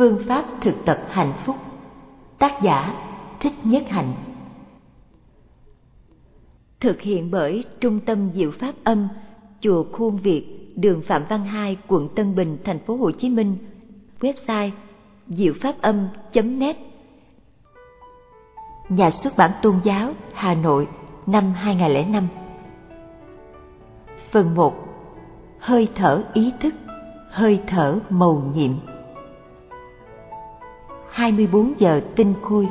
phương pháp thực tập hạnh phúc. Tác giả thích nhất hạnh. Thực hiện bởi trung tâm diệu pháp âm chùa khuôn việt đường phạm văn hai quận tân bình thành phố hồ chí minh. Website diệu pháp âm net. Nhà xuất bản tôn giáo hà nội năm 2005 Phần 1 Hơi thở ý thức, hơi thở màu nhiệm. 24 giờ tinh khôi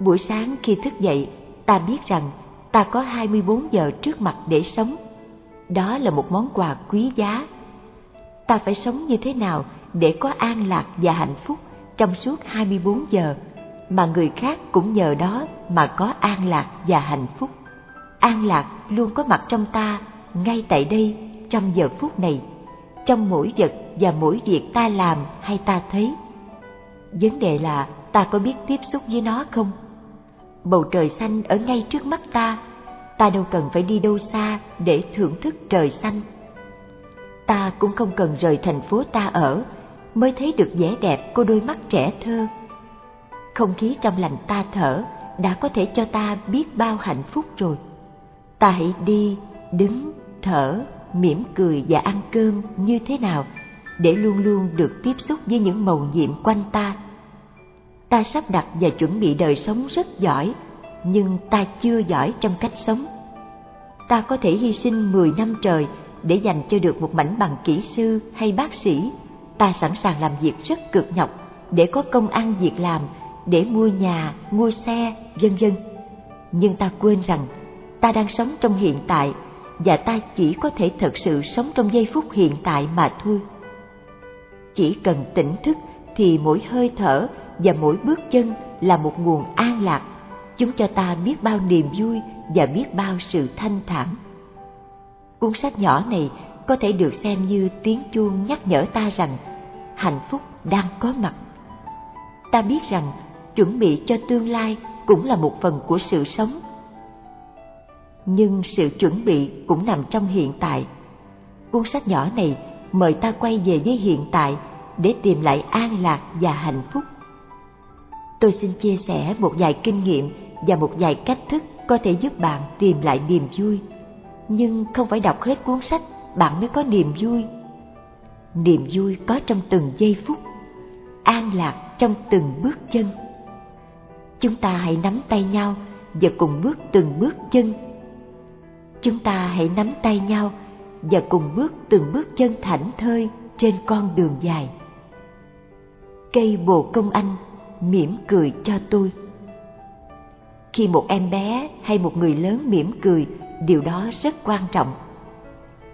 Buổi sáng khi thức dậy, ta biết rằng ta có 24 giờ trước mặt để sống. Đó là một món quà quý giá. Ta phải sống như thế nào để có an lạc và hạnh phúc trong suốt 24 giờ mà người khác cũng nhờ đó mà có an lạc và hạnh phúc. An lạc luôn có mặt trong ta ngay tại đây trong giờ phút này trong mỗi vật và mỗi việc ta làm hay ta thấy vấn đề là ta có biết tiếp xúc với nó không? Bầu trời xanh ở ngay trước mắt ta ta đâu cần phải đi đâu xa để thưởng thức trời xanh. Ta cũng không cần rời thành phố ta ở mới thấy được vẻ đẹp của đôi mắt trẻ thơ. Không khí trong lành ta thở đã có thể cho ta biết bao hạnh phúc rồi. Ta hãy đi, đứng, thở, mỉm cười và ăn cơm như thế nào để luôn luôn được tiếp xúc với những màu nhiệm quanh ta. Ta sắp đặt và chuẩn bị đời sống rất giỏi, nhưng ta chưa giỏi trong cách sống. Ta có thể hy sinh 10 năm trời để dành cho được một mảnh bằng kỹ sư hay bác sĩ. Ta sẵn sàng làm việc rất cực nhọc để có công ăn việc làm, để mua nhà, mua xe, vân vân. Nhưng ta quên rằng ta đang sống trong hiện tại và ta chỉ có thể thật sự sống trong giây phút hiện tại mà thôi chỉ cần tỉnh thức thì mỗi hơi thở và mỗi bước chân là một nguồn an lạc. Chúng cho ta biết bao niềm vui và biết bao sự thanh thản. Cuốn sách nhỏ này có thể được xem như tiếng chuông nhắc nhở ta rằng hạnh phúc đang có mặt. Ta biết rằng chuẩn bị cho tương lai cũng là một phần của sự sống. Nhưng sự chuẩn bị cũng nằm trong hiện tại. Cuốn sách nhỏ này mời ta quay về với hiện tại để tìm lại an lạc và hạnh phúc. Tôi xin chia sẻ một vài kinh nghiệm và một vài cách thức có thể giúp bạn tìm lại niềm vui. Nhưng không phải đọc hết cuốn sách bạn mới có niềm vui. Niềm vui có trong từng giây phút, an lạc trong từng bước chân. Chúng ta hãy nắm tay nhau và cùng bước từng bước chân. Chúng ta hãy nắm tay nhau và cùng bước từng bước chân thảnh thơi trên con đường dài. Cây bồ công anh mỉm cười cho tôi. Khi một em bé hay một người lớn mỉm cười, điều đó rất quan trọng.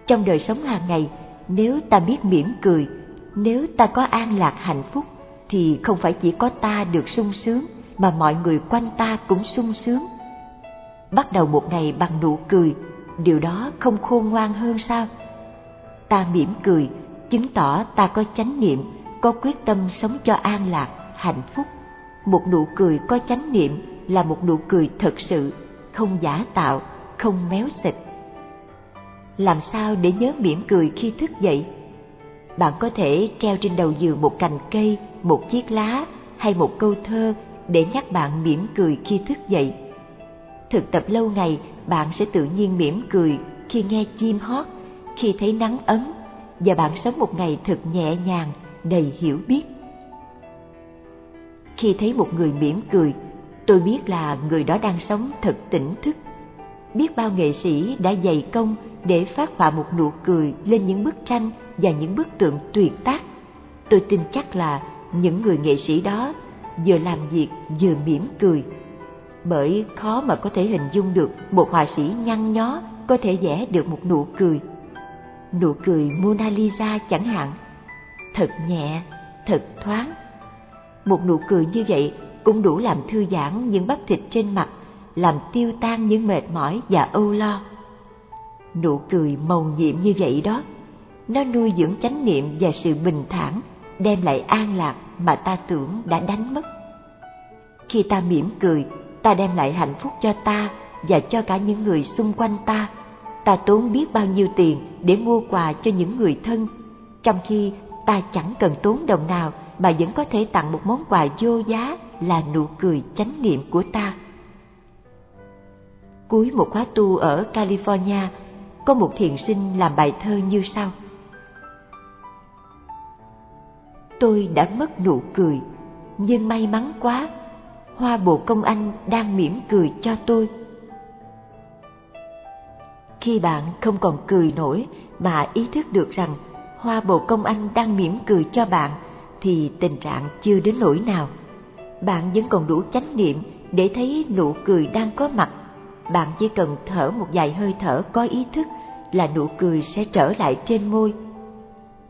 Trong đời sống hàng ngày, nếu ta biết mỉm cười, nếu ta có an lạc hạnh phúc, thì không phải chỉ có ta được sung sướng, mà mọi người quanh ta cũng sung sướng. Bắt đầu một ngày bằng nụ cười điều đó không khôn ngoan hơn sao? Ta mỉm cười, chứng tỏ ta có chánh niệm, có quyết tâm sống cho an lạc, hạnh phúc. Một nụ cười có chánh niệm là một nụ cười thật sự, không giả tạo, không méo xịt. Làm sao để nhớ mỉm cười khi thức dậy? Bạn có thể treo trên đầu giường một cành cây, một chiếc lá hay một câu thơ để nhắc bạn mỉm cười khi thức dậy. Thực tập lâu ngày bạn sẽ tự nhiên mỉm cười khi nghe chim hót, khi thấy nắng ấm, và bạn sống một ngày thật nhẹ nhàng, đầy hiểu biết. Khi thấy một người mỉm cười, tôi biết là người đó đang sống thật tỉnh thức. Biết bao nghệ sĩ đã dày công để phát họa một nụ cười lên những bức tranh và những bức tượng tuyệt tác. Tôi tin chắc là những người nghệ sĩ đó vừa làm việc vừa mỉm cười bởi khó mà có thể hình dung được một họa sĩ nhăn nhó có thể vẽ được một nụ cười. Nụ cười mona lisa chẳng hạn. Thật nhẹ, thật thoáng. Một nụ cười như vậy cũng đủ làm thư giãn những bắp thịt trên mặt, làm tiêu tan những mệt mỏi và âu lo. Nụ cười màu nhiệm như vậy đó, nó nuôi dưỡng chánh niệm và sự bình thản, đem lại an lạc mà ta tưởng đã đánh mất. Khi ta mỉm cười ta đem lại hạnh phúc cho ta và cho cả những người xung quanh ta ta tốn biết bao nhiêu tiền để mua quà cho những người thân, trong khi ta chẳng cần tốn đồng nào mà vẫn có thể tặng một món quà vô giá là nụ cười chánh niệm của ta. Cuối một khóa tu ở California, có một thiền sinh làm bài thơ như sau. Tôi đã mất nụ cười, nhưng may mắn quá, hoa bồ công anh đang mỉm cười cho tôi. Khi bạn không còn cười nổi mà ý thức được rằng hoa bồ công anh đang mỉm cười cho bạn thì tình trạng chưa đến nỗi nào. Bạn vẫn còn đủ chánh niệm để thấy nụ cười đang có mặt. Bạn chỉ cần thở một vài hơi thở có ý thức là nụ cười sẽ trở lại trên môi.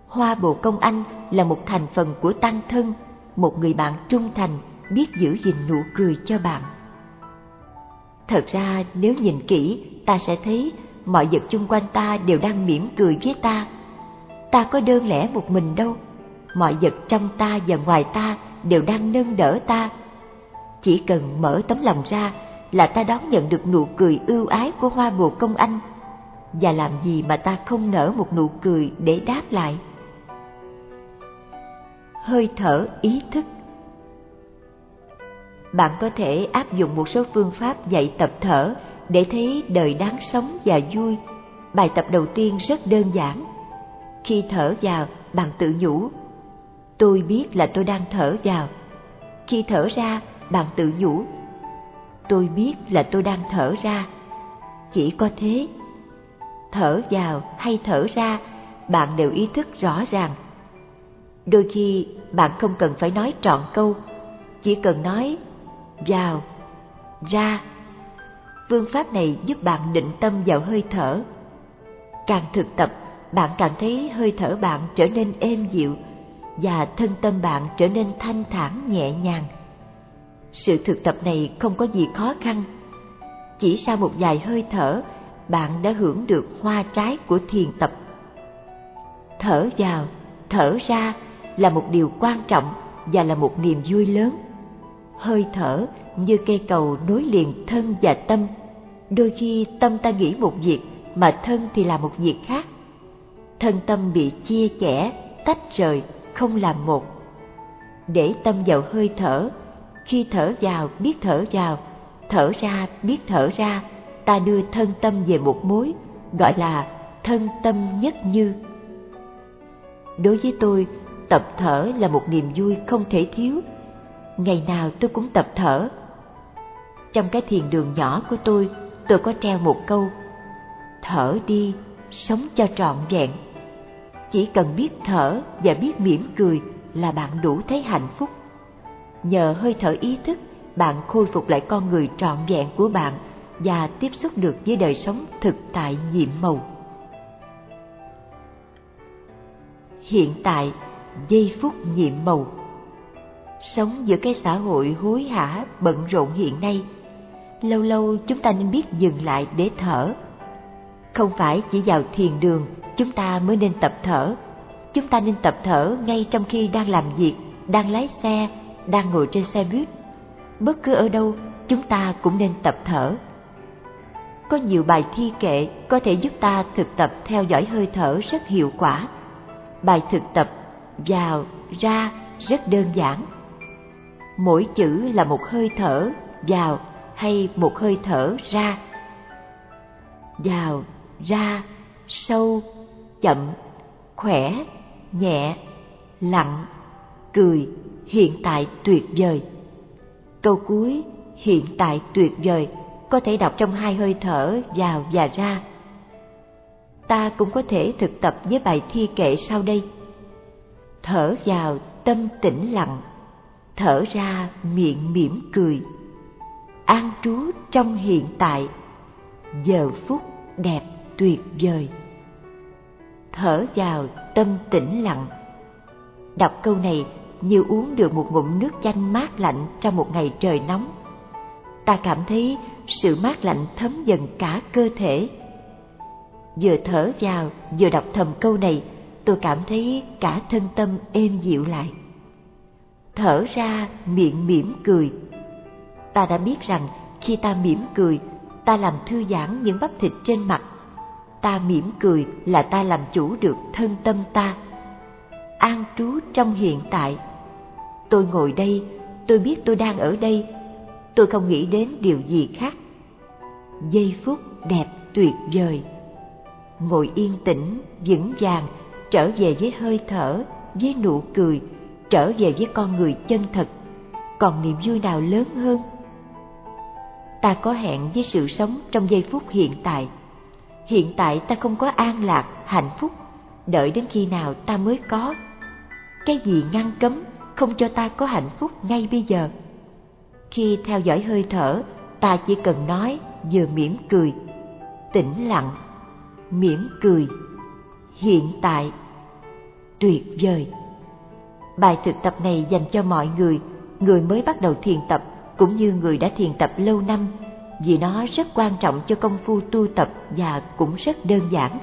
Hoa bồ công anh là một thành phần của tăng thân, một người bạn trung thành biết giữ gìn nụ cười cho bạn. Thật ra nếu nhìn kỹ, ta sẽ thấy mọi vật chung quanh ta đều đang mỉm cười với ta. Ta có đơn lẻ một mình đâu, mọi vật trong ta và ngoài ta đều đang nâng đỡ ta. Chỉ cần mở tấm lòng ra là ta đón nhận được nụ cười ưu ái của hoa bồ công anh. Và làm gì mà ta không nở một nụ cười để đáp lại? Hơi thở ý thức bạn có thể áp dụng một số phương pháp dạy tập thở để thấy đời đáng sống và vui. Bài tập đầu tiên rất đơn giản. Khi thở vào, bạn tự nhủ tôi biết là tôi đang thở vào khi thở ra bạn tự nhủ tôi biết là tôi đang thở ra chỉ có thế thở vào hay thở ra bạn đều ý thức rõ ràng đôi khi bạn không cần phải nói trọn câu chỉ cần nói vào ra phương pháp này giúp bạn định tâm vào hơi thở càng thực tập bạn càng thấy hơi thở bạn trở nên êm dịu và thân tâm bạn trở nên thanh thản nhẹ nhàng. Sự thực tập này không có gì khó khăn. Chỉ sau một vài hơi thở, bạn đã hưởng được hoa trái của thiền tập. Thở vào, thở ra là một điều quan trọng và là một niềm vui lớn. Hơi thở như cây cầu nối liền thân và tâm. Đôi khi tâm ta nghĩ một việc mà thân thì là một việc khác. Thân tâm bị chia chẻ, tách rời không làm một. Để tâm vào hơi thở, khi thở vào biết thở vào, thở ra biết thở ra, ta đưa thân tâm về một mối, gọi là thân tâm nhất như. Đối với tôi, tập thở là một niềm vui không thể thiếu. Ngày nào tôi cũng tập thở. Trong cái thiền đường nhỏ của tôi, tôi có treo một câu Thở đi, sống cho trọn vẹn. Chỉ cần biết thở và biết mỉm cười là bạn đủ thấy hạnh phúc. Nhờ hơi thở ý thức bạn khôi phục lại con người trọn vẹn của bạn và tiếp xúc được với đời sống thực tại nhiệm màu. Hiện tại giây phút nhiệm màu sống giữa cái xã hội hối hả bận rộn hiện nay lâu lâu chúng ta nên biết dừng lại để thở không phải chỉ vào thiền đường chúng ta mới nên tập thở. Chúng ta nên tập thở ngay trong khi đang làm việc, đang lái xe, đang ngồi trên xe buýt. Bất cứ ở đâu, chúng ta cũng nên tập thở. Có nhiều bài thi kệ có thể giúp ta thực tập theo dõi hơi thở rất hiệu quả. Bài thực tập vào, ra rất đơn giản. Mỗi chữ là một hơi thở vào hay một hơi thở ra. Vào, ra, sâu, chậm, khỏe, nhẹ, lặng, cười, hiện tại tuyệt vời. Câu cuối hiện tại tuyệt vời có thể đọc trong hai hơi thở vào và ra. Ta cũng có thể thực tập với bài thi kệ sau đây. Thở vào tâm tĩnh lặng, thở ra miệng mỉm cười. An trú trong hiện tại, giờ phút đẹp tuyệt vời thở vào tâm tĩnh lặng. Đọc câu này như uống được một ngụm nước chanh mát lạnh trong một ngày trời nóng. Ta cảm thấy sự mát lạnh thấm dần cả cơ thể. Vừa thở vào, vừa đọc thầm câu này, tôi cảm thấy cả thân tâm êm dịu lại. Thở ra miệng mỉm cười. Ta đã biết rằng khi ta mỉm cười, ta làm thư giãn những bắp thịt trên mặt. Ta mỉm cười là ta làm chủ được thân tâm ta. An trú trong hiện tại. Tôi ngồi đây tôi biết tôi đang ở đây. Tôi không nghĩ đến điều gì khác. Giây phút đẹp tuyệt vời. Ngồi yên tĩnh vững vàng trở về với hơi thở với nụ cười trở về với con người chân thật, còn niềm vui nào lớn hơn? Ta có hẹn với sự sống trong giây phút hiện tại. Hiện tại ta không có an lạc, hạnh phúc. Đợi đến khi nào ta mới có. Cái gì ngăn cấm không cho ta có hạnh phúc ngay bây giờ? Khi theo dõi hơi thở, ta chỉ cần nói vừa mỉm cười, tĩnh lặng, mỉm cười. Hiện tại, tuyệt vời bài thực tập này dành cho mọi người người mới bắt đầu thiền tập cũng như người đã thiền tập lâu năm, vì nó rất quan trọng cho công phu tu tập và cũng rất đơn giản.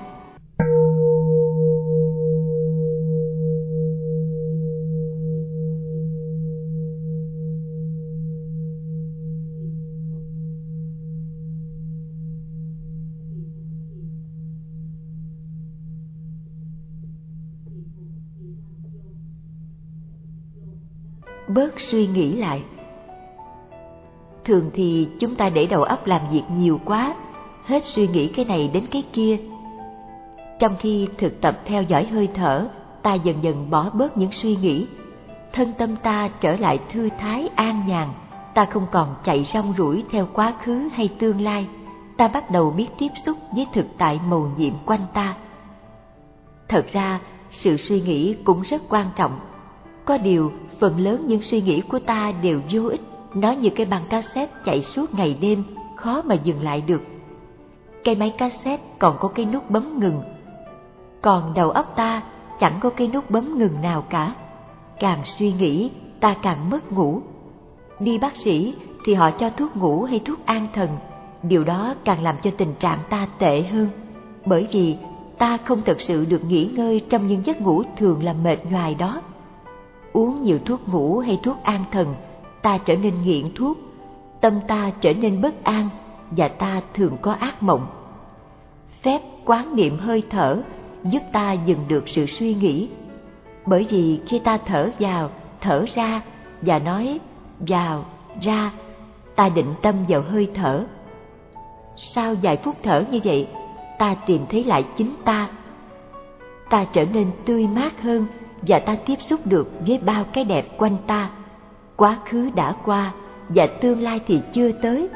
Bớt suy nghĩ lại. Thường thì chúng ta để đầu óc làm việc nhiều quá, hết suy nghĩ cái này đến cái kia. Trong khi thực tập theo dõi hơi thở, ta dần dần bỏ bớt những suy nghĩ. Thân tâm ta trở lại thư thái, an nhàn, ta không còn chạy rong ruổi theo quá khứ hay tương lai. Ta bắt đầu biết tiếp xúc với thực tại màu nhiệm quanh ta. Thật ra, sự suy nghĩ cũng rất quan trọng có điều, phần lớn những suy nghĩ của ta đều vô ích. Nó như cái băng cassette chạy suốt ngày đêm, khó mà dừng lại được. Cái máy cassette còn có cái nút bấm ngừng. Còn đầu óc ta chẳng có cái nút bấm ngừng nào cả. Càng suy nghĩ, ta càng mất ngủ. Đi bác sĩ thì họ cho thuốc ngủ hay thuốc an thần. Điều đó càng làm cho tình trạng ta tệ hơn. Bởi vì ta không thực sự được nghỉ ngơi trong những giấc ngủ thường là mệt nhoài đó uống nhiều thuốc ngủ hay thuốc an thần, ta trở nên nghiện thuốc. Tâm ta trở nên bất an và ta thường có ác mộng. Phép quán niệm hơi thở giúp ta dừng được sự suy nghĩ. Bởi vì khi ta thở vào, thở ra và nói vào, ra, ta định tâm vào hơi thở. Sau vài phút thở như vậy, ta tìm thấy lại chính ta. Ta trở nên tươi mát hơn và ta tiếp xúc được với bao cái đẹp quanh ta. Quá khứ đã qua và tương lai thì chưa tới.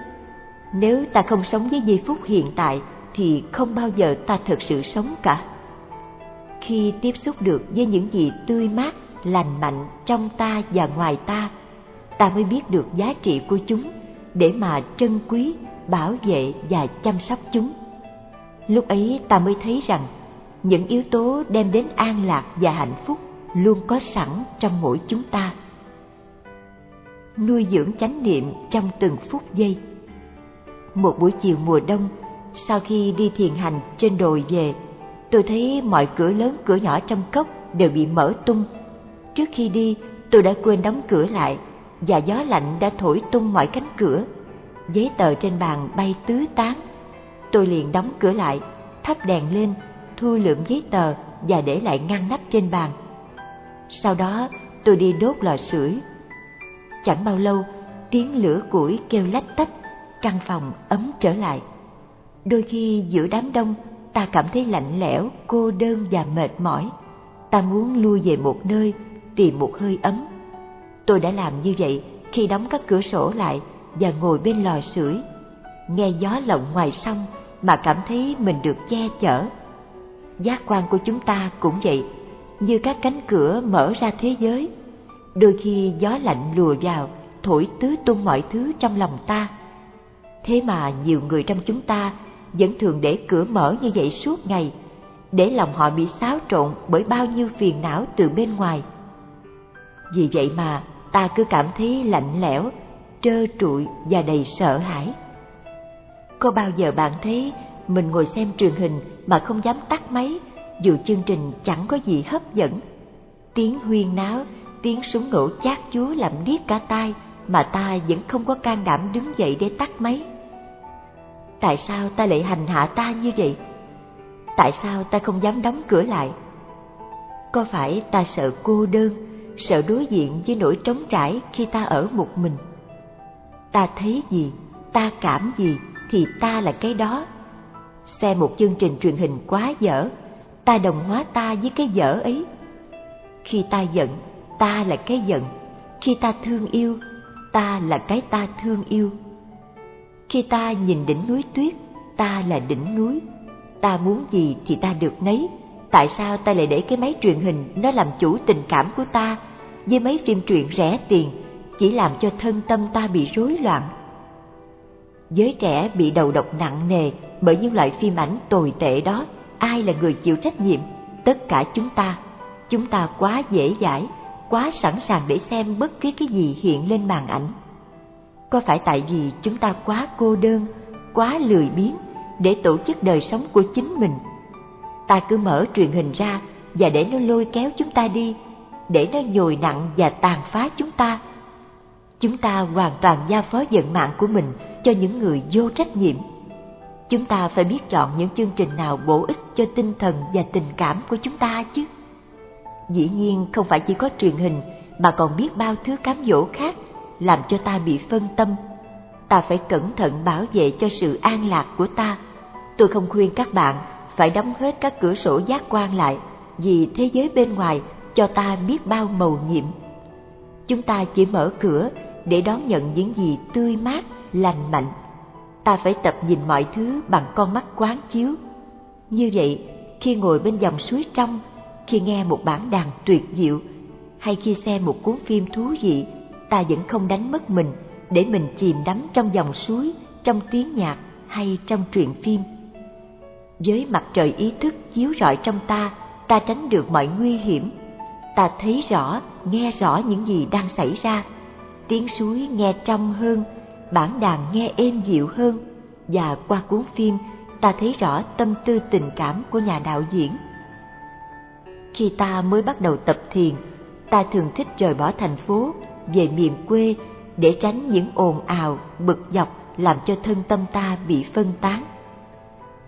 Nếu ta không sống với giây phút hiện tại thì không bao giờ ta thực sự sống cả. Khi tiếp xúc được với những gì tươi mát, lành mạnh trong ta và ngoài ta ta mới biết được giá trị của chúng để mà trân quý, bảo vệ và chăm sóc chúng. Lúc ấy ta mới thấy rằng những yếu tố đem đến an lạc và hạnh phúc luôn có sẵn trong mỗi chúng ta. Nuôi dưỡng chánh niệm trong từng phút giây. Một buổi chiều mùa đông, sau khi đi thiền hành trên đồi về, tôi thấy mọi cửa lớn cửa nhỏ trong cốc đều bị mở tung. Trước khi đi, tôi đã quên đóng cửa lại và gió lạnh đã thổi tung mọi cánh cửa. Giấy tờ trên bàn bay tứ tán. Tôi liền đóng cửa lại, thắp đèn lên, thu lượm giấy tờ và để lại ngăn nắp trên bàn sau đó, tôi đi đốt lò sưởi. Chẳng bao lâu, tiếng lửa củi kêu lách tách, căn phòng ấm trở lại. Đôi khi giữa đám đông, ta cảm thấy lạnh lẽo, cô đơn và mệt mỏi. Ta muốn lui về một nơi, tìm một hơi ấm. Tôi đã làm như vậy khi đóng các cửa sổ lại và ngồi bên lò sưởi. Nghe gió lộng ngoài sông mà cảm thấy mình được che chở. Giác quan của chúng ta cũng vậy như các cánh cửa mở ra thế giới. Đôi khi gió lạnh lùa vào, thổi tứ tung mọi thứ trong lòng ta. Thế mà nhiều người trong chúng ta vẫn thường để cửa mở như vậy suốt ngày, để lòng họ bị xáo trộn bởi bao nhiêu phiền não từ bên ngoài. Vì vậy mà ta cứ cảm thấy lạnh lẽo, trơ trụi và đầy sợ hãi. Có bao giờ bạn thấy mình ngồi xem truyền hình mà không dám tắt máy dù chương trình chẳng có gì hấp dẫn. Tiếng huyên náo, tiếng súng nổ chát chúa làm điếc cả tai, mà ta vẫn không có can đảm đứng dậy để tắt máy. Tại sao ta lại hành hạ ta như vậy? Tại sao ta không dám đóng cửa lại? Có phải ta sợ cô đơn, sợ đối diện với nỗi trống trải khi ta ở một mình? Ta thấy gì, ta cảm gì thì ta là cái đó. Xem một chương trình truyền hình quá dở ta đồng hóa ta với cái dở ấy. Khi ta giận, ta là cái giận. Khi ta thương yêu, ta là cái ta thương yêu. Khi ta nhìn đỉnh núi tuyết, ta là đỉnh núi. Ta muốn gì thì ta được nấy. Tại sao ta lại để cái máy truyền hình nó làm chủ tình cảm của ta? Với mấy phim truyện rẻ tiền, chỉ làm cho thân tâm ta bị rối loạn. Giới trẻ bị đầu độc nặng nề bởi những loại phim ảnh tồi tệ đó ai là người chịu trách nhiệm? Tất cả chúng ta. Chúng ta quá dễ dãi, quá sẵn sàng để xem bất cứ cái gì hiện lên màn ảnh. Có phải tại vì chúng ta quá cô đơn, quá lười biếng để tổ chức đời sống của chính mình? Ta cứ mở truyền hình ra và để nó lôi kéo chúng ta đi, để nó nhồi nặng và tàn phá chúng ta. Chúng ta hoàn toàn giao phó vận mạng của mình cho những người vô trách nhiệm chúng ta phải biết chọn những chương trình nào bổ ích cho tinh thần và tình cảm của chúng ta chứ? Dĩ nhiên không phải chỉ có truyền hình mà còn biết bao thứ cám dỗ khác làm cho ta bị phân tâm. Ta phải cẩn thận bảo vệ cho sự an lạc của ta. Tôi không khuyên các bạn phải đóng hết các cửa sổ giác quan lại vì thế giới bên ngoài cho ta biết bao màu nhiệm. Chúng ta chỉ mở cửa để đón nhận những gì tươi mát, lành mạnh ta phải tập nhìn mọi thứ bằng con mắt quán chiếu. Như vậy, khi ngồi bên dòng suối trong, khi nghe một bản đàn tuyệt diệu, hay khi xem một cuốn phim thú vị, ta vẫn không đánh mất mình để mình chìm đắm trong dòng suối, trong tiếng nhạc hay trong truyện phim. Với mặt trời ý thức chiếu rọi trong ta ta tránh được mọi nguy hiểm. Ta thấy rõ, nghe rõ những gì đang xảy ra. Tiếng suối nghe trong hơn bản đàn nghe êm dịu hơn. Và qua cuốn phim, ta thấy rõ tâm tư tình cảm của nhà đạo diễn. Khi ta mới bắt đầu tập thiền, ta thường thích rời bỏ thành phố, về miền quê để tránh những ồn ào, bực dọc làm cho thân tâm ta bị phân tán.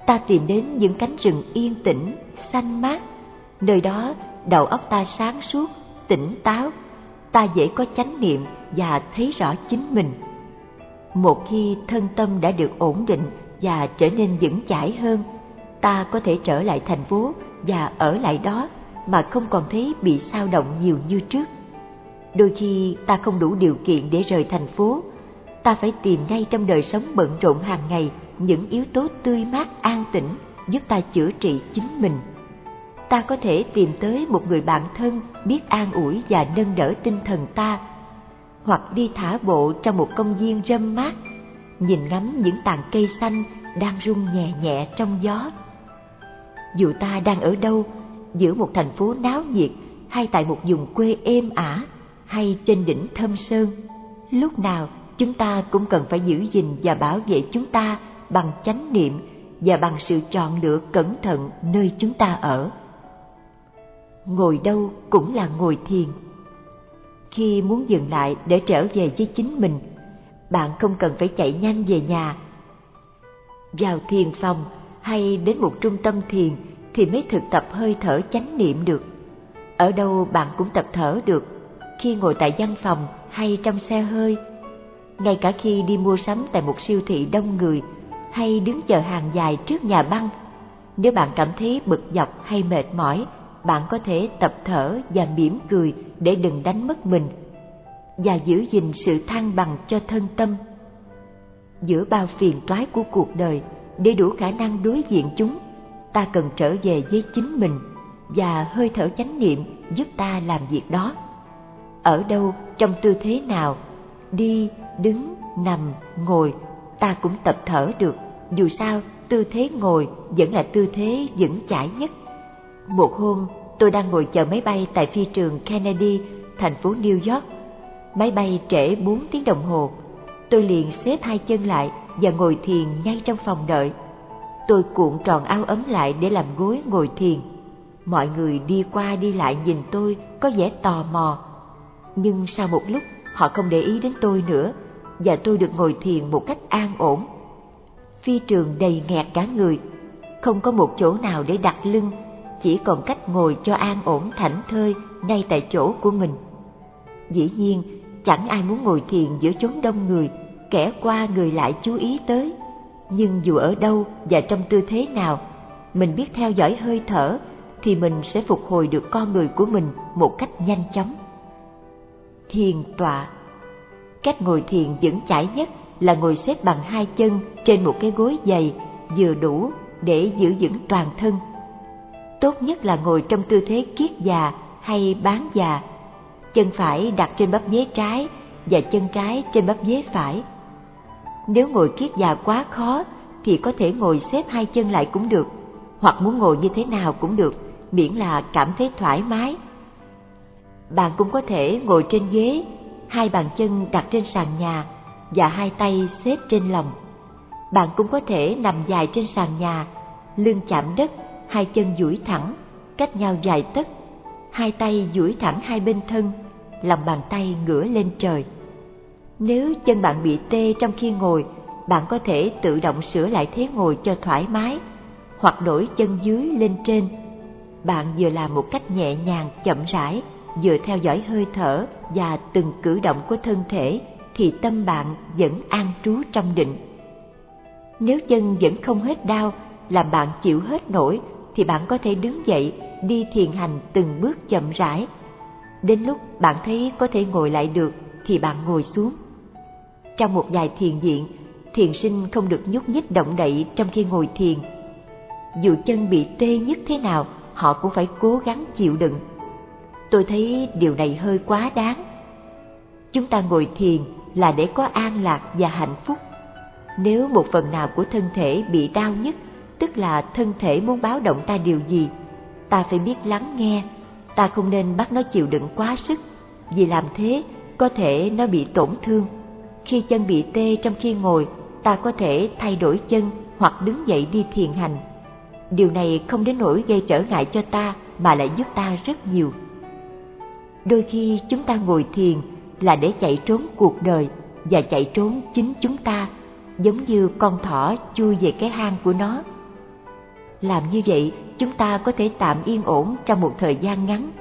Ta tìm đến những cánh rừng yên tĩnh, xanh mát. Nơi đó, đầu óc ta sáng suốt, tỉnh táo. Ta dễ có chánh niệm và thấy rõ chính mình một khi thân tâm đã được ổn định và trở nên vững chãi hơn, ta có thể trở lại thành phố và ở lại đó mà không còn thấy bị sao động nhiều như trước. Đôi khi ta không đủ điều kiện để rời thành phố, ta phải tìm ngay trong đời sống bận rộn hàng ngày những yếu tố tươi mát an tĩnh giúp ta chữa trị chính mình. Ta có thể tìm tới một người bạn thân biết an ủi và nâng đỡ tinh thần ta hoặc đi thả bộ trong một công viên râm mát, nhìn ngắm những tàn cây xanh đang rung nhẹ nhẹ trong gió. Dù ta đang ở đâu, giữa một thành phố náo nhiệt hay tại một vùng quê êm ả hay trên đỉnh thâm sơn, lúc nào chúng ta cũng cần phải giữ gìn và bảo vệ chúng ta bằng chánh niệm và bằng sự chọn lựa cẩn thận nơi chúng ta ở. Ngồi đâu cũng là ngồi thiền khi muốn dừng lại để trở về với chính mình, bạn không cần phải chạy nhanh về nhà. Vào thiền phòng hay đến một trung tâm thiền thì mới thực tập hơi thở chánh niệm được. Ở đâu bạn cũng tập thở được, khi ngồi tại văn phòng hay trong xe hơi. Ngay cả khi đi mua sắm tại một siêu thị đông người hay đứng chờ hàng dài trước nhà băng, nếu bạn cảm thấy bực dọc hay mệt mỏi bạn có thể tập thở và mỉm cười để đừng đánh mất mình và giữ gìn sự thăng bằng cho thân tâm. Giữa bao phiền toái của cuộc đời để đủ khả năng đối diện chúng, ta cần trở về với chính mình và hơi thở chánh niệm giúp ta làm việc đó. Ở đâu, trong tư thế nào, đi, đứng, nằm, ngồi, ta cũng tập thở được. Dù sao, tư thế ngồi vẫn là tư thế vững chãi nhất. Một hôm tôi đang ngồi chờ máy bay tại phi trường kennedy thành phố new york. Máy bay trễ bốn tiếng đồng hồ. Tôi liền xếp hai chân lại và ngồi thiền ngay trong phòng đợi. Tôi cuộn tròn áo ấm lại để làm gối ngồi thiền. Mọi người đi qua đi lại nhìn tôi có vẻ tò mò. Nhưng sau một lúc họ không để ý đến tôi nữa và tôi được ngồi thiền một cách an ổn. Phi trường đầy nghẹt cả người. Không có một chỗ nào để đặt lưng, chỉ còn cách ngồi cho an ổn thảnh thơi ngay tại chỗ của mình. Dĩ nhiên, chẳng ai muốn ngồi thiền giữa chốn đông người, kẻ qua người lại chú ý tới. Nhưng dù ở đâu và trong tư thế nào, mình biết theo dõi hơi thở thì mình sẽ phục hồi được con người của mình một cách nhanh chóng. Thiền tọa Cách ngồi thiền vững chãi nhất là ngồi xếp bằng hai chân trên một cái gối dày vừa đủ để giữ vững toàn thân. Tốt nhất là ngồi trong tư thế kiết già hay bán già, chân phải đặt trên bắp dế trái và chân trái trên bắp dế phải. Nếu ngồi kiết già quá khó thì có thể ngồi xếp hai chân lại cũng được, hoặc muốn ngồi như thế nào cũng được, miễn là cảm thấy thoải mái. Bạn cũng có thể ngồi trên ghế, hai bàn chân đặt trên sàn nhà và hai tay xếp trên lòng. Bạn cũng có thể nằm dài trên sàn nhà, lưng chạm đất, hai chân duỗi thẳng, cách nhau dài tấc, hai tay duỗi thẳng hai bên thân, lòng bàn tay ngửa lên trời. Nếu chân bạn bị tê trong khi ngồi, bạn có thể tự động sửa lại thế ngồi cho thoải mái, hoặc đổi chân dưới lên trên. Bạn vừa làm một cách nhẹ nhàng, chậm rãi, vừa theo dõi hơi thở và từng cử động của thân thể thì tâm bạn vẫn an trú trong định. Nếu chân vẫn không hết đau, làm bạn chịu hết nổi, thì bạn có thể đứng dậy, đi thiền hành từng bước chậm rãi. Đến lúc bạn thấy có thể ngồi lại được, thì bạn ngồi xuống. Trong một vài thiền diện, thiền sinh không được nhúc nhích động đậy trong khi ngồi thiền. Dù chân bị tê nhất thế nào, họ cũng phải cố gắng chịu đựng. Tôi thấy điều này hơi quá đáng. Chúng ta ngồi thiền là để có an lạc và hạnh phúc. Nếu một phần nào của thân thể bị đau nhất, tức là thân thể muốn báo động ta điều gì, ta phải biết lắng nghe, ta không nên bắt nó chịu đựng quá sức, vì làm thế có thể nó bị tổn thương. Khi chân bị tê trong khi ngồi, ta có thể thay đổi chân hoặc đứng dậy đi thiền hành. Điều này không đến nỗi gây trở ngại cho ta mà lại giúp ta rất nhiều. Đôi khi chúng ta ngồi thiền là để chạy trốn cuộc đời và chạy trốn chính chúng ta, giống như con thỏ chui về cái hang của nó. Làm như vậy, chúng ta có thể tạm yên ổn trong một thời gian ngắn.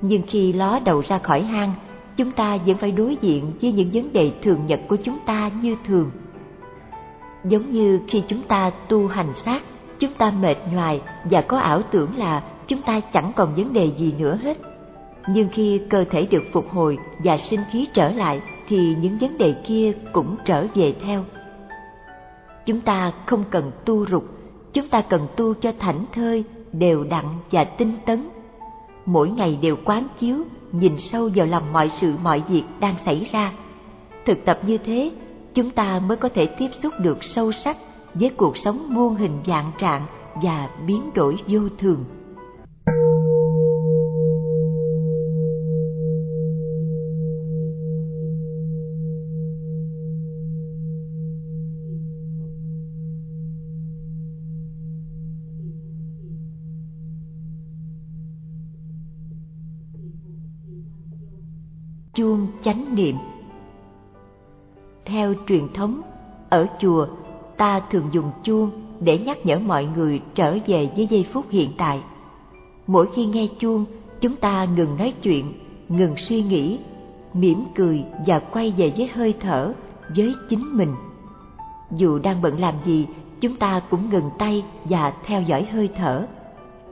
Nhưng khi ló đầu ra khỏi hang, chúng ta vẫn phải đối diện với những vấn đề thường nhật của chúng ta như thường. Giống như khi chúng ta tu hành sát, chúng ta mệt nhoài và có ảo tưởng là chúng ta chẳng còn vấn đề gì nữa hết nhưng khi cơ thể được phục hồi và sinh khí trở lại thì những vấn đề kia cũng trở về theo chúng ta không cần tu rục chúng ta cần tu cho thảnh thơi, đều đặn và tinh tấn. Mỗi ngày đều quán chiếu, nhìn sâu vào lòng mọi sự, mọi việc đang xảy ra. Thực tập như thế, chúng ta mới có thể tiếp xúc được sâu sắc với cuộc sống muôn hình dạng trạng và biến đổi vô thường. Chuông chánh niệm. Theo truyền thống, ở chùa, ta thường dùng chuông để nhắc nhở mọi người trở về với giây phút hiện tại. Mỗi khi nghe chuông, chúng ta ngừng nói chuyện, ngừng suy nghĩ, mỉm cười và quay về với hơi thở, với chính mình. Dù đang bận làm gì, chúng ta cũng ngừng tay và theo dõi hơi thở.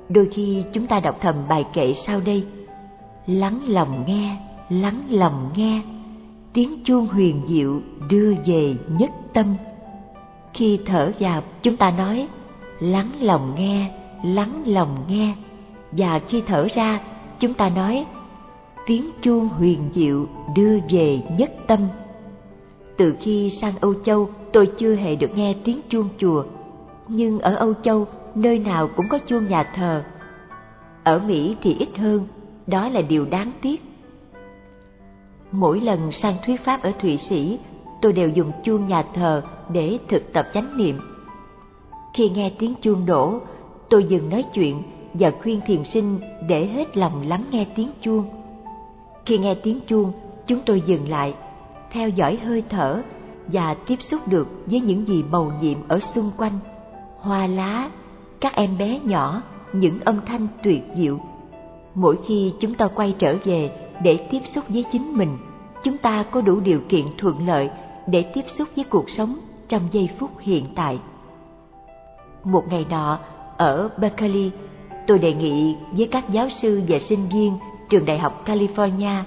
Đôi khi chúng ta đọc thầm bài kệ sau đây. Lắng lòng nghe lắng lòng nghe, tiếng chuông huyền diệu đưa về nhất tâm. Khi thở vào, chúng ta nói, lắng lòng nghe, lắng lòng nghe. Và khi thở ra, chúng ta nói, tiếng chuông huyền diệu đưa về nhất tâm. Từ khi sang âu châu, tôi chưa hề được nghe tiếng chuông chùa. Nhưng ở âu châu, nơi nào cũng có chuông nhà thờ. Ở mỹ thì ít hơn, đó là điều đáng tiếc. Mỗi lần sang thuyết pháp ở Thụy Sĩ, tôi đều dùng chuông nhà thờ để thực tập chánh niệm. Khi nghe tiếng chuông đổ, tôi dừng nói chuyện và khuyên thiền sinh để hết lòng lắng nghe tiếng chuông. Khi nghe tiếng chuông, chúng tôi dừng lại, theo dõi hơi thở và tiếp xúc được với những gì màu nhiệm ở xung quanh, hoa lá, các em bé nhỏ những âm thanh tuyệt diệu mỗi khi chúng ta quay trở về để tiếp xúc với chính mình. Chúng ta có đủ điều kiện thuận lợi để tiếp xúc với cuộc sống trong giây phút hiện tại. Một ngày nọ, ở berkeley, tôi đề nghị với các giáo sư và sinh viên trường đại học california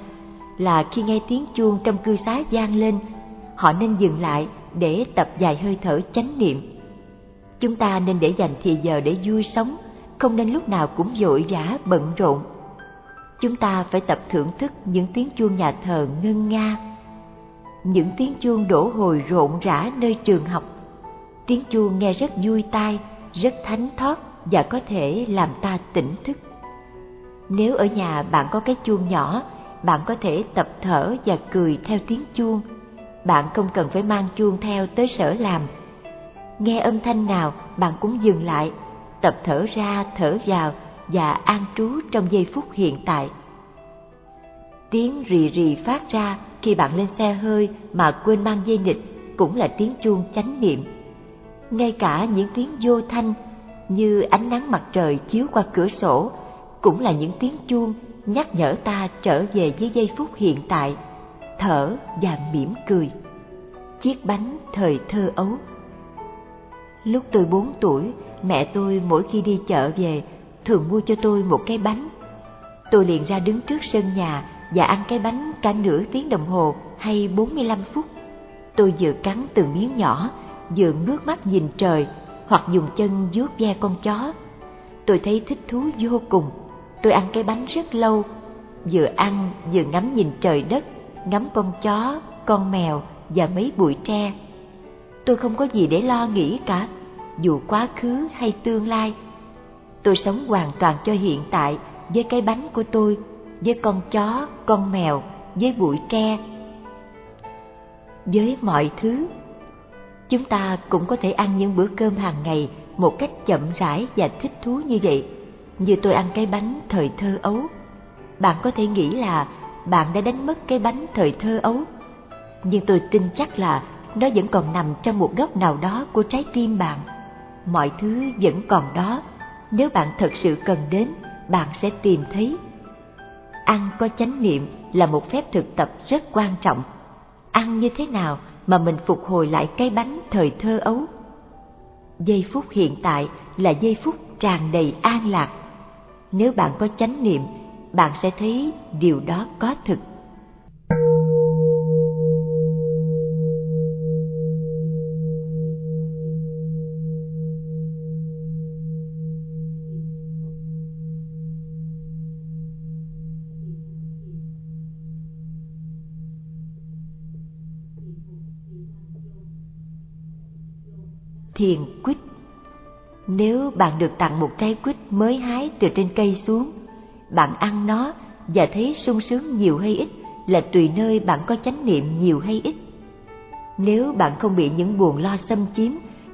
là khi nghe tiếng chuông trong cư xá vang lên, họ nên dừng lại để tập dài hơi thở chánh niệm. Chúng ta nên để dành thì giờ để vui sống, không nên lúc nào cũng vội vã bận rộn chúng ta phải tập thưởng thức những tiếng chuông nhà thờ ngân nga. Những tiếng chuông đổ hồi rộn rã nơi trường học. Tiếng chuông nghe rất vui tai, rất thánh thót và có thể làm ta tỉnh thức. Nếu ở nhà bạn có cái chuông nhỏ, bạn có thể tập thở và cười theo tiếng chuông. Bạn không cần phải mang chuông theo tới sở làm. Nghe âm thanh nào, bạn cũng dừng lại, tập thở ra, thở vào và an trú trong giây phút hiện tại. Tiếng rì rì phát ra khi bạn lên xe hơi mà quên mang dây nịch cũng là tiếng chuông chánh niệm. Ngay cả những tiếng vô thanh như ánh nắng mặt trời chiếu qua cửa sổ cũng là những tiếng chuông nhắc nhở ta trở về với giây phút hiện tại, thở và mỉm cười. Chiếc bánh thời thơ ấu. Lúc tôi bốn tuổi, mẹ tôi mỗi khi đi chợ về thường mua cho tôi một cái bánh tôi liền ra đứng trước sân nhà và ăn cái bánh cả nửa tiếng đồng hồ hay 45 phút. Tôi vừa cắn từng miếng nhỏ, vừa ngước mắt nhìn trời hoặc dùng chân vuốt ve con chó. Tôi thấy thích thú vô cùng. Tôi ăn cái bánh rất lâu, vừa ăn vừa ngắm nhìn trời đất, ngắm con chó, con mèo và mấy bụi tre. Tôi không có gì để lo nghĩ cả, dù quá khứ hay tương lai. Tôi sống hoàn toàn cho hiện tại với cái bánh của tôi với con chó, con mèo, với bụi tre, với mọi thứ. Chúng ta cũng có thể ăn những bữa cơm hàng ngày một cách chậm rãi và thích thú như vậy, như tôi ăn cái bánh thời thơ ấu. Bạn có thể nghĩ là bạn đã đánh mất cái bánh thời thơ ấu, nhưng tôi tin chắc là nó vẫn còn nằm trong một góc nào đó của trái tim bạn. Mọi thứ vẫn còn đó, nếu bạn thật sự cần đến, bạn sẽ tìm thấy. Ăn có chánh niệm là một phép thực tập rất quan trọng. Ăn như thế nào mà mình phục hồi lại cái bánh thời thơ ấu? Giây phút hiện tại là giây phút tràn đầy an lạc. Nếu bạn có chánh niệm bạn sẽ thấy điều đó có thực. Thiền quýt. Nếu bạn được tặng một trái quýt mới hái từ trên cây xuống, bạn ăn nó và thấy sung sướng nhiều hay ít là tùy nơi bạn có chánh niệm nhiều hay ít. Nếu bạn không bị những buồn lo xâm chiếm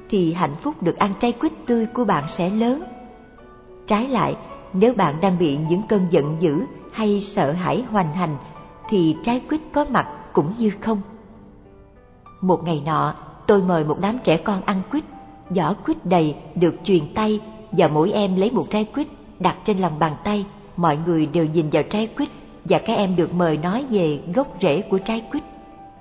thì hạnh phúc được ăn trái quýt tươi của bạn sẽ lớn. Trái lại, nếu bạn đang bị những cơn giận dữ hay sợ hãi hoành hành thì trái quýt có mặt cũng như không. Một ngày nọ, tôi mời một đám trẻ con ăn quýt giỏ quýt đầy được truyền tay và mỗi em lấy một trái quýt đặt trên lòng bàn tay. Mọi người đều nhìn vào trái quýt và các em được mời nói về gốc rễ của trái quýt.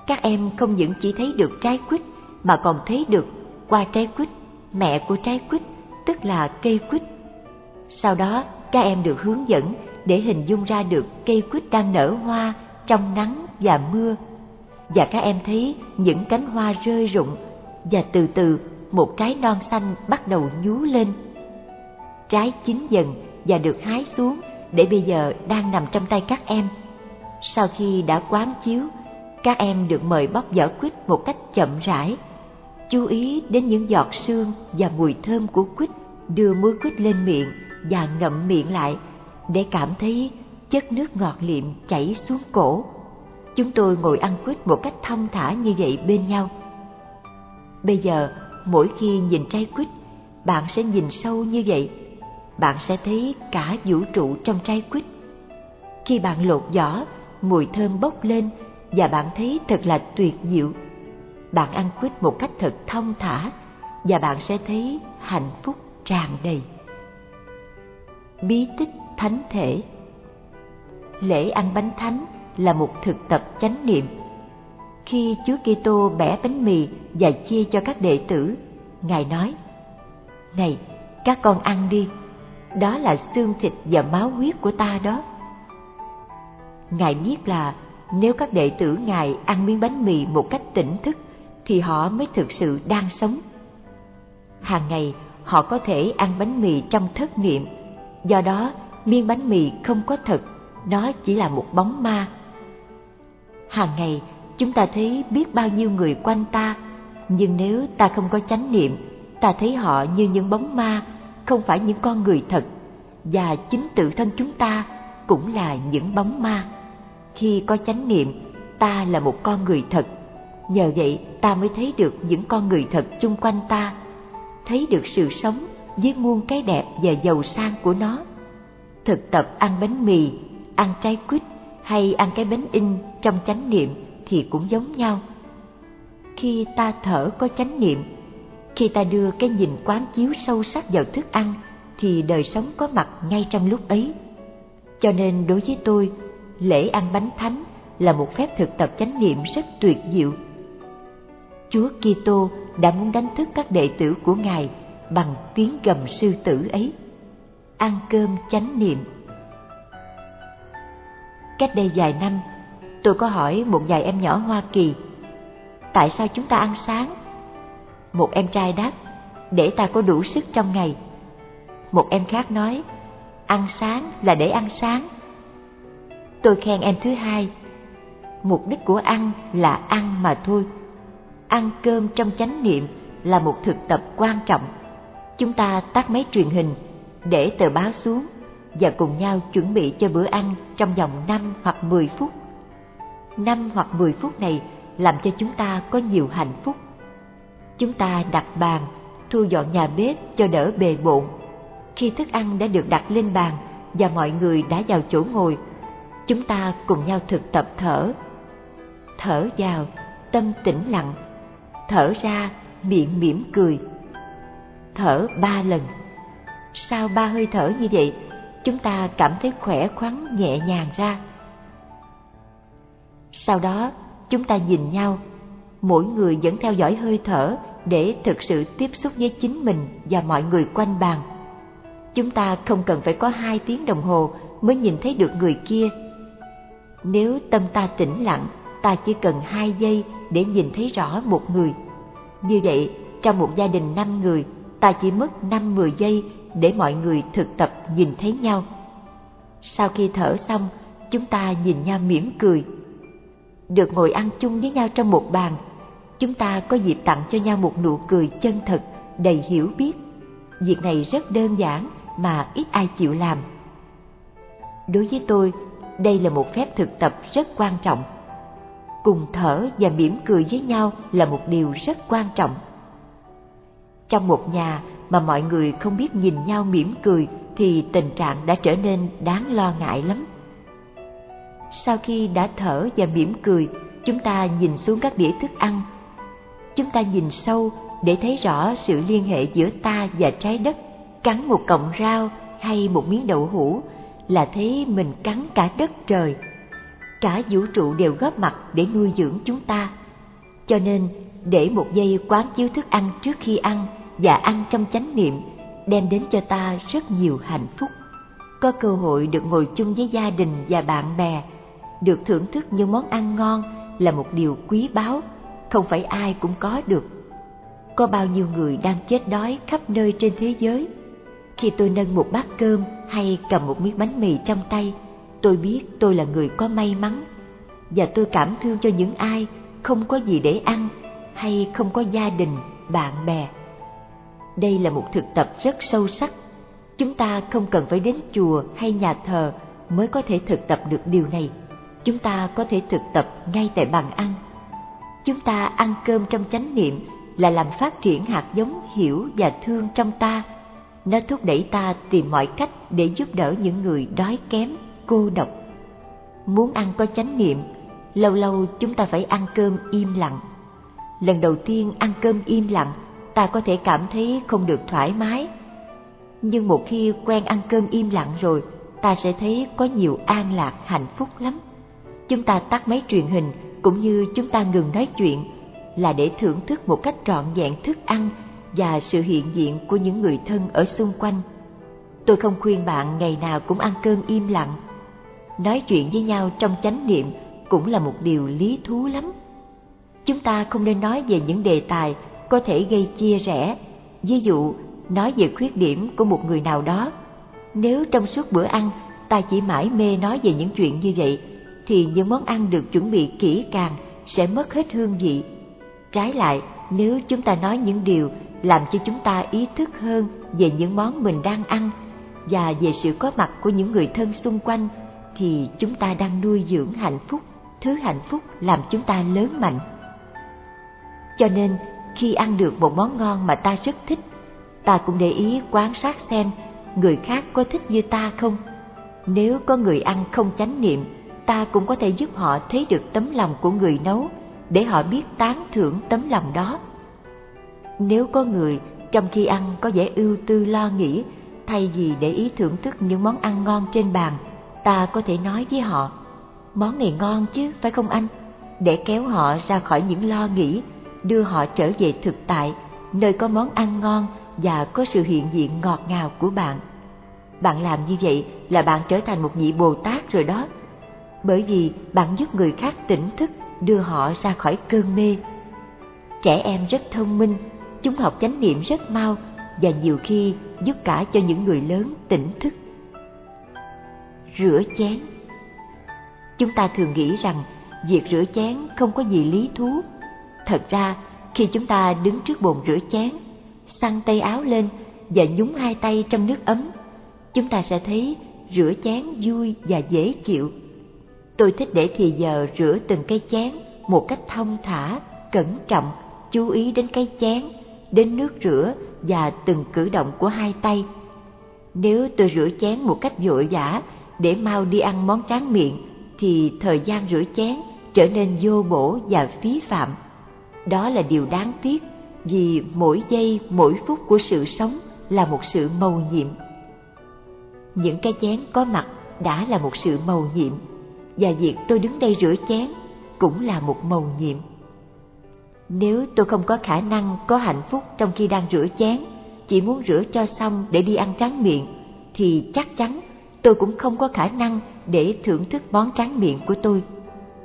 Các em không những chỉ thấy được trái quýt mà còn thấy được qua trái quýt, mẹ của trái quýt, tức là cây quýt. Sau đó, các em được hướng dẫn để hình dung ra được cây quýt đang nở hoa trong nắng và mưa. Và các em thấy những cánh hoa rơi rụng và từ từ một trái non xanh bắt đầu nhú lên. Trái chín dần và được hái xuống để bây giờ đang nằm trong tay các em. Sau khi đã quán chiếu, các em được mời bóc vỏ quýt một cách chậm rãi, chú ý đến những giọt sương và mùi thơm của quýt, đưa muối quýt lên miệng và ngậm miệng lại để cảm thấy chất nước ngọt liệm chảy xuống cổ. Chúng tôi ngồi ăn quýt một cách thông thả như vậy bên nhau. Bây giờ mỗi khi nhìn trái quýt, bạn sẽ nhìn sâu như vậy. Bạn sẽ thấy cả vũ trụ trong trái quýt. Khi bạn lột vỏ mùi thơm bốc lên và bạn thấy thật là tuyệt diệu. Bạn ăn quýt một cách thật thông thả và bạn sẽ thấy hạnh phúc tràn đầy. Bí tích thánh thể. Lễ ăn bánh thánh là một thực tập chánh niệm khi chúa kitô bẻ bánh mì và chia cho các đệ tử, ngài nói, này, các con ăn đi, đó là xương thịt và máu huyết của ta đó. Ngài biết là nếu các đệ tử ngài ăn miếng bánh mì một cách tỉnh thức thì họ mới thực sự đang sống. Hàng ngày, họ có thể ăn bánh mì trong thất niệm, do đó miếng bánh mì không có thật, nó chỉ là một bóng ma. Hàng ngày chúng ta thấy biết bao nhiêu người quanh ta, nhưng nếu ta không có chánh niệm, ta thấy họ như những bóng ma, không phải những con người thật. Và chính tự thân chúng ta cũng là những bóng ma. Khi có chánh niệm, ta là một con người thật. Nhờ vậy, ta mới thấy được những con người thật chung quanh ta, thấy được sự sống với muôn cái đẹp và giàu sang của nó. Thực tập ăn bánh mì, ăn trái quýt hay ăn cái bánh in trong chánh niệm thì cũng giống nhau. Khi ta thở có chánh niệm, khi ta đưa cái nhìn quán chiếu sâu sắc vào thức ăn, thì đời sống có mặt ngay trong lúc ấy. Cho nên đối với tôi, lễ ăn bánh thánh là một phép thực tập chánh niệm rất tuyệt diệu. Chúa kitô đã muốn đánh thức các đệ tử của ngài bằng tiếng gầm sư tử ấy. Ăn cơm chánh niệm. Cách đây vài năm tôi có hỏi một vài em nhỏ hoa kỳ, tại sao chúng ta ăn sáng? Một em trai đáp, để ta có đủ sức trong ngày. Một em khác nói, ăn sáng là để ăn sáng. Tôi khen em thứ hai, mục đích của ăn là ăn mà thôi. Ăn cơm trong chánh niệm là một thực tập quan trọng. Chúng ta tắt máy truyền hình, để tờ báo xuống và cùng nhau chuẩn bị cho bữa ăn trong vòng 5 hoặc 10 phút. 5 hoặc 10 phút này làm cho chúng ta có nhiều hạnh phúc. Chúng ta đặt bàn, thu dọn nhà bếp cho đỡ bề bộn. Khi thức ăn đã được đặt lên bàn và mọi người đã vào chỗ ngồi, chúng ta cùng nhau thực tập thở. Thở vào, tâm tĩnh lặng. Thở ra, miệng mỉm cười. Thở ba lần. Sau ba hơi thở như vậy, chúng ta cảm thấy khỏe khoắn nhẹ nhàng ra. Sau đó, chúng ta nhìn nhau, mỗi người vẫn theo dõi hơi thở để thực sự tiếp xúc với chính mình và mọi người quanh bàn. Chúng ta không cần phải có hai tiếng đồng hồ mới nhìn thấy được người kia. Nếu tâm ta tĩnh lặng, ta chỉ cần hai giây để nhìn thấy rõ một người. Như vậy, trong một gia đình năm người, ta chỉ mất năm mười giây để mọi người thực tập nhìn thấy nhau. Sau khi thở xong, chúng ta nhìn nhau mỉm cười. Được ngồi ăn chung với nhau trong một bàn, chúng ta có dịp tặng cho nhau một nụ cười chân thật, đầy hiểu biết. Việc này rất đơn giản mà ít ai chịu làm. Đối với tôi, đây là một phép thực tập rất quan trọng. Cùng thở và mỉm cười với nhau là một điều rất quan trọng. Trong một nhà mà mọi người không biết nhìn nhau mỉm cười thì tình trạng đã trở nên đáng lo ngại lắm. Sau khi đã thở và mỉm cười, chúng ta nhìn xuống các đĩa thức ăn. Chúng ta nhìn sâu để thấy rõ sự liên hệ giữa ta và trái đất. Cắn một cọng rau hay một miếng đậu hũ là thấy mình cắn cả đất trời. Cả vũ trụ đều góp mặt để nuôi dưỡng chúng ta. Cho nên, để một giây quán chiếu thức ăn trước khi ăn và ăn trong chánh niệm đem đến cho ta rất nhiều hạnh phúc. Có cơ hội được ngồi chung với gia đình và bạn bè, được thưởng thức những món ăn ngon là một điều quý báu, không phải ai cũng có được. Có bao nhiêu người đang chết đói khắp nơi trên thế giới. Khi tôi nâng một bát cơm hay cầm một miếng bánh mì trong tay, tôi biết tôi là người có may mắn và tôi cảm thương cho những ai không có gì để ăn hay không có gia đình, bạn bè đây là một thực tập rất sâu sắc. Chúng ta không cần phải đến chùa hay nhà thờ mới có thể thực tập được điều này. Chúng ta có thể thực tập ngay tại bàn ăn. Chúng ta ăn cơm trong chánh niệm là làm phát triển hạt giống hiểu và thương trong ta. Nó thúc đẩy ta tìm mọi cách để giúp đỡ những người đói kém, cô độc. Muốn ăn có chánh niệm, lâu lâu chúng ta phải ăn cơm im lặng. Lần đầu tiên ăn cơm im lặng ta có thể cảm thấy không được thoải mái nhưng một khi quen ăn cơm im lặng rồi ta sẽ thấy có nhiều an lạc hạnh phúc lắm chúng ta tắt máy truyền hình cũng như chúng ta ngừng nói chuyện là để thưởng thức một cách trọn vẹn thức ăn và sự hiện diện của những người thân ở xung quanh. Tôi không khuyên bạn ngày nào cũng ăn cơm im lặng. Nói chuyện với nhau trong chánh niệm cũng là một điều lý thú lắm. Chúng ta không nên nói về những đề tài có thể gây chia rẽ. Ví dụ, nói về khuyết điểm của một người nào đó. Nếu trong suốt bữa ăn ta chỉ mãi mê nói về những chuyện như vậy thì những món ăn được chuẩn bị kỹ càng sẽ mất hết hương vị. Trái lại, nếu chúng ta nói những điều làm cho chúng ta ý thức hơn về những món mình đang ăn và về sự có mặt của những người thân xung quanh, thì chúng ta đang nuôi dưỡng hạnh phúc, thứ hạnh phúc làm chúng ta lớn mạnh. Cho nên, khi ăn được một món ngon mà ta rất thích, ta cũng để ý quan sát xem người khác có thích như ta không. Nếu có người ăn không chánh niệm ta cũng có thể giúp họ thấy được tấm lòng của người nấu, để họ biết tán thưởng tấm lòng đó. Nếu có người trong khi ăn có vẻ ưu tư lo nghĩ, thay vì để ý thưởng thức những món ăn ngon trên bàn, ta có thể nói với họ, món này ngon chứ, phải không anh? Để kéo họ ra khỏi những lo nghĩ, đưa họ trở về thực tại, nơi có món ăn ngon và có sự hiện diện ngọt ngào của bạn. Bạn làm như vậy là bạn trở thành một vị bồ tát rồi đó bởi vì bạn giúp người khác tỉnh thức, đưa họ ra khỏi cơn mê. Trẻ em rất thông minh, chúng học chánh niệm rất mau và nhiều khi giúp cả cho những người lớn tỉnh thức. Rửa chén. Chúng ta thường nghĩ rằng việc rửa chén không có gì lý thú. Thật ra, khi chúng ta đứng trước bồn rửa chén xăng tay áo lên và nhúng hai tay trong nước ấm, chúng ta sẽ thấy rửa chén vui và dễ chịu tôi thích để thì giờ rửa từng cái chén một cách thông thả, cẩn trọng, chú ý đến cái chén, đến nước rửa và từng cử động của hai tay. Nếu tôi rửa chén một cách vội vã để mau đi ăn món tráng miệng, thì thời gian rửa chén trở nên vô bổ và phí phạm. Đó là điều đáng tiếc, vì mỗi giây, mỗi phút của sự sống là một sự mầu nhiệm. Những cái chén có mặt đã là một sự mầu nhiệm và việc tôi đứng đây rửa chén cũng là một mầu nhiệm. Nếu tôi không có khả năng, có hạnh phúc trong khi đang rửa chén, chỉ muốn rửa cho xong để đi ăn tráng miệng, thì chắc chắn tôi cũng không có khả năng để thưởng thức món tráng miệng của tôi.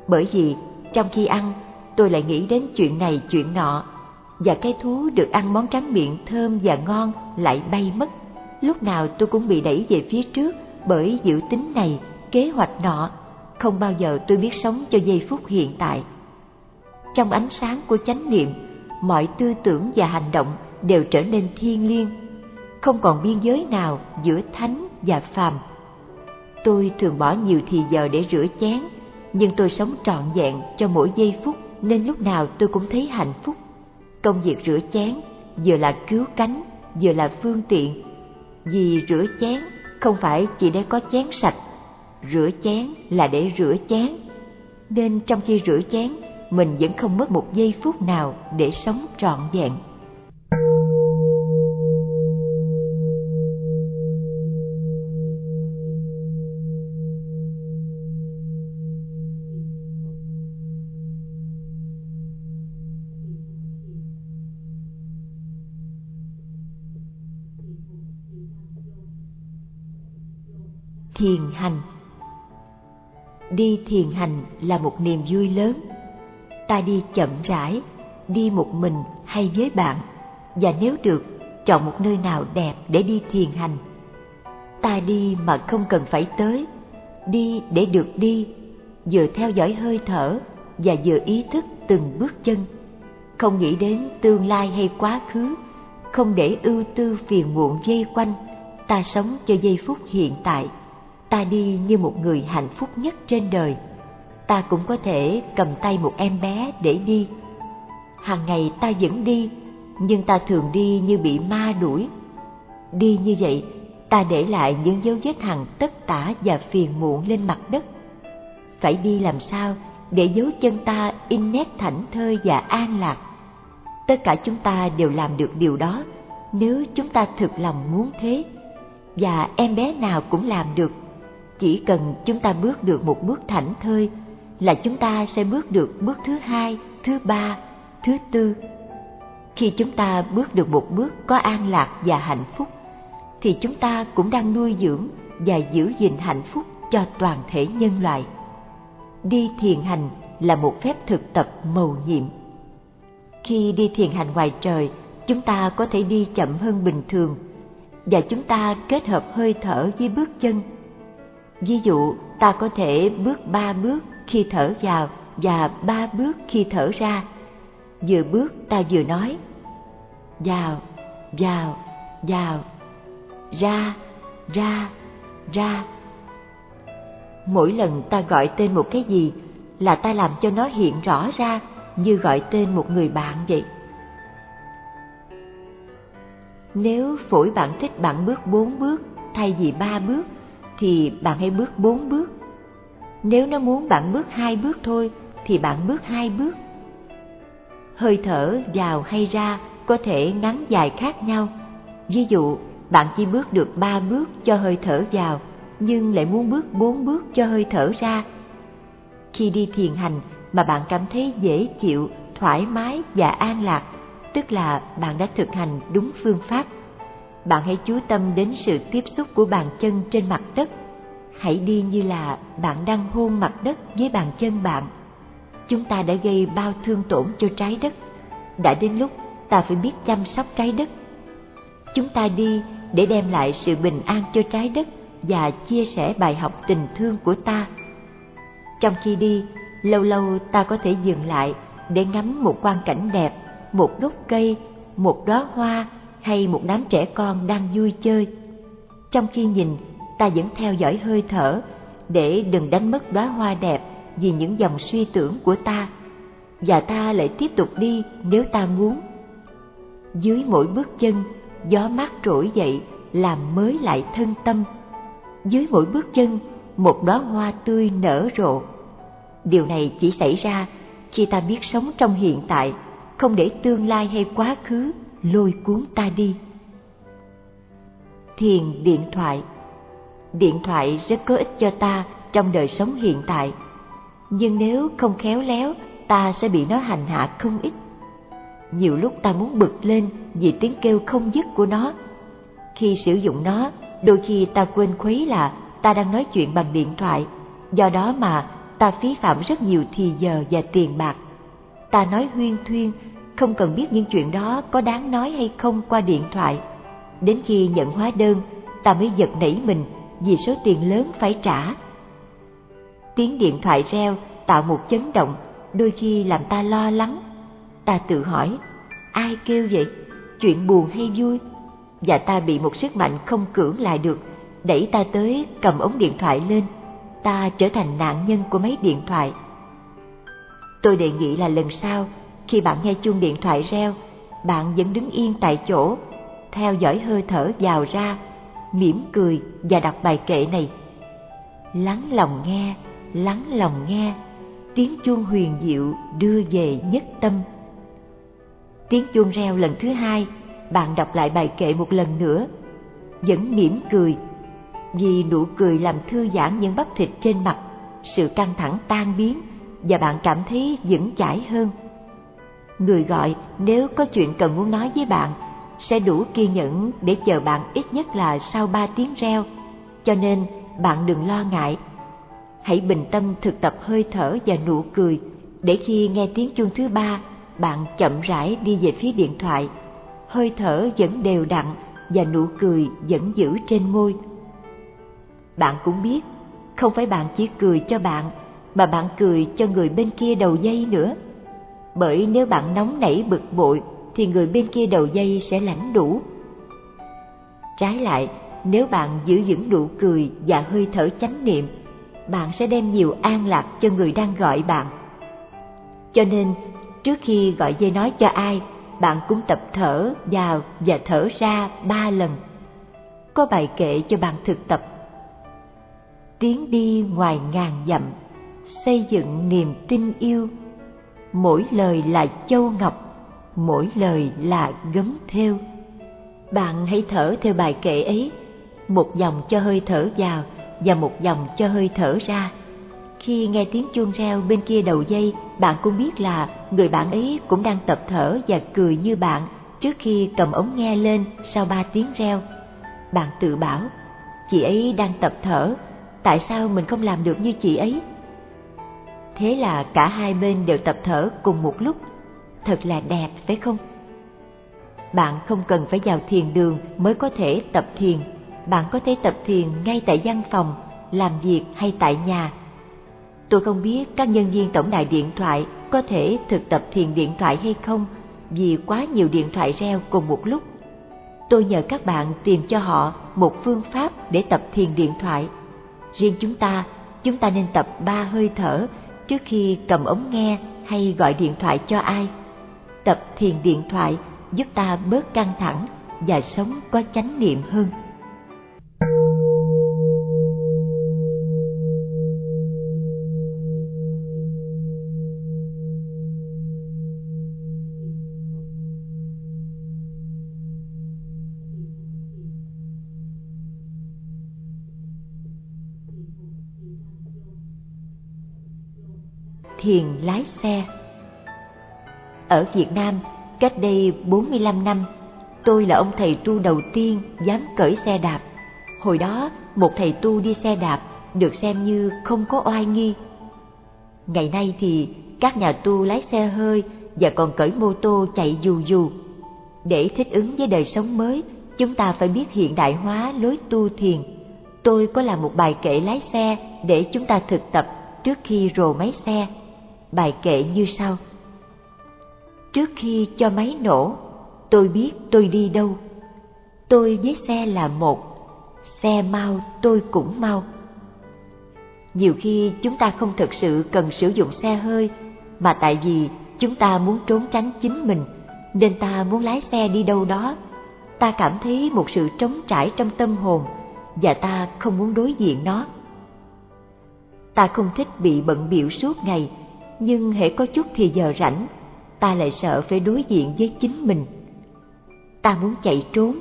Bởi vì trong khi ăn, tôi lại nghĩ đến chuyện này, chuyện nọ, và cái thú được ăn món tráng miệng thơm và ngon lại bay mất. Lúc nào tôi cũng bị đẩy về phía trước bởi dự tính này, kế hoạch nọ không bao giờ tôi biết sống cho giây phút hiện tại. Trong ánh sáng của chánh niệm, mọi tư tưởng và hành động đều trở nên thiêng liêng, không còn biên giới nào giữa thánh và phàm. Tôi thường bỏ nhiều thì giờ để rửa chén, nhưng tôi sống trọn vẹn cho mỗi giây phút, nên lúc nào tôi cũng thấy hạnh phúc. Công việc rửa chén vừa là cứu cánh, vừa là phương tiện. Vì rửa chén không phải chỉ để có chén sạch rửa chén là để rửa chén. Nên trong khi rửa chén, mình vẫn không mất một giây phút nào để sống trọn vẹn. Thiền hành đi thiền hành là một niềm vui lớn. Ta đi chậm rãi, đi một mình hay với bạn, và nếu được, chọn một nơi nào đẹp để đi thiền hành. Ta đi mà không cần phải tới, đi để được đi, vừa theo dõi hơi thở và vừa ý thức từng bước chân. Không nghĩ đến tương lai hay quá khứ, không để ưu tư phiền muộn dây quanh, ta sống cho giây phút hiện tại ta đi như một người hạnh phúc nhất trên đời. Ta cũng có thể cầm tay một em bé để đi. Hàng ngày ta vẫn đi, nhưng ta thường đi như bị ma đuổi. Đi như vậy, ta để lại những dấu vết hằn tất tả và phiền muộn lên mặt đất. Phải đi làm sao để dấu chân ta in nét thảnh thơi và an lạc? Tất cả chúng ta đều làm được điều đó, nếu chúng ta thực lòng muốn thế. Và em bé nào cũng làm được chỉ cần chúng ta bước được một bước thảnh thơi là chúng ta sẽ bước được bước thứ hai, thứ ba, thứ tư. Khi chúng ta bước được một bước có an lạc và hạnh phúc, thì chúng ta cũng đang nuôi dưỡng và giữ gìn hạnh phúc cho toàn thể nhân loại. Đi thiền hành là một phép thực tập mầu nhiệm. Khi đi thiền hành ngoài trời, chúng ta có thể đi chậm hơn bình thường và chúng ta kết hợp hơi thở với bước chân ví dụ, ta có thể bước ba bước khi thở vào và ba bước khi thở ra. Vừa bước, ta vừa nói, vào vào vào, ra ra ra. Mỗi lần ta gọi tên một cái gì là ta làm cho nó hiện rõ ra như gọi tên một người bạn vậy. Nếu phổi bạn thích bạn bước bốn bước thay vì ba bước thì bạn hãy bước bốn bước. Nếu nó muốn bạn bước hai bước thôi, thì bạn bước hai bước. Hơi thở vào hay ra có thể ngắn dài khác nhau. Ví dụ, bạn chỉ bước được ba bước cho hơi thở vào, nhưng lại muốn bước bốn bước cho hơi thở ra. Khi đi thiền hành mà bạn cảm thấy dễ chịu, thoải mái và an lạc, tức là bạn đã thực hành đúng phương pháp bạn hãy chú tâm đến sự tiếp xúc của bàn chân trên mặt đất. Hãy đi như là bạn đang hôn mặt đất với bàn chân bạn. Chúng ta đã gây bao thương tổn cho trái đất. Đã đến lúc ta phải biết chăm sóc trái đất. Chúng ta đi để đem lại sự bình an cho trái đất và chia sẻ bài học tình thương của ta. Trong khi đi, lâu lâu ta có thể dừng lại để ngắm một quang cảnh đẹp, một gốc cây, một đóa hoa hay một đám trẻ con đang vui chơi. Trong khi nhìn, ta vẫn theo dõi hơi thở để đừng đánh mất đóa hoa đẹp vì những dòng suy tưởng của ta. Và ta lại tiếp tục đi nếu ta muốn. Dưới mỗi bước chân, gió mát trỗi dậy làm mới lại thân tâm. Dưới mỗi bước chân, một đóa hoa tươi nở rộ. Điều này chỉ xảy ra khi ta biết sống trong hiện tại, không để tương lai hay quá khứ lôi cuốn ta đi. Thiền điện thoại. Điện thoại rất có ích cho ta trong đời sống hiện tại. Nhưng nếu không khéo léo, ta sẽ bị nó hành hạ không ít. Nhiều lúc ta muốn bực lên vì tiếng kêu không dứt của nó. Khi sử dụng nó, đôi khi ta quên khuấy là ta đang nói chuyện bằng điện thoại. Do đó mà ta phí phạm rất nhiều thì giờ và tiền bạc. Ta nói huyên thuyên không cần biết những chuyện đó có đáng nói hay không qua điện thoại. Đến khi nhận hóa đơn, ta mới giật nảy mình vì số tiền lớn phải trả. Tiếng điện thoại reo tạo một chấn động, đôi khi làm ta lo lắng. Ta tự hỏi, ai kêu vậy? Chuyện buồn hay vui? Và ta bị một sức mạnh không cưỡng lại được, đẩy ta tới cầm ống điện thoại lên. Ta trở thành nạn nhân của mấy điện thoại. Tôi đề nghị là lần sau khi bạn nghe chuông điện thoại reo, bạn vẫn đứng yên tại chỗ, theo dõi hơi thở vào ra, mỉm cười và đọc bài kệ này. Lắng lòng nghe, lắng lòng nghe, tiếng chuông huyền diệu đưa về nhất tâm. Tiếng chuông reo lần thứ hai, bạn đọc lại bài kệ một lần nữa, vẫn mỉm cười, vì nụ cười làm thư giãn những bắp thịt trên mặt, sự căng thẳng tan biến và bạn cảm thấy vững chãi hơn người gọi, nếu có chuyện cần muốn nói với bạn, sẽ đủ kiên nhẫn để chờ bạn ít nhất là sau ba tiếng reo. Cho nên, bạn đừng lo ngại. Hãy bình tâm thực tập hơi thở và nụ cười, để khi nghe tiếng chuông thứ ba, bạn chậm rãi đi về phía điện thoại. Hơi thở vẫn đều đặn và nụ cười vẫn giữ trên môi. Bạn cũng biết, không phải bạn chỉ cười cho bạn, mà bạn cười cho người bên kia đầu dây nữa bởi nếu bạn nóng nảy bực bội, thì người bên kia đầu dây sẽ lãnh đủ. Trái lại, nếu bạn giữ vững nụ cười và hơi thở chánh niệm, bạn sẽ đem nhiều an lạc cho người đang gọi bạn. Cho nên, trước khi gọi dây nói cho ai, bạn cũng tập thở vào và thở ra ba lần. Có bài kệ cho bạn thực tập. Tiến đi ngoài ngàn dặm, xây dựng niềm tin yêu mỗi lời là châu ngọc mỗi lời là gấm thêu bạn hãy thở theo bài kệ ấy một dòng cho hơi thở vào và một dòng cho hơi thở ra. Khi nghe tiếng chuông reo bên kia đầu dây, bạn cũng biết là người bạn ấy cũng đang tập thở và cười như bạn trước khi cầm ống nghe lên sau ba tiếng reo. Bạn tự bảo, chị ấy đang tập thở, tại sao mình không làm được như chị ấy? Thế là cả hai bên đều tập thở cùng một lúc, thật là đẹp phải không? Bạn không cần phải vào thiền đường mới có thể tập thiền, bạn có thể tập thiền ngay tại văn phòng, làm việc hay tại nhà. Tôi không biết các nhân viên tổng đài điện thoại có thể thực tập thiền điện thoại hay không vì quá nhiều điện thoại reo cùng một lúc. Tôi nhờ các bạn tìm cho họ một phương pháp để tập thiền điện thoại. Riêng chúng ta, chúng ta nên tập ba hơi thở trước khi cầm ống nghe hay gọi điện thoại cho ai. Tập thiền điện thoại giúp ta bớt căng thẳng và sống có chánh niệm hơn. Thiền lái xe. Ở Việt Nam, cách đây 45 năm, tôi là ông thầy tu đầu tiên dám cởi xe đạp. Hồi đó, một thầy tu đi xe đạp được xem như không có oai nghi. Ngày nay thì các nhà tu lái xe hơi và còn cởi mô tô chạy dù dù. Để thích ứng với đời sống mới, chúng ta phải biết hiện đại hóa lối tu thiền. Tôi có làm một bài kệ lái xe để chúng ta thực tập trước khi rồ máy xe bài kệ như sau. Trước khi cho máy nổ, tôi biết tôi đi đâu. Tôi với xe là một, xe mau tôi cũng mau. Nhiều khi chúng ta không thực sự cần sử dụng xe hơi, mà tại vì chúng ta muốn trốn tránh chính mình, nên ta muốn lái xe đi đâu đó. Ta cảm thấy một sự trống trải trong tâm hồn, và ta không muốn đối diện nó. Ta không thích bị bận biệu suốt ngày nhưng hễ có chút thì giờ rảnh, ta lại sợ phải đối diện với chính mình. Ta muốn chạy trốn,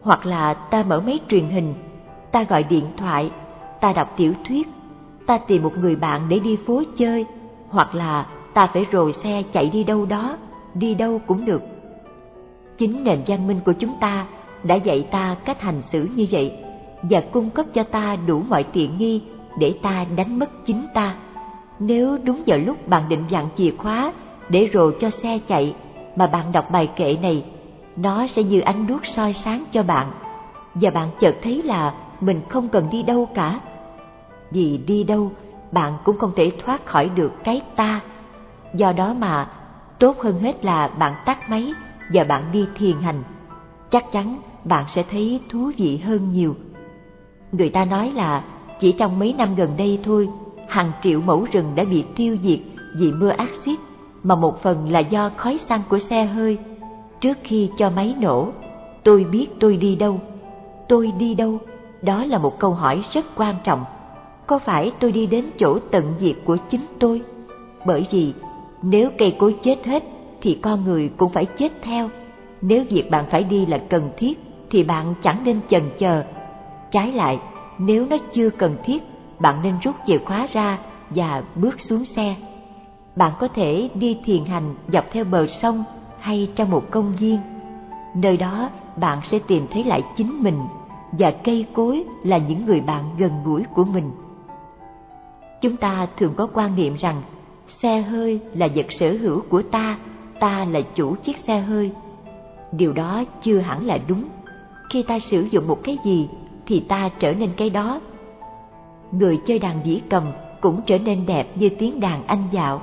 hoặc là ta mở máy truyền hình, ta gọi điện thoại, ta đọc tiểu thuyết, ta tìm một người bạn để đi phố chơi, hoặc là ta phải rồi xe chạy đi đâu đó, đi đâu cũng được. Chính nền văn minh của chúng ta đã dạy ta cách hành xử như vậy, và cung cấp cho ta đủ mọi tiện nghi để ta đánh mất chính ta nếu đúng giờ lúc bạn định dặn chìa khóa để rồ cho xe chạy mà bạn đọc bài kệ này, nó sẽ như ánh đuốc soi sáng cho bạn và bạn chợt thấy là mình không cần đi đâu cả. Vì đi đâu bạn cũng không thể thoát khỏi được cái ta. Do đó mà tốt hơn hết là bạn tắt máy và bạn đi thiền hành. Chắc chắn bạn sẽ thấy thú vị hơn nhiều. Người ta nói là chỉ trong mấy năm gần đây thôi hàng triệu mẫu rừng đã bị tiêu diệt vì mưa axit mà một phần là do khói xăng của xe hơi. Trước khi cho máy nổ, tôi biết tôi đi đâu. Tôi đi đâu? Đó là một câu hỏi rất quan trọng. Có phải tôi đi đến chỗ tận diệt của chính tôi? Bởi vì nếu cây cối chết hết thì con người cũng phải chết theo. Nếu việc bạn phải đi là cần thiết thì bạn chẳng nên chần chờ. Trái lại, nếu nó chưa cần thiết bạn nên rút chìa khóa ra và bước xuống xe. Bạn có thể đi thiền hành dọc theo bờ sông hay trong một công viên. Nơi đó bạn sẽ tìm thấy lại chính mình và cây cối là những người bạn gần gũi của mình. Chúng ta thường có quan niệm rằng xe hơi là vật sở hữu của ta, ta là chủ chiếc xe hơi. Điều đó chưa hẳn là đúng. Khi ta sử dụng một cái gì thì ta trở nên cái đó người chơi đàn dĩ cầm cũng trở nên đẹp như tiếng đàn anh dạo.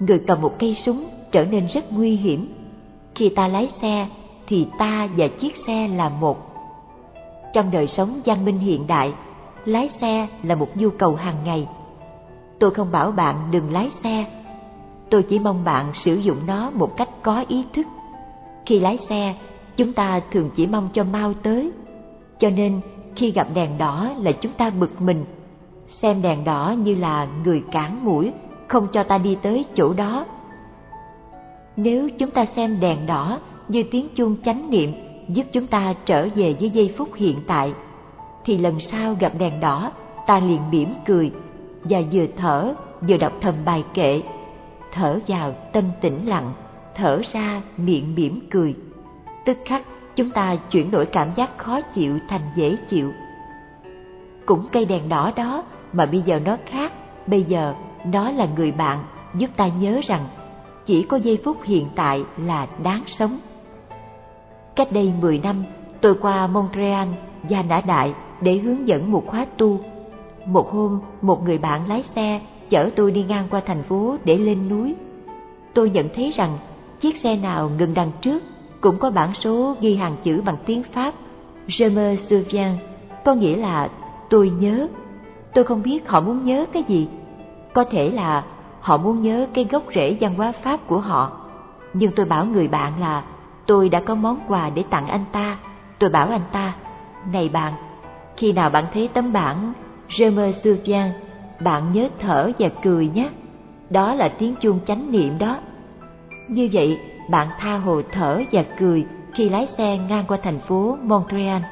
Người cầm một cây súng trở nên rất nguy hiểm. Khi ta lái xe thì ta và chiếc xe là một. Trong đời sống văn minh hiện đại, lái xe là một nhu cầu hàng ngày. Tôi không bảo bạn đừng lái xe, tôi chỉ mong bạn sử dụng nó một cách có ý thức. Khi lái xe, chúng ta thường chỉ mong cho mau tới, cho nên khi gặp đèn đỏ là chúng ta bực mình xem đèn đỏ như là người cản mũi, không cho ta đi tới chỗ đó. Nếu chúng ta xem đèn đỏ như tiếng chuông chánh niệm giúp chúng ta trở về với giây phút hiện tại, thì lần sau gặp đèn đỏ ta liền mỉm cười và vừa thở vừa đọc thầm bài kệ thở vào tâm tĩnh lặng thở ra miệng mỉm cười tức khắc chúng ta chuyển đổi cảm giác khó chịu thành dễ chịu cũng cây đèn đỏ đó mà bây giờ nó khác. Bây giờ nó là người bạn. Giúp ta nhớ rằng chỉ có giây phút hiện tại là đáng sống. Cách đây 10 năm tôi qua montreal và nã đại để hướng dẫn một khóa tu. Một hôm một người bạn lái xe chở tôi đi ngang qua thành phố để lên núi. Tôi nhận thấy rằng chiếc xe nào ngừng đằng trước cũng có bản số ghi hàng chữ bằng tiếng Pháp. Je me souviens, có nghĩa là tôi nhớ. Tôi không biết họ muốn nhớ cái gì. Có thể là họ muốn nhớ cái gốc rễ văn hóa Pháp của họ. Nhưng tôi bảo người bạn là tôi đã có món quà để tặng anh ta. Tôi bảo anh ta, này bạn, khi nào bạn thấy tấm bảng Je me bạn nhớ thở và cười nhé. Đó là tiếng chuông chánh niệm đó. Như vậy, bạn tha hồ thở và cười khi lái xe ngang qua thành phố Montreal.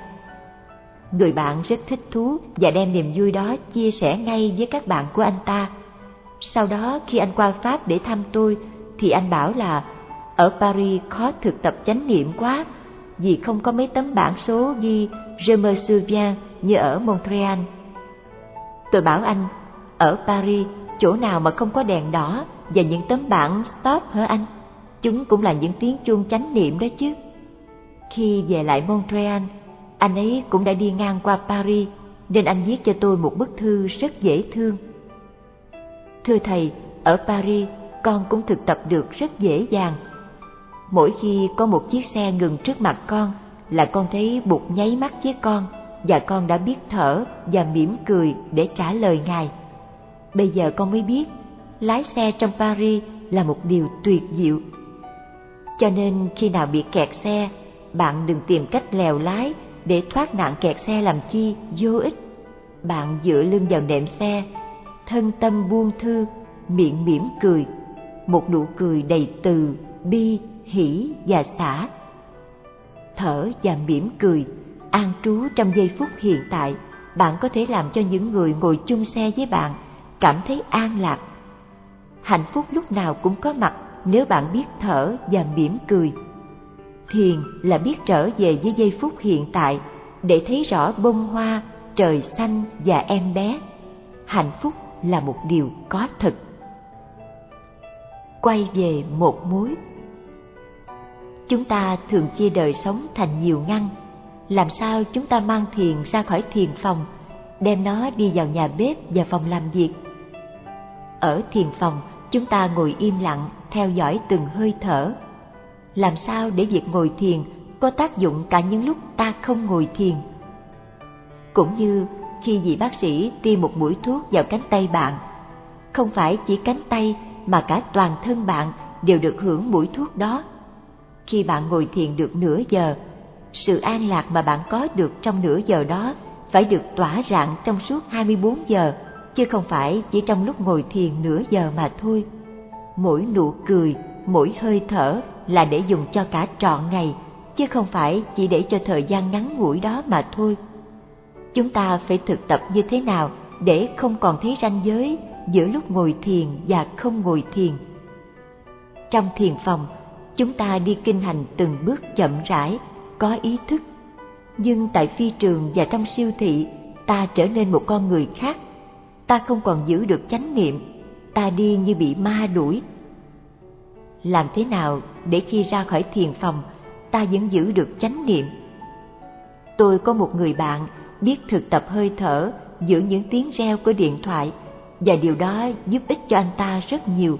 Người bạn rất thích thú và đem niềm vui đó chia sẻ ngay với các bạn của anh ta. Sau đó khi anh qua Pháp để thăm tôi thì anh bảo là ở Paris khó thực tập chánh niệm quá vì không có mấy tấm bảng số ghi Je me souviens như ở Montreal. Tôi bảo anh, ở Paris chỗ nào mà không có đèn đỏ và những tấm bảng stop hả anh? Chúng cũng là những tiếng chuông chánh niệm đó chứ. Khi về lại Montreal, anh ấy cũng đã đi ngang qua Paris, nên anh viết cho tôi một bức thư rất dễ thương. Thưa thầy, ở Paris con cũng thực tập được rất dễ dàng. Mỗi khi có một chiếc xe ngừng trước mặt con là con thấy bụt nháy mắt với con và con đã biết thở và mỉm cười để trả lời ngài. Bây giờ con mới biết, lái xe trong Paris là một điều tuyệt diệu cho nên khi nào bị kẹt xe, bạn đừng tìm cách lèo lái để thoát nạn kẹt xe làm chi vô ích. Bạn dựa lưng vào nệm xe, thân tâm buông thư, miệng mỉm cười, một nụ cười đầy từ, bi, hỷ và xả. Thở và mỉm cười, an trú trong giây phút hiện tại, bạn có thể làm cho những người ngồi chung xe với bạn cảm thấy an lạc. Hạnh phúc lúc nào cũng có mặt nếu bạn biết thở và mỉm cười. Thiền là biết trở về với giây phút hiện tại để thấy rõ bông hoa, trời xanh và em bé. Hạnh phúc là một điều có thực. Quay về một mối Chúng ta thường chia đời sống thành nhiều ngăn. Làm sao chúng ta mang thiền ra khỏi thiền phòng, đem nó đi vào nhà bếp và phòng làm việc? Ở thiền phòng, chúng ta ngồi im lặng theo dõi từng hơi thở làm sao để việc ngồi thiền có tác dụng cả những lúc ta không ngồi thiền? Cũng như khi vị bác sĩ tiêm một mũi thuốc vào cánh tay bạn không phải chỉ cánh tay mà cả toàn thân bạn đều được hưởng mũi thuốc đó. Khi bạn ngồi thiền được nửa giờ sự an lạc mà bạn có được trong nửa giờ đó phải được tỏa rạng trong suốt 24 giờ chứ không phải chỉ trong lúc ngồi thiền nửa giờ mà thôi. Mỗi nụ cười, mỗi hơi thở là để dùng cho cả trọn ngày, chứ không phải chỉ để cho thời gian ngắn ngủi đó mà thôi. Chúng ta phải thực tập như thế nào để không còn thấy ranh giới giữa lúc ngồi thiền và không ngồi thiền. Trong thiền phòng, chúng ta đi kinh hành từng bước chậm rãi, có ý thức. Nhưng tại phi trường và trong siêu thị, ta trở nên một con người khác. Ta không còn giữ được chánh niệm ta đi như bị ma đuổi. Làm thế nào để khi ra khỏi thiền phòng, ta vẫn giữ được chánh niệm? Tôi có một người bạn biết thực tập hơi thở giữa những tiếng reo của điện thoại và điều đó giúp ích cho anh ta rất nhiều.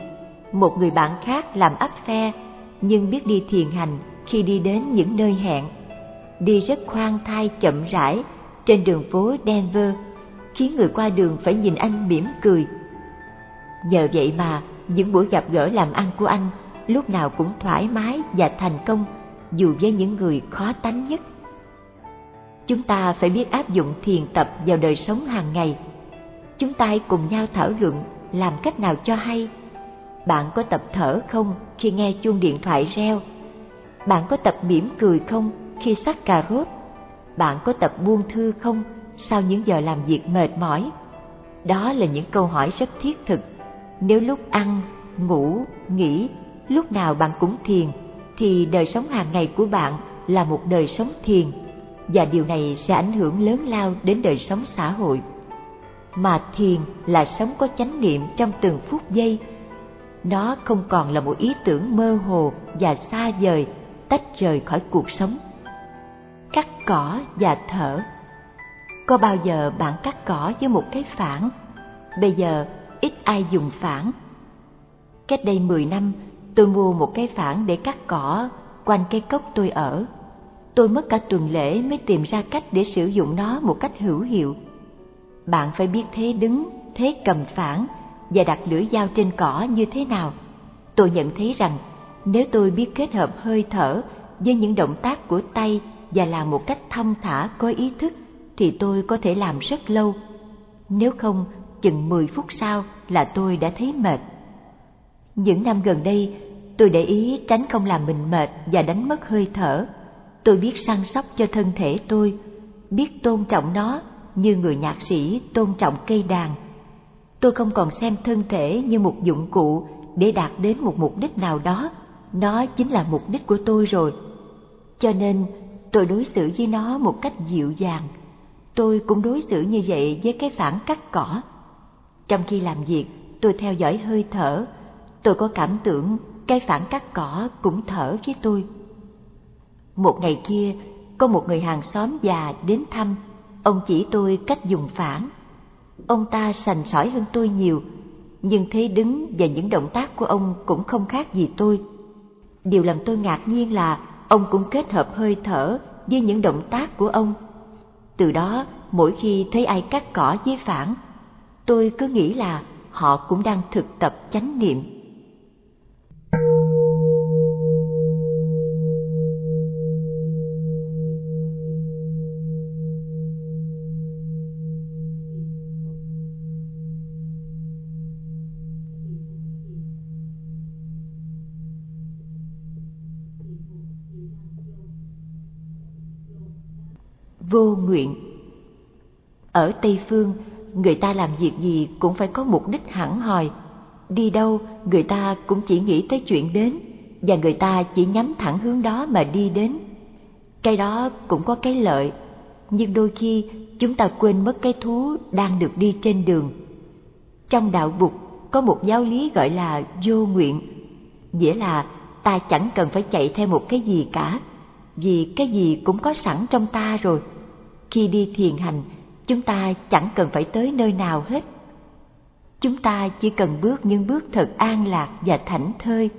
Một người bạn khác làm áp phe nhưng biết đi thiền hành khi đi đến những nơi hẹn. Đi rất khoan thai chậm rãi trên đường phố Denver, khiến người qua đường phải nhìn anh mỉm cười Nhờ vậy mà những buổi gặp gỡ làm ăn của anh lúc nào cũng thoải mái và thành công dù với những người khó tánh nhất. Chúng ta phải biết áp dụng thiền tập vào đời sống hàng ngày. Chúng ta hãy cùng nhau thảo luận làm cách nào cho hay. Bạn có tập thở không khi nghe chuông điện thoại reo? Bạn có tập mỉm cười không khi sắc cà rốt? Bạn có tập buông thư không sau những giờ làm việc mệt mỏi? Đó là những câu hỏi rất thiết thực. Nếu lúc ăn, ngủ, nghỉ, lúc nào bạn cũng thiền, thì đời sống hàng ngày của bạn là một đời sống thiền, và điều này sẽ ảnh hưởng lớn lao đến đời sống xã hội. Mà thiền là sống có chánh niệm trong từng phút giây. Nó không còn là một ý tưởng mơ hồ và xa vời, tách rời khỏi cuộc sống. Cắt cỏ và thở có bao giờ bạn cắt cỏ với một cái phản? Bây giờ ít ai dùng phản. Cách đây 10 năm, tôi mua một cái phản để cắt cỏ quanh cái cốc tôi ở. Tôi mất cả tuần lễ mới tìm ra cách để sử dụng nó một cách hữu hiệu. Bạn phải biết thế đứng, thế cầm phản và đặt lưỡi dao trên cỏ như thế nào. Tôi nhận thấy rằng nếu tôi biết kết hợp hơi thở với những động tác của tay và làm một cách thông thả có ý thức thì tôi có thể làm rất lâu. Nếu không, chừng 10 phút sau là tôi đã thấy mệt. Những năm gần đây, tôi để ý tránh không làm mình mệt và đánh mất hơi thở. Tôi biết săn sóc cho thân thể tôi, biết tôn trọng nó như người nhạc sĩ tôn trọng cây đàn. Tôi không còn xem thân thể như một dụng cụ để đạt đến một mục đích nào đó, nó chính là mục đích của tôi rồi. Cho nên tôi đối xử với nó một cách dịu dàng, tôi cũng đối xử như vậy với cái phản cắt cỏ. Trong khi làm việc, tôi theo dõi hơi thở, tôi có cảm tưởng cái phản cắt cỏ cũng thở với tôi. Một ngày kia, có một người hàng xóm già đến thăm, ông chỉ tôi cách dùng phản. Ông ta sành sỏi hơn tôi nhiều, nhưng thế đứng và những động tác của ông cũng không khác gì tôi. Điều làm tôi ngạc nhiên là ông cũng kết hợp hơi thở với những động tác của ông từ đó, mỗi khi thấy ai cắt cỏ với phản, tôi cứ nghĩ là họ cũng đang thực tập chánh niệm vô nguyện. Ở tây phương, người ta làm việc gì cũng phải có mục đích hẳn hòi đi đâu, người ta cũng chỉ nghĩ tới chuyện đến, và người ta chỉ nhắm thẳng hướng đó mà đi đến. Cái đó cũng có cái lợi, nhưng đôi khi chúng ta quên mất cái thú đang được đi trên đường. Trong đạo bục có một giáo lý gọi là vô nguyện, nghĩa là ta chẳng cần phải chạy theo một cái gì cả, vì cái gì cũng có sẵn trong ta rồi. Khi đi thiền hành, chúng ta chẳng cần phải tới nơi nào hết chúng ta chỉ cần bước những bước thật an lạc và thảnh thơi.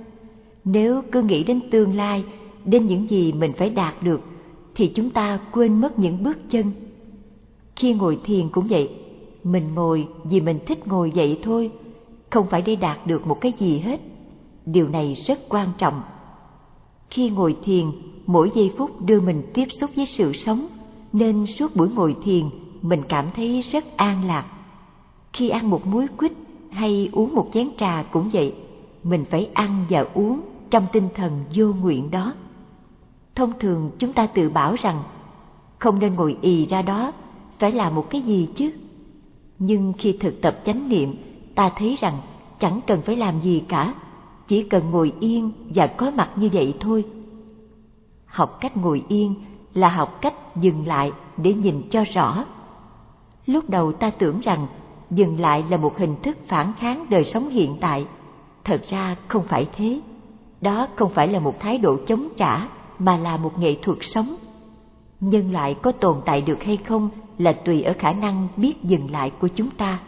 Nếu cứ nghĩ đến tương lai, đến những gì mình phải đạt được, thì chúng ta quên mất những bước chân. Khi ngồi thiền cũng vậy, mình ngồi vì mình thích ngồi vậy thôi, không phải để đạt được một cái gì hết. Điều này rất quan trọng. Khi ngồi thiền, mỗi giây phút đưa mình tiếp xúc với sự sống, nên suốt buổi ngồi thiền, mình cảm thấy rất an lạc. Khi ăn một muối quýt hay uống một chén trà cũng vậy, mình phải ăn và uống trong tinh thần vô nguyện đó. Thông thường chúng ta tự bảo rằng không nên ngồi ì ra đó, phải là một cái gì chứ. Nhưng khi thực tập chánh niệm, ta thấy rằng chẳng cần phải làm gì cả, chỉ cần ngồi yên và có mặt như vậy thôi. Học cách ngồi yên là học cách dừng lại để nhìn cho rõ. Lúc đầu ta tưởng rằng dừng lại là một hình thức phản kháng đời sống hiện tại. Thật ra không phải thế. Đó không phải là một thái độ chống trả mà là một nghệ thuật sống. Nhân loại có tồn tại được hay không là tùy ở khả năng biết dừng lại của chúng ta.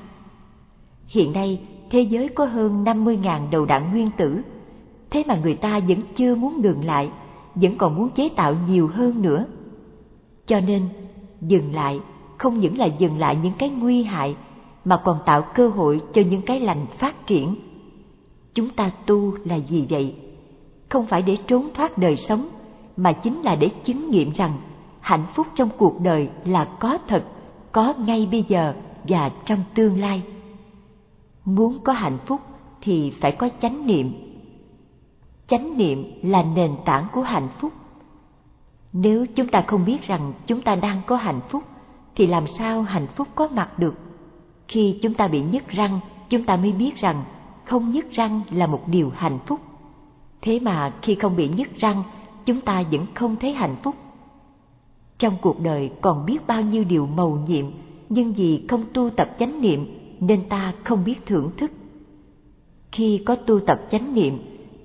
Hiện nay, thế giới có hơn 50.000 đầu đạn nguyên tử, thế mà người ta vẫn chưa muốn ngừng lại, vẫn còn muốn chế tạo nhiều hơn nữa. Cho nên, dừng lại không những là dừng lại những cái nguy hại mà còn tạo cơ hội cho những cái lành phát triển. Chúng ta tu là gì vậy? Không phải để trốn thoát đời sống, mà chính là để chứng nghiệm rằng hạnh phúc trong cuộc đời là có thật, có ngay bây giờ và trong tương lai. Muốn có hạnh phúc thì phải có chánh niệm. Chánh niệm là nền tảng của hạnh phúc nếu chúng ta không biết rằng chúng ta đang có hạnh phúc thì làm sao hạnh phúc có mặt được khi chúng ta bị nhức răng, chúng ta mới biết rằng không nhức răng là một điều hạnh phúc. Thế mà khi không bị nhức răng, chúng ta vẫn không thấy hạnh phúc. Trong cuộc đời còn biết bao nhiêu điều mầu nhiệm, nhưng vì không tu tập chánh niệm nên ta không biết thưởng thức. Khi có tu tập chánh niệm,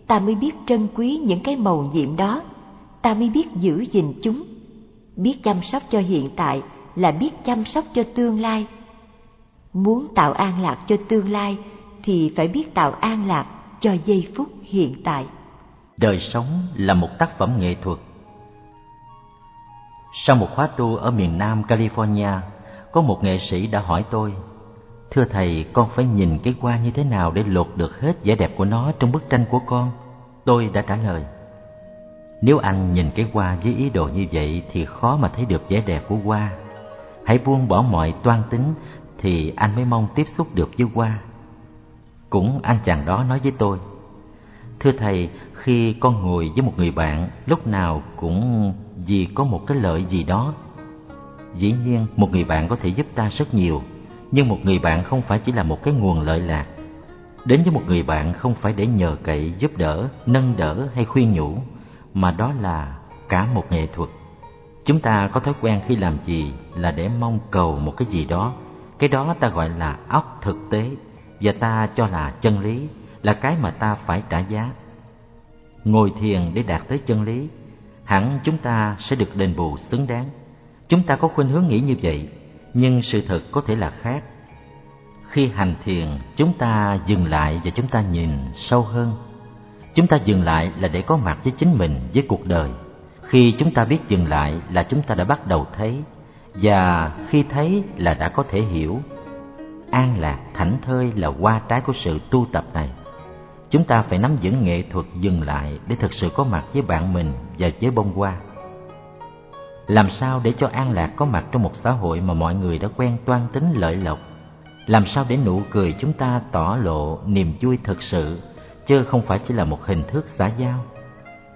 ta mới biết trân quý những cái màu nhiệm đó, ta mới biết giữ gìn chúng. Biết chăm sóc cho hiện tại là biết chăm sóc cho tương lai muốn tạo an lạc cho tương lai thì phải biết tạo an lạc cho giây phút hiện tại. Đời sống là một tác phẩm nghệ thuật. Sau một khóa tu ở miền nam california, có một nghệ sĩ đã hỏi tôi, thưa thầy, con phải nhìn cái hoa như thế nào để lột được hết vẻ đẹp của nó trong bức tranh của con? Tôi đã trả lời, nếu anh nhìn cái hoa với ý đồ như vậy thì khó mà thấy được vẻ đẹp của hoa. Hãy buông bỏ mọi toan tính thì anh mới mong tiếp xúc được với hoa. Cũng anh chàng đó nói với tôi, thưa thầy, khi con ngồi với một người bạn, lúc nào cũng vì có một cái lợi gì đó. Dĩ nhiên, một người bạn có thể giúp ta rất nhiều, nhưng một người bạn không phải chỉ là một cái nguồn lợi lạc. Đến với một người bạn không phải để nhờ cậy, giúp đỡ, nâng đỡ hay khuyên nhủ, mà đó là cả một nghệ thuật. Chúng ta có thói quen khi làm gì là để mong cầu một cái gì đó cái đó ta gọi là óc thực tế, và ta cho là chân lý, là cái mà ta phải trả giá. Ngồi thiền để đạt tới chân lý, hẳn chúng ta sẽ được đền bù xứng đáng. Chúng ta có khuynh hướng nghĩ như vậy, nhưng sự thật có thể là khác. Khi hành thiền, chúng ta dừng lại và chúng ta nhìn sâu hơn. Chúng ta dừng lại là để có mặt với chính mình, với cuộc đời. Khi chúng ta biết dừng lại là chúng ta đã bắt đầu thấy và khi thấy là đã có thể hiểu, an lạc thảnh thơi là qua trái của sự tu tập này. Chúng ta phải nắm vững nghệ thuật dừng lại để thực sự có mặt với bạn mình và với bông hoa. Làm sao để cho an lạc có mặt trong một xã hội mà mọi người đã quen toan tính lợi lộc? Làm sao để nụ cười chúng ta tỏ lộ niềm vui thực sự, chứ không phải chỉ là một hình thức xã giao?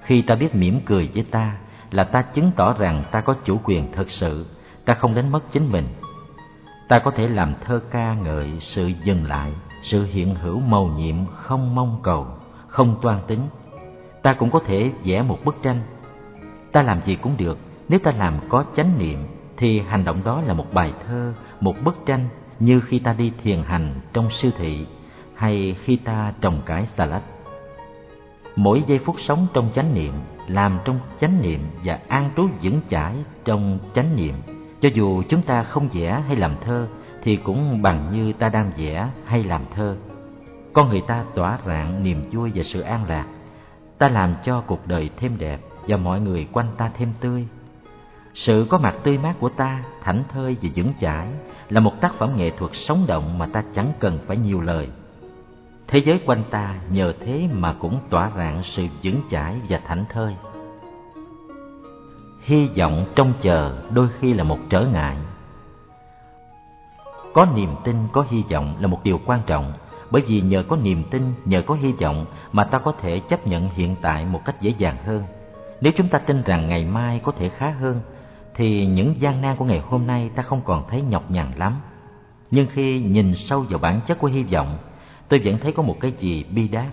Khi ta biết mỉm cười với ta, là ta chứng tỏ rằng ta có chủ quyền thực sự ta không đánh mất chính mình. Ta có thể làm thơ ca ngợi sự dừng lại, sự hiện hữu màu nhiệm không mong cầu, không toan tính. Ta cũng có thể vẽ một bức tranh. Ta làm gì cũng được, nếu ta làm có chánh niệm, thì hành động đó là một bài thơ, một bức tranh như khi ta đi thiền hành trong siêu thị hay khi ta trồng cải xà lách. Mỗi giây phút sống trong chánh niệm, làm trong chánh niệm và an trú vững chãi trong chánh niệm cho dù chúng ta không vẽ hay làm thơ, thì cũng bằng như ta đang vẽ hay làm thơ. Con người ta tỏa rạng niềm vui và sự an lạc. Ta làm cho cuộc đời thêm đẹp và mọi người quanh ta thêm tươi. Sự có mặt tươi mát của ta, thảnh thơi và vững chãi, là một tác phẩm nghệ thuật sống động mà ta chẳng cần phải nhiều lời. Thế giới quanh ta nhờ thế mà cũng tỏa rạng sự vững chãi và thảnh thơi hy vọng trông chờ đôi khi là một trở ngại. Có niềm tin, có hy vọng là một điều quan trọng, bởi vì nhờ có niềm tin, nhờ có hy vọng mà ta có thể chấp nhận hiện tại một cách dễ dàng hơn. Nếu chúng ta tin rằng ngày mai có thể khá hơn, thì những gian nan của ngày hôm nay ta không còn thấy nhọc nhằn lắm. Nhưng khi nhìn sâu vào bản chất của hy vọng, tôi vẫn thấy có một cái gì bi đát.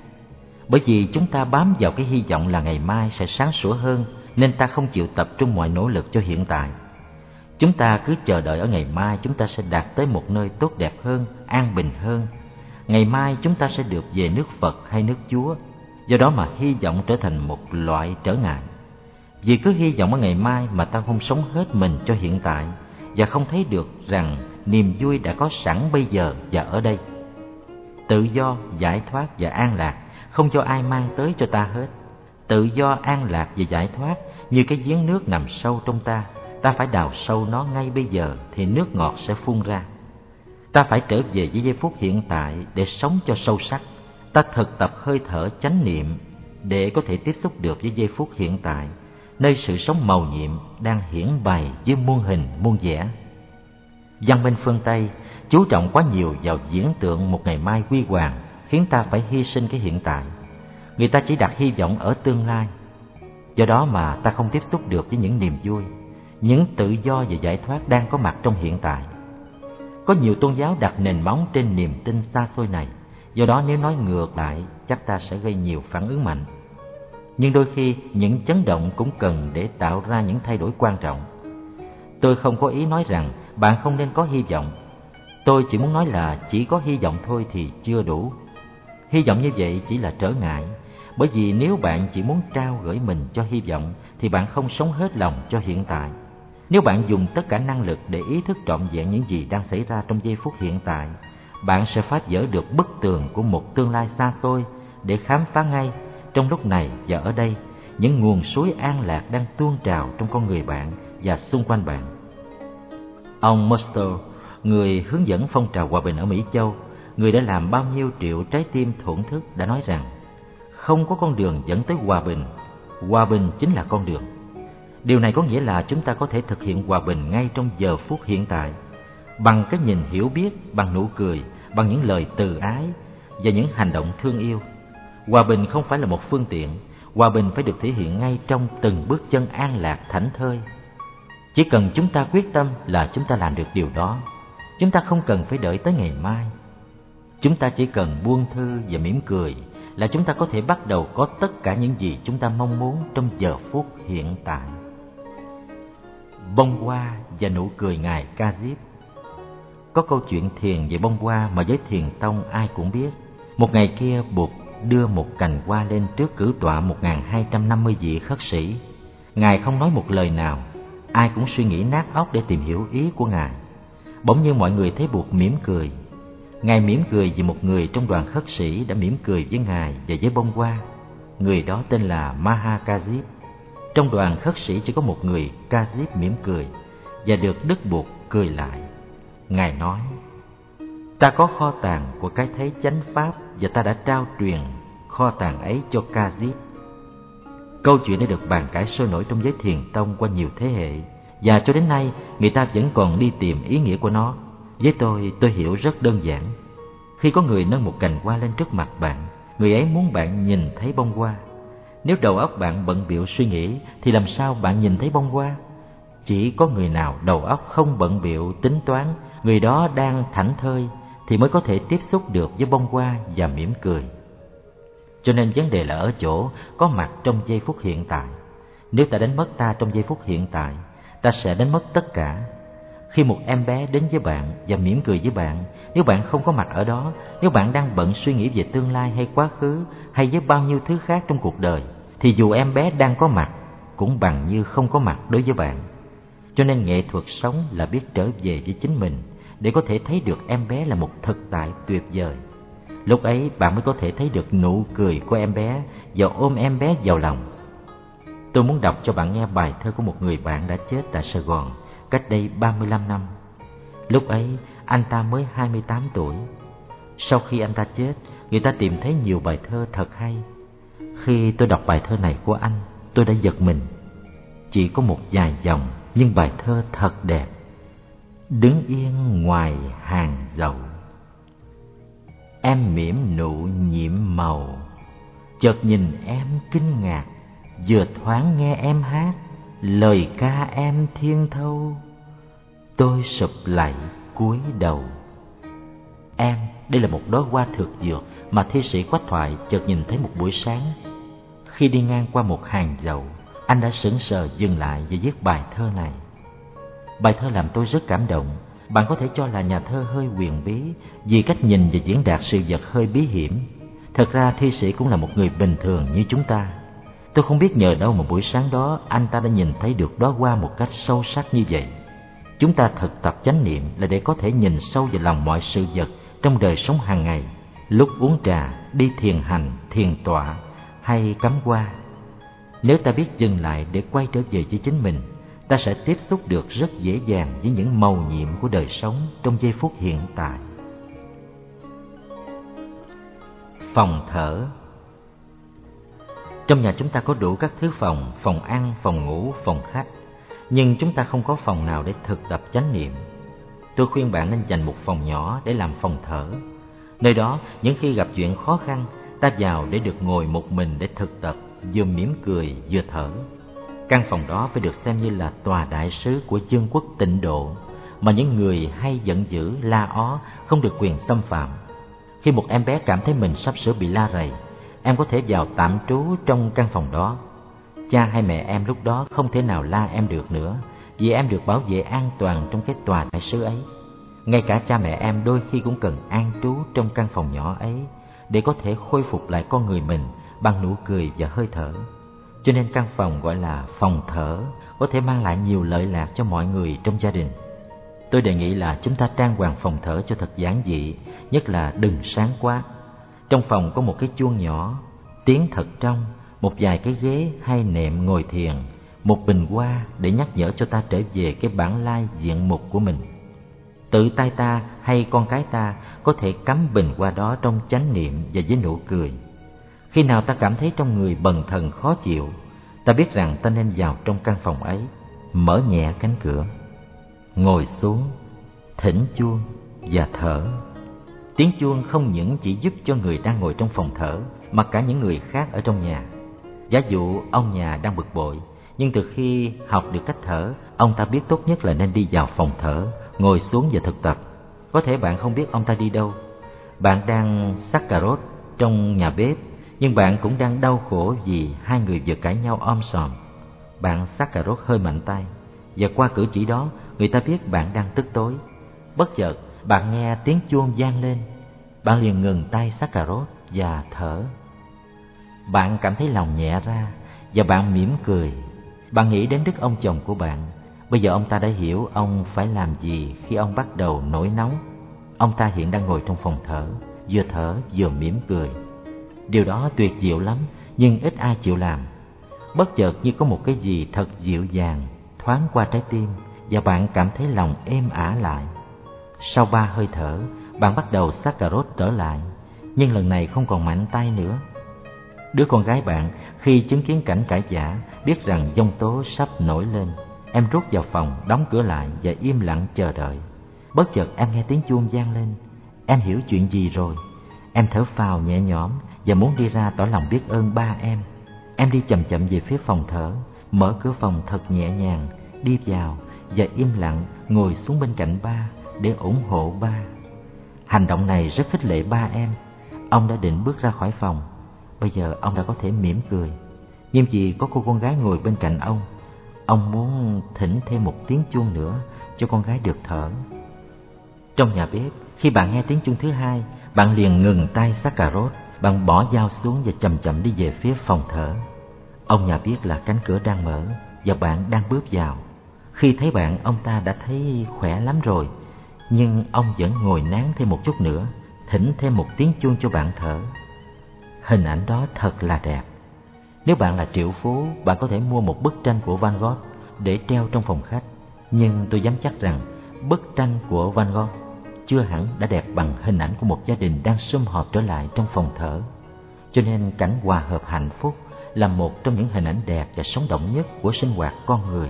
Bởi vì chúng ta bám vào cái hy vọng là ngày mai sẽ sáng sủa hơn nên ta không chịu tập trung mọi nỗ lực cho hiện tại. Chúng ta cứ chờ đợi ở ngày mai chúng ta sẽ đạt tới một nơi tốt đẹp hơn, an bình hơn. Ngày mai chúng ta sẽ được về nước phật hay nước chúa. Do đó mà hy vọng trở thành một loại trở ngại. Vì cứ hy vọng ở ngày mai mà ta không sống hết mình cho hiện tại và không thấy được rằng niềm vui đã có sẵn bây giờ và ở đây. Tự do, giải thoát và an lạc không cho ai mang tới cho ta hết. Tự do, an lạc và giải thoát như cái giếng nước nằm sâu trong ta ta phải đào sâu nó ngay bây giờ thì nước ngọt sẽ phun ra. Ta phải trở về với giây phút hiện tại để sống cho sâu sắc. Ta thực tập hơi thở chánh niệm để có thể tiếp xúc được với giây phút hiện tại, nơi sự sống màu nhiệm đang hiển bày với muôn hình, muôn vẻ. Văn minh phương tây chú trọng quá nhiều vào diễn tượng một ngày mai huy hoàng khiến ta phải hy sinh cái hiện tại. Người ta chỉ đặt hy vọng ở tương lai do đó mà ta không tiếp xúc được với những niềm vui những tự do và giải thoát đang có mặt trong hiện tại. Có nhiều tôn giáo đặt nền móng trên niềm tin xa xôi này, do đó nếu nói ngược lại chắc ta sẽ gây nhiều phản ứng mạnh. Nhưng đôi khi những chấn động cũng cần để tạo ra những thay đổi quan trọng. Tôi không có ý nói rằng bạn không nên có hy vọng. Tôi chỉ muốn nói là chỉ có hy vọng thôi thì chưa đủ. Hy vọng như vậy chỉ là trở ngại, bởi vì nếu bạn chỉ muốn trao gửi mình cho hy vọng thì bạn không sống hết lòng cho hiện tại nếu bạn dùng tất cả năng lực để ý thức trọn vẹn những gì đang xảy ra trong giây phút hiện tại, bạn sẽ phá vỡ được bức tường của một tương lai xa xôi để khám phá ngay trong lúc này và ở đây những nguồn suối an lạc đang tuôn trào trong con người bạn và xung quanh bạn. Ông Muster, người hướng dẫn phong trào hòa bình ở Mỹ Châu, người đã làm bao nhiêu triệu trái tim thổn thức đã nói rằng không có con đường dẫn tới hòa bình, hòa bình chính là con đường. Điều này có nghĩa là chúng ta có thể thực hiện hòa bình ngay trong giờ phút hiện tại, bằng cái nhìn hiểu biết, bằng nụ cười, bằng những lời từ ái và những hành động thương yêu. Hòa bình không phải là một phương tiện, hòa bình phải được thể hiện ngay trong từng bước chân an lạc thảnh thơi. Chỉ cần chúng ta quyết tâm là chúng ta làm được điều đó. Chúng ta không cần phải đợi tới ngày mai. Chúng ta chỉ cần buông thư và mỉm cười là chúng ta có thể bắt đầu có tất cả những gì chúng ta mong muốn trong giờ phút hiện tại. Bông hoa và nụ cười ngài ca diếp. Có câu chuyện thiền về bông hoa mà giới thiền tông ai cũng biết. Một ngày kia, bụt đưa một cành hoa lên trước cử tọa một hai trăm năm mươi vị khất sĩ. Ngài không nói một lời nào. Ai cũng suy nghĩ nát óc để tìm hiểu ý của ngài. Bỗng nhiên mọi người thấy buộc mỉm cười ngài mỉm cười vì một người trong đoàn khất sĩ đã mỉm cười với ngài và với bông hoa người đó tên là mahakajip trong đoàn khất sĩ chỉ có một người kazip mỉm cười và được đức buộc cười lại. Ngài nói, ta có kho tàng của cái thấy chánh pháp và ta đã trao truyền kho tàng ấy cho kazip. Câu chuyện đã được bàn cãi sôi nổi trong giới thiền tông qua nhiều thế hệ và cho đến nay người ta vẫn còn đi tìm ý nghĩa của nó. Với tôi, tôi hiểu rất đơn giản. Khi có người nâng một cành hoa lên trước mặt bạn, người ấy muốn bạn nhìn thấy bông hoa nếu đầu óc bạn bận biệu suy nghĩ thì làm sao bạn nhìn thấy bông hoa? Chỉ có người nào đầu óc không bận biệu tính toán, người đó đang thảnh thơi thì mới có thể tiếp xúc được với bông hoa và mỉm cười. Cho nên vấn đề là ở chỗ có mặt trong giây phút hiện tại. Nếu ta đánh mất ta trong giây phút hiện tại, ta sẽ đánh mất tất cả. Khi một em bé đến với bạn và mỉm cười với bạn, nếu bạn không có mặt ở đó, nếu bạn đang bận suy nghĩ về tương lai hay quá khứ hay với bao nhiêu thứ khác trong cuộc đời, thì dù em bé đang có mặt cũng bằng như không có mặt đối với bạn. Cho nên nghệ thuật sống là biết trở về với chính mình để có thể thấy được em bé là một thực tại tuyệt vời. Lúc ấy bạn mới có thể thấy được nụ cười của em bé và ôm em bé vào lòng. Tôi muốn đọc cho bạn nghe bài thơ của một người bạn đã chết tại Sài Gòn cách đây 35 năm. Lúc ấy anh ta mới 28 tuổi. Sau khi anh ta chết, người ta tìm thấy nhiều bài thơ thật hay khi tôi đọc bài thơ này của anh, tôi đã giật mình. Chỉ có một vài dòng, nhưng bài thơ thật đẹp. Đứng yên ngoài hàng dậu Em mỉm nụ nhiễm màu Chợt nhìn em kinh ngạc Vừa thoáng nghe em hát Lời ca em thiên thâu Tôi sụp lại cúi đầu Em, đây là một đóa hoa thực dược Mà thi sĩ quách thoại chợt nhìn thấy một buổi sáng khi đi ngang qua một hàng dầu anh đã sững sờ dừng lại và viết bài thơ này. Bài thơ làm tôi rất cảm động. Bạn có thể cho là nhà thơ hơi quyền bí vì cách nhìn và diễn đạt sự vật hơi bí hiểm. Thật ra thi sĩ cũng là một người bình thường như chúng ta. Tôi không biết nhờ đâu mà buổi sáng đó anh ta đã nhìn thấy được đó qua một cách sâu sắc như vậy. Chúng ta thực tập chánh niệm là để có thể nhìn sâu vào lòng mọi sự vật trong đời sống hàng ngày. Lúc uống trà, đi thiền hành, thiền tọa, hay cắm qua. Nếu ta biết dừng lại để quay trở về với chính mình, ta sẽ tiếp xúc được rất dễ dàng với những màu nhiệm của đời sống trong giây phút hiện tại. Phòng thở trong nhà chúng ta có đủ các thứ phòng, phòng ăn, phòng ngủ, phòng khách, nhưng chúng ta không có phòng nào để thực tập chánh niệm. Tôi khuyên bạn nên dành một phòng nhỏ để làm phòng thở. Nơi đó, những khi gặp chuyện khó khăn, ta vào để được ngồi một mình để thực tập vừa mỉm cười vừa thở Căn phòng đó phải được xem như là tòa đại sứ của dương quốc tịnh độ mà những người hay giận dữ la ó không được quyền xâm phạm. Khi một em bé cảm thấy mình sắp sửa bị la rầy, em có thể vào tạm trú trong căn phòng đó. Cha hay mẹ em lúc đó không thể nào la em được nữa, vì em được bảo vệ an toàn trong cái tòa đại sứ ấy. Ngay cả cha mẹ em đôi khi cũng cần an trú trong căn phòng nhỏ ấy để có thể khôi phục lại con người mình bằng nụ cười và hơi thở. Cho nên căn phòng gọi là phòng thở có thể mang lại nhiều lợi lạc cho mọi người trong gia đình. Tôi đề nghị là chúng ta trang hoàng phòng thở cho thật giản dị, nhất là đừng sáng quá. Trong phòng có một cái chuông nhỏ, tiếng thật trong, một vài cái ghế hay nệm ngồi thiền, một bình hoa để nhắc nhở cho ta trở về cái bản lai diện mục của mình. Tự tay ta hay con cái ta có thể cắm bình hoa đó trong chánh niệm và với nụ cười. Khi nào ta cảm thấy trong người bần thần khó chịu, ta biết rằng ta nên vào trong căn phòng ấy, mở nhẹ cánh cửa ngồi xuống thỉnh chuông và thở tiếng chuông không những chỉ giúp cho người đang ngồi trong phòng thở, mà cả những người khác ở trong nhà. Giả dụ, ông nhà đang bực bội, nhưng từ khi học được cách thở, ông ta biết tốt nhất là nên đi vào phòng thở, ngồi xuống và thực tập. Có thể bạn không biết ông ta đi đâu. Bạn đang sắc cà rốt trong nhà bếp, nhưng bạn cũng đang đau khổ vì hai người vừa cãi nhau om sòm. Bạn sắc cà rốt hơi mạnh tay, và qua cử chỉ đó, người ta biết bạn đang tức tối, bất chợt bạn nghe tiếng chuông vang lên. Bạn liền ngừng tay sát cà rốt và thở. Bạn cảm thấy lòng nhẹ ra và bạn mỉm cười. Bạn nghĩ đến đức ông chồng của bạn. Bây giờ ông ta đã hiểu ông phải làm gì khi ông bắt đầu nổi nóng. Ông ta hiện đang ngồi trong phòng thở, vừa thở vừa mỉm cười. Điều đó tuyệt diệu lắm, nhưng ít ai chịu làm. Bất chợt như có một cái gì thật dịu dàng thoáng qua trái tim và bạn cảm thấy lòng êm ả lại. Sau ba hơi thở, bạn bắt đầu xắt cà rốt trở lại, nhưng lần này không còn mạnh tay nữa. Đứa con gái bạn khi chứng kiến cảnh cãi giả biết rằng dông tố sắp nổi lên. Em rút vào phòng, đóng cửa lại và im lặng chờ đợi. Bất chợt em nghe tiếng chuông vang lên. Em hiểu chuyện gì rồi. Em thở phào nhẹ nhõm và muốn đi ra tỏ lòng biết ơn ba em. Em đi chậm chậm về phía phòng thở, mở cửa phòng thật nhẹ nhàng, đi vào và im lặng ngồi xuống bên cạnh ba để ủng hộ ba. Hành động này rất khích lệ ba em. Ông đã định bước ra khỏi phòng. Bây giờ ông đã có thể mỉm cười. Nhưng vì có cô con gái ngồi bên cạnh ông, ông muốn thỉnh thêm một tiếng chuông nữa cho con gái được thở. Trong nhà bếp, khi bạn nghe tiếng chuông thứ hai, bạn liền ngừng tay xác cà rốt, bạn bỏ dao xuống và chậm chậm đi về phía phòng thở. Ông nhà biết là cánh cửa đang mở và bạn đang bước vào. Khi thấy bạn, ông ta đã thấy khỏe lắm rồi, nhưng ông vẫn ngồi nán thêm một chút nữa, thỉnh thêm một tiếng chuông cho bạn thở. Hình ảnh đó thật là đẹp. Nếu bạn là triệu phú, bạn có thể mua một bức tranh của Van Gogh để treo trong phòng khách. Nhưng tôi dám chắc rằng bức tranh của Van Gogh chưa hẳn đã đẹp bằng hình ảnh của một gia đình đang sum họp trở lại trong phòng thở. Cho nên cảnh hòa hợp hạnh phúc là một trong những hình ảnh đẹp và sống động nhất của sinh hoạt con người.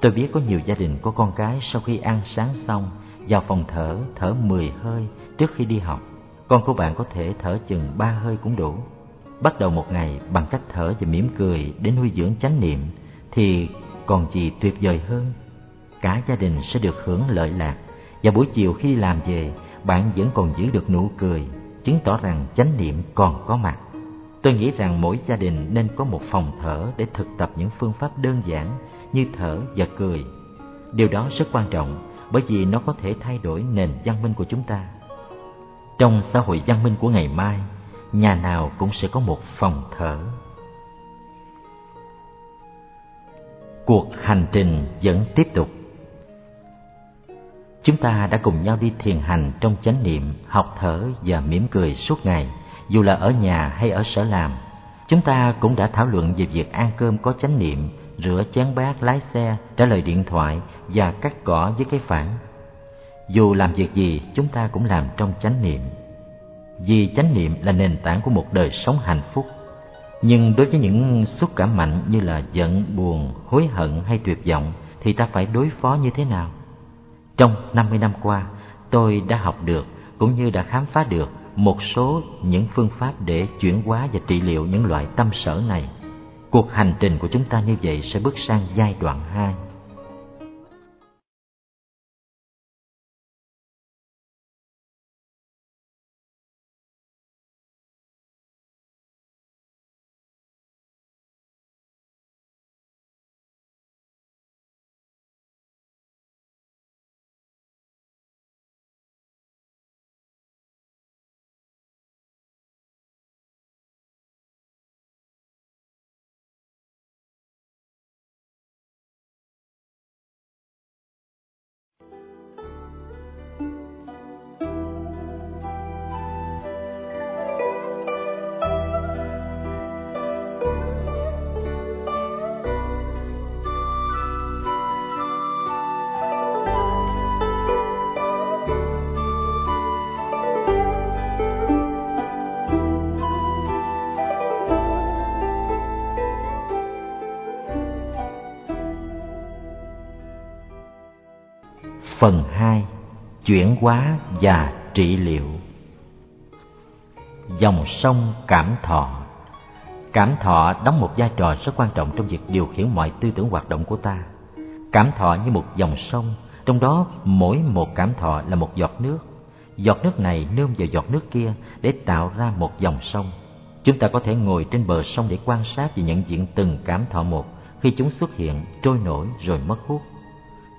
Tôi biết có nhiều gia đình có con cái sau khi ăn sáng xong vào phòng thở thở 10 hơi trước khi đi học. Con của bạn có thể thở chừng 3 hơi cũng đủ. Bắt đầu một ngày bằng cách thở và mỉm cười để nuôi dưỡng chánh niệm thì còn gì tuyệt vời hơn. Cả gia đình sẽ được hưởng lợi lạc và buổi chiều khi đi làm về bạn vẫn còn giữ được nụ cười, chứng tỏ rằng chánh niệm còn có mặt. Tôi nghĩ rằng mỗi gia đình nên có một phòng thở để thực tập những phương pháp đơn giản như thở và cười. Điều đó rất quan trọng bởi vì nó có thể thay đổi nền văn minh của chúng ta. Trong xã hội văn minh của ngày mai, nhà nào cũng sẽ có một phòng thở. Cuộc hành trình vẫn tiếp tục. Chúng ta đã cùng nhau đi thiền hành trong chánh niệm, học thở và mỉm cười suốt ngày, dù là ở nhà hay ở sở làm. Chúng ta cũng đã thảo luận về việc ăn cơm có chánh niệm rửa chén bát lái xe trả lời điện thoại và cắt cỏ với cái phản. Dù làm việc gì, chúng ta cũng làm trong chánh niệm. Vì chánh niệm là nền tảng của một đời sống hạnh phúc. Nhưng đối với những xúc cảm mạnh như là giận, buồn, hối hận hay tuyệt vọng, thì ta phải đối phó như thế nào? Trong 50 năm qua, tôi đã học được cũng như đã khám phá được một số những phương pháp để chuyển hóa và trị liệu những loại tâm sở này. Cuộc hành trình của chúng ta như vậy sẽ bước sang giai đoạn 2 Chuyển hóa và trị liệu Dòng sông cảm thọ Cảm thọ đóng một vai trò rất quan trọng trong việc điều khiển mọi tư tưởng hoạt động của ta. Cảm thọ như một dòng sông, trong đó mỗi một cảm thọ là một giọt nước. Giọt nước này nương vào giọt nước kia để tạo ra một dòng sông. Chúng ta có thể ngồi trên bờ sông để quan sát và nhận diện từng cảm thọ một khi chúng xuất hiện, trôi nổi rồi mất hút.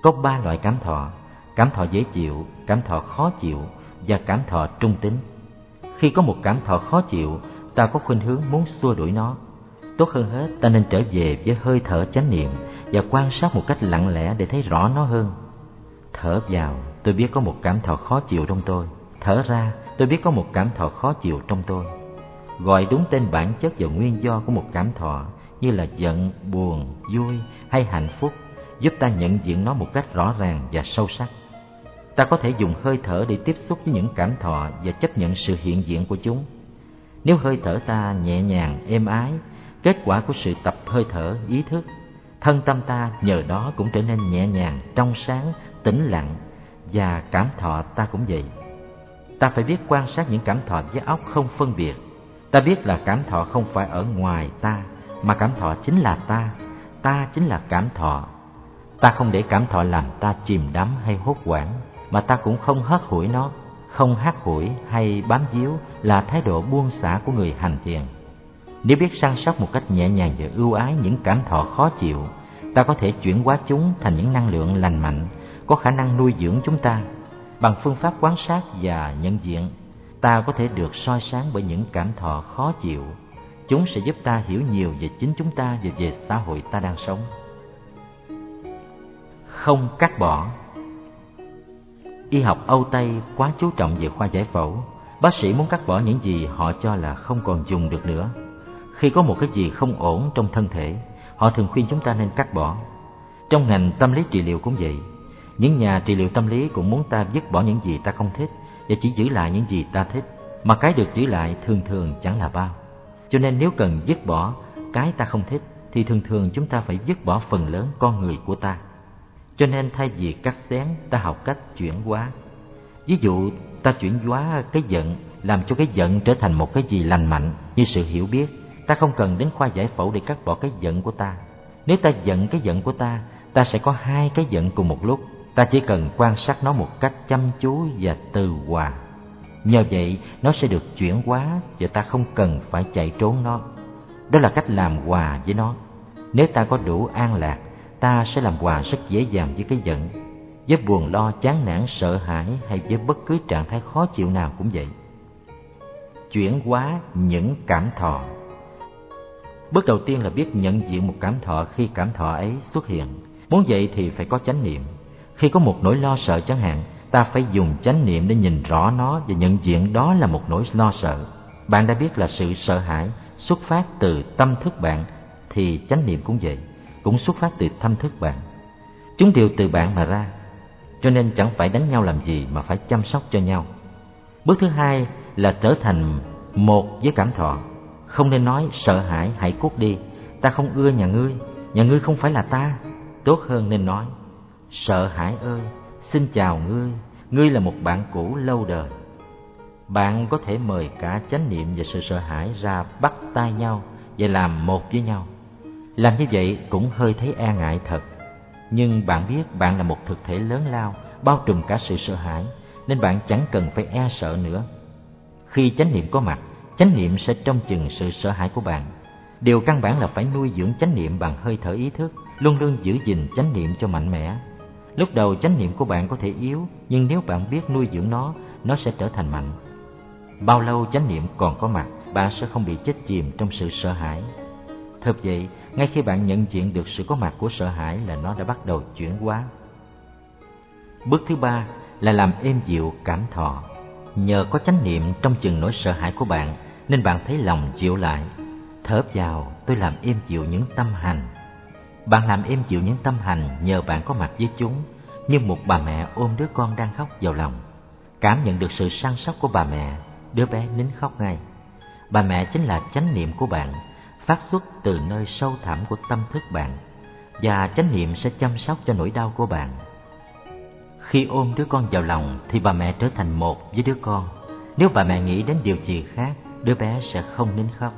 Có ba loại cảm thọ, cảm thọ dễ chịu, cảm thọ khó chịu và cảm thọ trung tính. Khi có một cảm thọ khó chịu, ta có khuynh hướng muốn xua đuổi nó. Tốt hơn hết, ta nên trở về với hơi thở chánh niệm và quan sát một cách lặng lẽ để thấy rõ nó hơn. Thở vào, tôi biết có một cảm thọ khó chịu trong tôi. Thở ra, tôi biết có một cảm thọ khó chịu trong tôi. Gọi đúng tên bản chất và nguyên do của một cảm thọ như là giận, buồn, vui hay hạnh phúc giúp ta nhận diện nó một cách rõ ràng và sâu sắc ta có thể dùng hơi thở để tiếp xúc với những cảm thọ và chấp nhận sự hiện diện của chúng. Nếu hơi thở ta nhẹ nhàng, êm ái, kết quả của sự tập hơi thở, ý thức, thân tâm ta nhờ đó cũng trở nên nhẹ nhàng, trong sáng, tĩnh lặng và cảm thọ ta cũng vậy. Ta phải biết quan sát những cảm thọ với óc không phân biệt. Ta biết là cảm thọ không phải ở ngoài ta, mà cảm thọ chính là ta. Ta chính là cảm thọ. Ta không để cảm thọ làm ta chìm đắm hay hốt hoảng mà ta cũng không hất hủi nó, không hát hủi hay bám víu là thái độ buông xả của người hành thiền. Nếu biết săn sóc một cách nhẹ nhàng và ưu ái những cảm thọ khó chịu, ta có thể chuyển hóa chúng thành những năng lượng lành mạnh, có khả năng nuôi dưỡng chúng ta. Bằng phương pháp quan sát và nhận diện, ta có thể được soi sáng bởi những cảm thọ khó chịu. Chúng sẽ giúp ta hiểu nhiều về chính chúng ta và về xã hội ta đang sống. Không cắt bỏ y học âu tây quá chú trọng về khoa giải phẫu. Bác sĩ muốn cắt bỏ những gì họ cho là không còn dùng được nữa. Khi có một cái gì không ổn trong thân thể, họ thường khuyên chúng ta nên cắt bỏ. Trong ngành tâm lý trị liệu cũng vậy. Những nhà trị liệu tâm lý cũng muốn ta dứt bỏ những gì ta không thích và chỉ giữ lại những gì ta thích. Mà cái được giữ lại thường thường chẳng là bao. Cho nên nếu cần dứt bỏ cái ta không thích, thì thường thường chúng ta phải dứt bỏ phần lớn con người của ta cho nên thay vì cắt xén, ta học cách chuyển hóa. Ví dụ, ta chuyển hóa cái giận, làm cho cái giận trở thành một cái gì lành mạnh như sự hiểu biết. Ta không cần đến khoa giải phẫu để cắt bỏ cái giận của ta. Nếu ta giận cái giận của ta, ta sẽ có hai cái giận cùng một lúc. Ta chỉ cần quan sát nó một cách chăm chú và từ hòa. Nhờ vậy, nó sẽ được chuyển hóa và ta không cần phải chạy trốn nó. Đó là cách làm hòa với nó. Nếu ta có đủ an lạc ta sẽ làm hòa rất dễ dàng với cái giận. Với buồn lo, chán nản, sợ hãi hay với bất cứ trạng thái khó chịu nào cũng vậy. Chuyển hóa những cảm thọ. Bước đầu tiên là biết nhận diện một cảm thọ khi cảm thọ ấy xuất hiện. Muốn vậy thì phải có chánh niệm. Khi có một nỗi lo sợ chẳng hạn, ta phải dùng chánh niệm để nhìn rõ nó và nhận diện đó là một nỗi lo sợ. Bạn đã biết là sự sợ hãi xuất phát từ tâm thức bạn, thì chánh niệm cũng vậy cũng xuất phát từ thâm thức bạn. Chúng đều từ bạn mà ra, cho nên chẳng phải đánh nhau làm gì mà phải chăm sóc cho nhau. Bước thứ hai là trở thành một với cảm thọ. Không nên nói sợ hãi, hãy cút đi. Ta không ưa nhà ngươi nhà ngươi không phải là ta. Tốt hơn nên nói, sợ hãi ơi, xin chào ngươi ngươi là một bạn cũ lâu đời. Bạn có thể mời cả chánh niệm và sự sợ hãi ra bắt tay nhau và làm một với nhau. Làm như vậy cũng hơi thấy e ngại thật. Nhưng bạn biết bạn là một thực thể lớn lao, bao trùm cả sự sợ hãi, nên bạn chẳng cần phải e sợ nữa. Khi chánh niệm có mặt, chánh niệm sẽ trông chừng sự sợ hãi của bạn. Điều căn bản là phải nuôi dưỡng chánh niệm bằng hơi thở ý thức, luôn luôn giữ gìn chánh niệm cho mạnh mẽ. Lúc đầu chánh niệm của bạn có thể yếu, nhưng nếu bạn biết nuôi dưỡng nó, nó sẽ trở thành mạnh. Bao lâu chánh niệm còn có mặt, bạn sẽ không bị chết chìm trong sự sợ hãi. Thật vậy, ngay khi bạn nhận diện được sự có mặt của sợ hãi là nó đã bắt đầu chuyển hóa. Bước thứ ba là làm êm dịu cảm thọ. Nhờ có chánh niệm trong chừng nỗi sợ hãi của bạn nên bạn thấy lòng dịu lại. Thở vào, tôi làm êm dịu những tâm hành. Bạn làm êm dịu những tâm hành nhờ bạn có mặt với chúng, như một bà mẹ ôm đứa con đang khóc vào lòng. Cảm nhận được sự săn sóc của bà mẹ, đứa bé nín khóc ngay. Bà mẹ chính là chánh niệm của bạn, phát xuất từ nơi sâu thẳm của tâm thức bạn, và chánh niệm sẽ chăm sóc cho nỗi đau của bạn. Khi ôm đứa con vào lòng thì bà mẹ trở thành một với đứa con. Nếu bà mẹ nghĩ đến điều gì khác, đứa bé sẽ không nín khóc.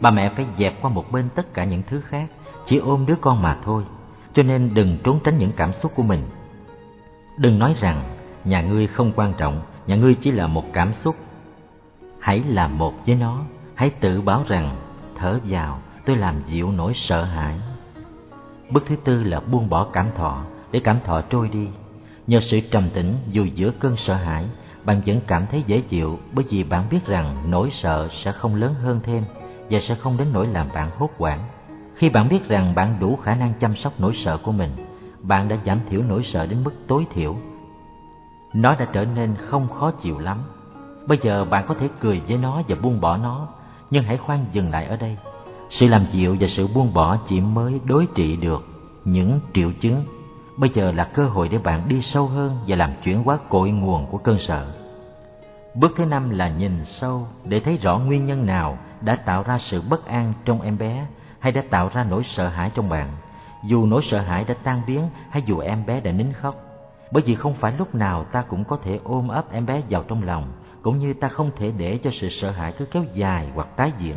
Bà mẹ phải dẹp qua một bên tất cả những thứ khác, chỉ ôm đứa con mà thôi. Cho nên đừng trốn tránh những cảm xúc của mình. Đừng nói rằng nhà ngươi không quan trọng, nhà ngươi chỉ là một cảm xúc. Hãy làm một với nó, hãy tự bảo rằng thở vào tôi làm dịu nỗi sợ hãi. Bước thứ tư là buông bỏ cảm thọ để cảm thọ trôi đi Nhờ sự trầm tĩnh dù giữa cơn sợ hãi, bạn vẫn cảm thấy dễ chịu bởi vì bạn biết rằng nỗi sợ sẽ không lớn hơn thêm và sẽ không đến nỗi làm bạn hốt hoảng. Khi bạn biết rằng bạn đủ khả năng chăm sóc nỗi sợ của mình, bạn đã giảm thiểu nỗi sợ đến mức tối thiểu. Nó đã trở nên không khó chịu lắm. Bây giờ bạn có thể cười với nó và buông bỏ nó, nhưng hãy khoan dừng lại ở đây. Sự làm dịu và sự buông bỏ chỉ mới đối trị được những triệu chứng Bây giờ là cơ hội để bạn đi sâu hơn và làm chuyển hóa cội nguồn của cơn sợ. Bước thứ năm là nhìn sâu để thấy rõ nguyên nhân nào đã tạo ra sự bất an trong em bé hay đã tạo ra nỗi sợ hãi trong bạn. Dù nỗi sợ hãi đã tan biến hay dù em bé đã nín khóc. Bởi vì không phải lúc nào ta cũng có thể ôm ấp em bé vào trong lòng, cũng như ta không thể để cho sự sợ hãi cứ kéo dài hoặc tái diễn.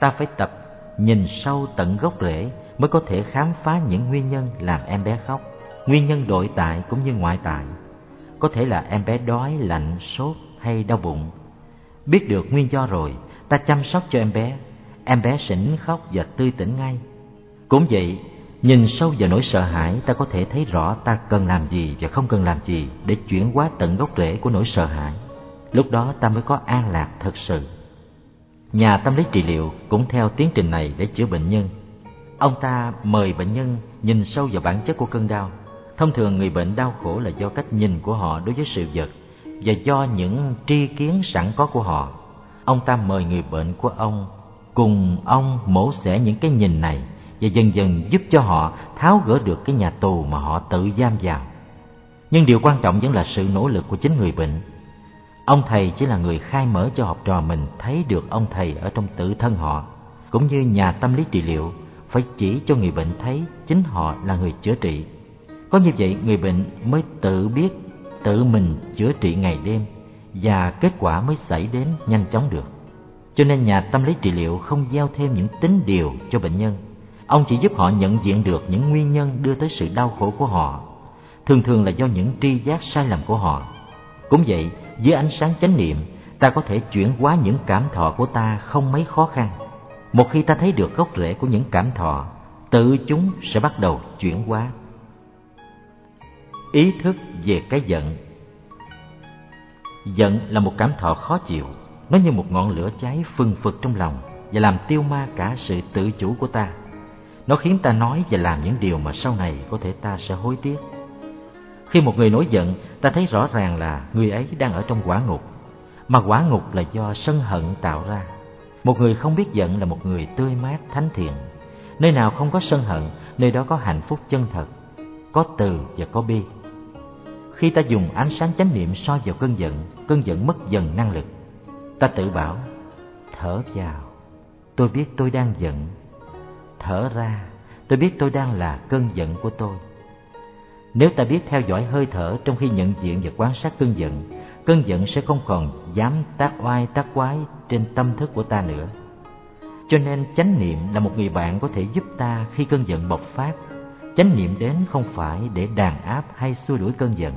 Ta phải tập nhìn sâu tận gốc rễ mới có thể khám phá những nguyên nhân làm em bé khóc. Nguyên nhân nội tại cũng như ngoại tại. Có thể là em bé đói, lạnh, sốt hay đau bụng. Biết được nguyên do rồi, ta chăm sóc cho em bé. Em bé sẽ nín khóc và tươi tỉnh ngay. Cũng vậy, nhìn sâu vào nỗi sợ hãi, ta có thể thấy rõ ta cần làm gì và không cần làm gì để chuyển hóa tận gốc rễ của nỗi sợ hãi lúc đó ta mới có an lạc thật sự nhà tâm lý trị liệu cũng theo tiến trình này để chữa bệnh nhân ông ta mời bệnh nhân nhìn sâu vào bản chất của cơn đau Thông thường người bệnh đau khổ là do cách nhìn của họ đối với sự vật và do những tri kiến sẵn có của họ. Ông ta mời người bệnh của ông cùng ông mổ xẻ những cái nhìn này và dần dần giúp cho họ tháo gỡ được cái nhà tù mà họ tự giam vào. Nhưng điều quan trọng vẫn là sự nỗ lực của chính người bệnh. Ông thầy chỉ là người khai mở cho học trò mình thấy được ông thầy ở trong tự thân họ, cũng như nhà tâm lý trị liệu phải chỉ cho người bệnh thấy chính họ là người chữa trị có như vậy người bệnh mới tự biết tự mình chữa trị ngày đêm và kết quả mới xảy đến nhanh chóng được. Cho nên nhà tâm lý trị liệu không gieo thêm những tính điều cho bệnh nhân. Ông chỉ giúp họ nhận diện được những nguyên nhân đưa tới sự đau khổ của họ. Thường thường là do những tri giác sai lầm của họ. Cũng vậy, dưới ánh sáng chánh niệm, ta có thể chuyển hóa những cảm thọ của ta không mấy khó khăn. Một khi ta thấy được gốc rễ của những cảm thọ, tự chúng sẽ bắt đầu chuyển hóa. Ý thức về cái giận. Giận là một cảm thọ khó chịu nó như một ngọn lửa cháy phừng phực trong lòng và làm tiêu ma cả sự tự chủ của ta. Nó khiến ta nói và làm những điều mà sau này có thể ta sẽ hối tiếc khi một người nổi giận ta thấy rõ ràng là người ấy đang ở trong quả ngục mà quả ngục là do sân hận tạo ra một người không biết giận là một người tươi mát thánh thiện nơi nào không có sân hận nơi đó có hạnh phúc chân thật có từ và có bi khi ta dùng ánh sáng chánh niệm soi vào cơn giận, cơn giận mất dần năng lực. Ta tự bảo, thở vào, tôi biết tôi đang giận. Thở ra, tôi biết tôi đang là cơn giận của tôi. Nếu ta biết theo dõi hơi thở trong khi nhận diện và quan sát cơn giận, cơn giận sẽ không còn dám tác oai tác quái trên tâm thức của ta nữa. cho nên chánh niệm là một người bạn có thể giúp ta khi cơn giận bộc phát. Chánh niệm đến không phải để đàn áp hay xua đuổi cơn giận.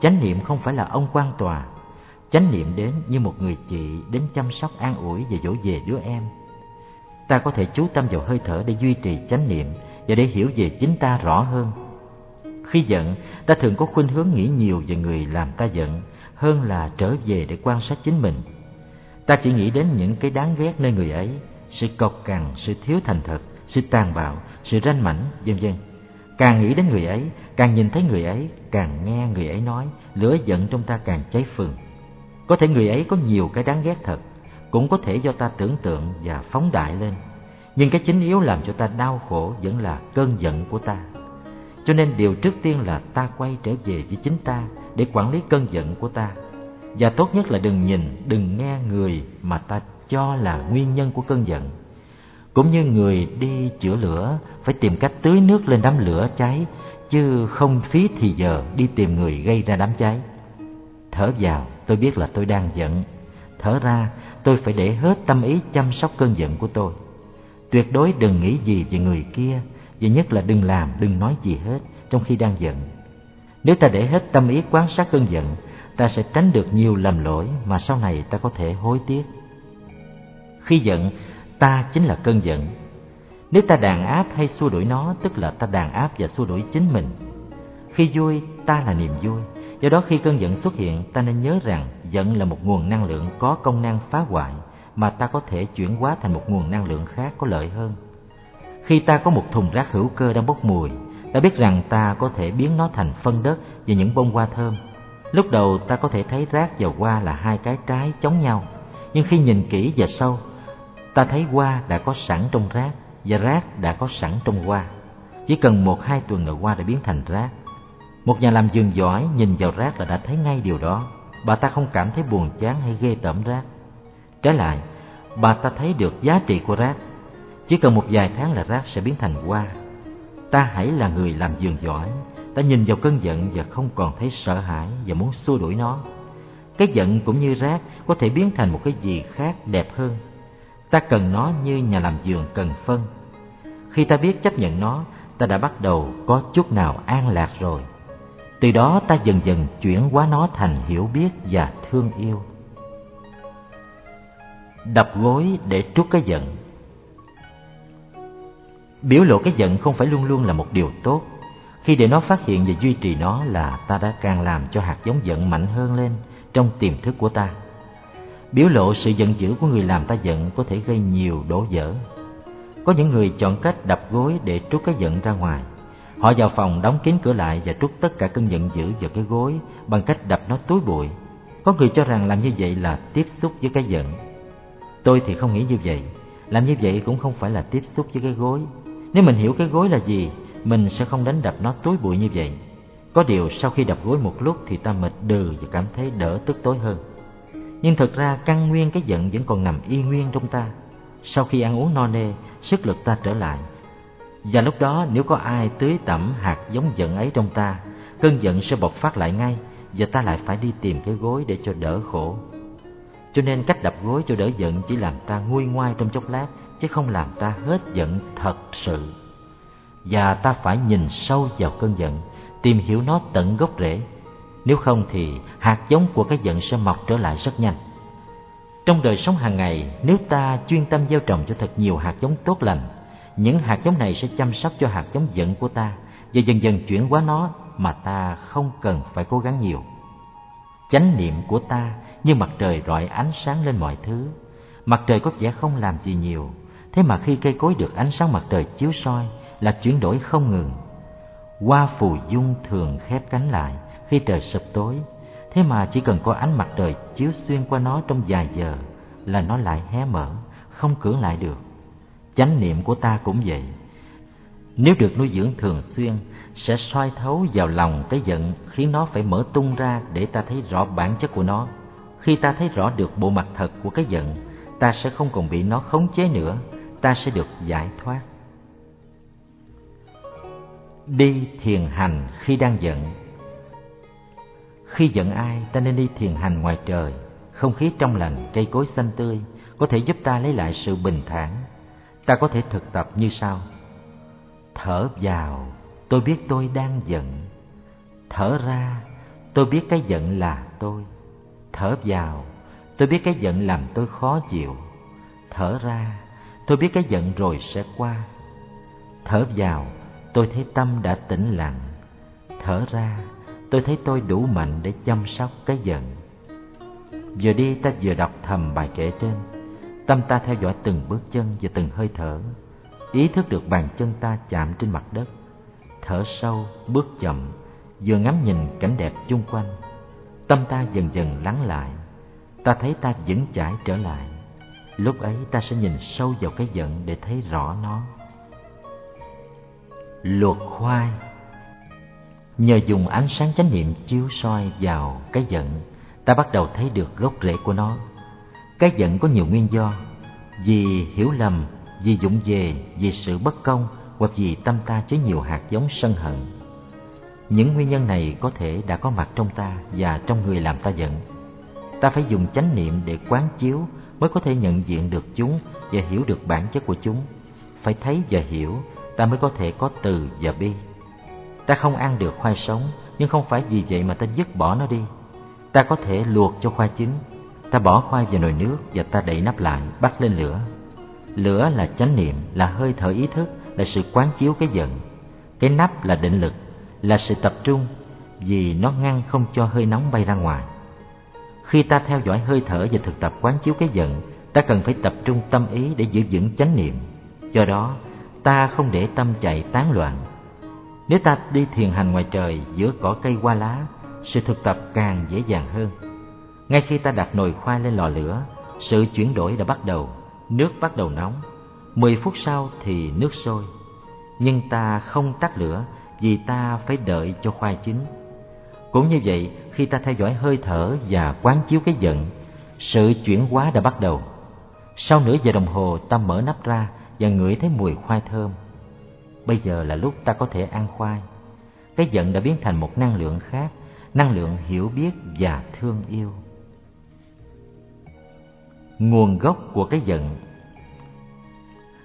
Chánh niệm không phải là ông quan tòa. Chánh niệm đến như một người chị đến chăm sóc an ủi và dỗ về đứa em. Ta có thể chú tâm vào hơi thở để duy trì chánh niệm và để hiểu về chính ta rõ hơn khi giận, ta thường có khuynh hướng nghĩ nhiều về người làm ta giận hơn là trở về để quan sát chính mình. Ta chỉ nghĩ đến những cái đáng ghét nơi người ấy, sự cộc cằn, sự thiếu thành thật, sự tàn bạo, sự ranh mãnh vân vân. Càng nghĩ đến người ấy, càng nhìn thấy người ấy, càng nghe người ấy nói, lửa giận trong ta càng cháy phừng. Có thể người ấy có nhiều cái đáng ghét thật, cũng có thể do ta tưởng tượng và phóng đại lên. Nhưng cái chính yếu làm cho ta đau khổ vẫn là cơn giận của ta cho nên điều trước tiên là ta quay trở về với chính ta để quản lý cơn giận của ta. Và tốt nhất là đừng nhìn, đừng nghe người mà ta cho là nguyên nhân của cơn giận. Cũng như người đi chữa lửa, phải tìm cách tưới nước lên đám lửa cháy, chứ không phí thì giờ đi tìm người gây ra đám cháy. Thở vào, tôi biết là tôi đang giận. Thở ra, tôi phải để hết tâm ý chăm sóc cơn giận của tôi. Tuyệt đối đừng nghĩ gì về người kia và nhất là đừng làm, đừng nói gì hết, trong khi đang giận. Nếu ta để hết tâm ý quan sát cơn giận, ta sẽ tránh được nhiều lầm lỗi mà sau này ta có thể hối tiếc. Khi giận, ta chính là cơn giận. Nếu ta đàn áp hay xua đuổi nó, tức là ta đàn áp và xua đuổi chính mình. Khi vui, ta là niềm vui. Do đó khi cơn giận xuất hiện, ta nên nhớ rằng giận là một nguồn năng lượng có công năng phá hoại, mà ta có thể chuyển hóa thành một nguồn năng lượng khác có lợi hơn khi ta có một thùng rác hữu cơ đang bốc mùi, ta biết rằng ta có thể biến nó thành phân đất và những bông hoa thơm. Lúc đầu ta có thể thấy rác và hoa là hai cái trái chống nhau, nhưng khi nhìn kỹ và sâu, ta thấy hoa đã có sẵn trong rác và rác đã có sẵn trong hoa. Chỉ cần một hai tuần là hoa đã biến thành rác. Một nhà làm vườn giỏi nhìn vào rác là đã thấy ngay điều đó. Bà ta không cảm thấy buồn chán hay ghê tởm rác. Trái lại, bà ta thấy được giá trị của rác chỉ cần một vài tháng là rác sẽ biến thành hoa. Ta hãy là người làm giường giỏi. Ta nhìn vào cơn giận và không còn thấy sợ hãi và muốn xua đuổi nó. Cái giận cũng như rác có thể biến thành một cái gì khác đẹp hơn. Ta cần nó như nhà làm giường cần phân. Khi ta biết chấp nhận nó, ta đã bắt đầu có chút nào an lạc rồi. Từ đó ta dần dần chuyển hóa nó thành hiểu biết và thương yêu. Đập gối để trút cái giận biểu lộ cái giận không phải luôn luôn là một điều tốt. Khi để nó phát hiện và duy trì nó là ta đã càng làm cho hạt giống giận mạnh hơn lên trong tiềm thức của ta. Biểu lộ sự giận dữ của người làm ta giận có thể gây nhiều đổ vỡ có những người chọn cách đập gối để trút cái giận ra ngoài. Họ vào phòng đóng kín cửa lại và trút tất cả cơn giận dữ vào cái gối bằng cách đập nó túi bụi. Có người cho rằng làm như vậy là tiếp xúc với cái giận. Tôi thì không nghĩ như vậy. Làm như vậy cũng không phải là tiếp xúc với cái gối nếu mình hiểu cái gối là gì, mình sẽ không đánh đập nó túi bụi như vậy. Có điều sau khi đập gối một lúc thì ta mệt đừ và cảm thấy đỡ tức tối hơn. Nhưng thực ra căn nguyên cái giận vẫn còn nằm y nguyên trong ta. Sau khi ăn uống no nê, sức lực ta trở lại. Và lúc đó nếu có ai tưới tẩm hạt giống giận ấy trong ta, cơn giận sẽ bộc phát lại ngay và ta lại phải đi tìm cái gối để cho đỡ khổ. Cho nên cách đập gối cho đỡ giận chỉ làm ta nguôi ngoai trong chốc lát chứ không làm ta hết giận thật sự. Và ta phải nhìn sâu vào cơn giận, tìm hiểu nó tận gốc rễ. Nếu không thì hạt giống của cái giận sẽ mọc trở lại rất nhanh. Trong đời sống hàng ngày, nếu ta chuyên tâm gieo trồng cho thật nhiều hạt giống tốt lành, những hạt giống này sẽ chăm sóc cho hạt giống giận của ta và dần dần chuyển hóa nó mà ta không cần phải cố gắng nhiều. Chánh niệm của ta như mặt trời rọi ánh sáng lên mọi thứ. Mặt trời có vẻ không làm gì nhiều thế mà khi cây cối được ánh sáng mặt trời chiếu soi là chuyển đổi không ngừng. Hoa phù dung thường khép cánh lại khi trời sập tối. Thế mà chỉ cần có ánh mặt trời chiếu xuyên qua nó trong vài giờ là nó lại hé mở, không cưỡng lại được. Chánh niệm của ta cũng vậy. Nếu được nuôi dưỡng thường xuyên, sẽ soi thấu vào lòng cái giận khiến nó phải mở tung ra để ta thấy rõ bản chất của nó. Khi ta thấy rõ được bộ mặt thật của cái giận, ta sẽ không còn bị nó khống chế nữa ta sẽ được giải thoát. Đi thiền hành khi đang giận. Khi giận ai, ta nên đi thiền hành ngoài trời. Không khí trong lành, cây cối xanh tươi, có thể giúp ta lấy lại sự bình thản. Ta có thể thực tập như sau. Thở vào, tôi biết tôi đang giận. Thở ra, tôi biết cái giận là tôi. Thở vào, tôi biết cái giận làm tôi khó chịu. Thở ra tôi biết cái giận rồi sẽ qua. Thở vào, tôi thấy tâm đã tĩnh lặng. Thở ra, tôi thấy tôi đủ mạnh để chăm sóc cái giận. Vừa đi, ta vừa đọc thầm bài kể trên. Tâm ta theo dõi từng bước chân và từng hơi thở. Ý thức được bàn chân ta chạm trên mặt đất. Thở sâu, bước chậm, vừa ngắm nhìn cảnh đẹp chung quanh. Tâm ta dần dần lắng lại. Ta thấy ta vững chãi trở lại lúc ấy ta sẽ nhìn sâu vào cái giận để thấy rõ nó. Luộc khoai. Nhờ dùng ánh sáng chánh niệm chiếu soi vào cái giận, ta bắt đầu thấy được gốc rễ của nó. Cái giận có nhiều nguyên do, vì hiểu lầm, vì dụng về, vì sự bất công, hoặc vì tâm ta chứa nhiều hạt giống sân hận. Những nguyên nhân này có thể đã có mặt trong ta và trong người làm ta giận. Ta phải dùng chánh niệm để quán chiếu mới có thể nhận diện được chúng và hiểu được bản chất của chúng. Phải thấy và hiểu, ta mới có thể có từ và bi. Ta không ăn được khoai sống, nhưng không phải vì vậy mà ta dứt bỏ nó đi. Ta có thể luộc cho khoai chín. Ta bỏ khoai vào nồi nước và ta đậy nắp lại, bắt lên lửa. Lửa là chánh niệm, là hơi thở ý thức, là sự quán chiếu cái giận. Cái nắp là định lực, là sự tập trung, vì nó ngăn không cho hơi nóng bay ra ngoài khi ta theo dõi hơi thở và thực tập quán chiếu cái giận, ta cần phải tập trung tâm ý để giữ vững chánh niệm. Do đó, ta không để tâm chạy tán loạn. Nếu ta đi thiền hành ngoài trời giữa cỏ cây hoa lá, sự thực tập càng dễ dàng hơn. Ngay khi ta đặt nồi khoai lên lò lửa, sự chuyển đổi đã bắt đầu, nước bắt đầu nóng. Mười phút sau thì nước sôi. Nhưng ta không tắt lửa vì ta phải đợi cho khoai chín cũng như vậy, khi ta theo dõi hơi thở và quán chiếu cái giận, sự chuyển hóa đã bắt đầu. Sau nửa giờ đồng hồ, ta mở nắp ra và ngửi thấy mùi khoai thơm. Bây giờ là lúc ta có thể ăn khoai. Cái giận đã biến thành một năng lượng khác, năng lượng hiểu biết và thương yêu. Nguồn gốc của cái giận.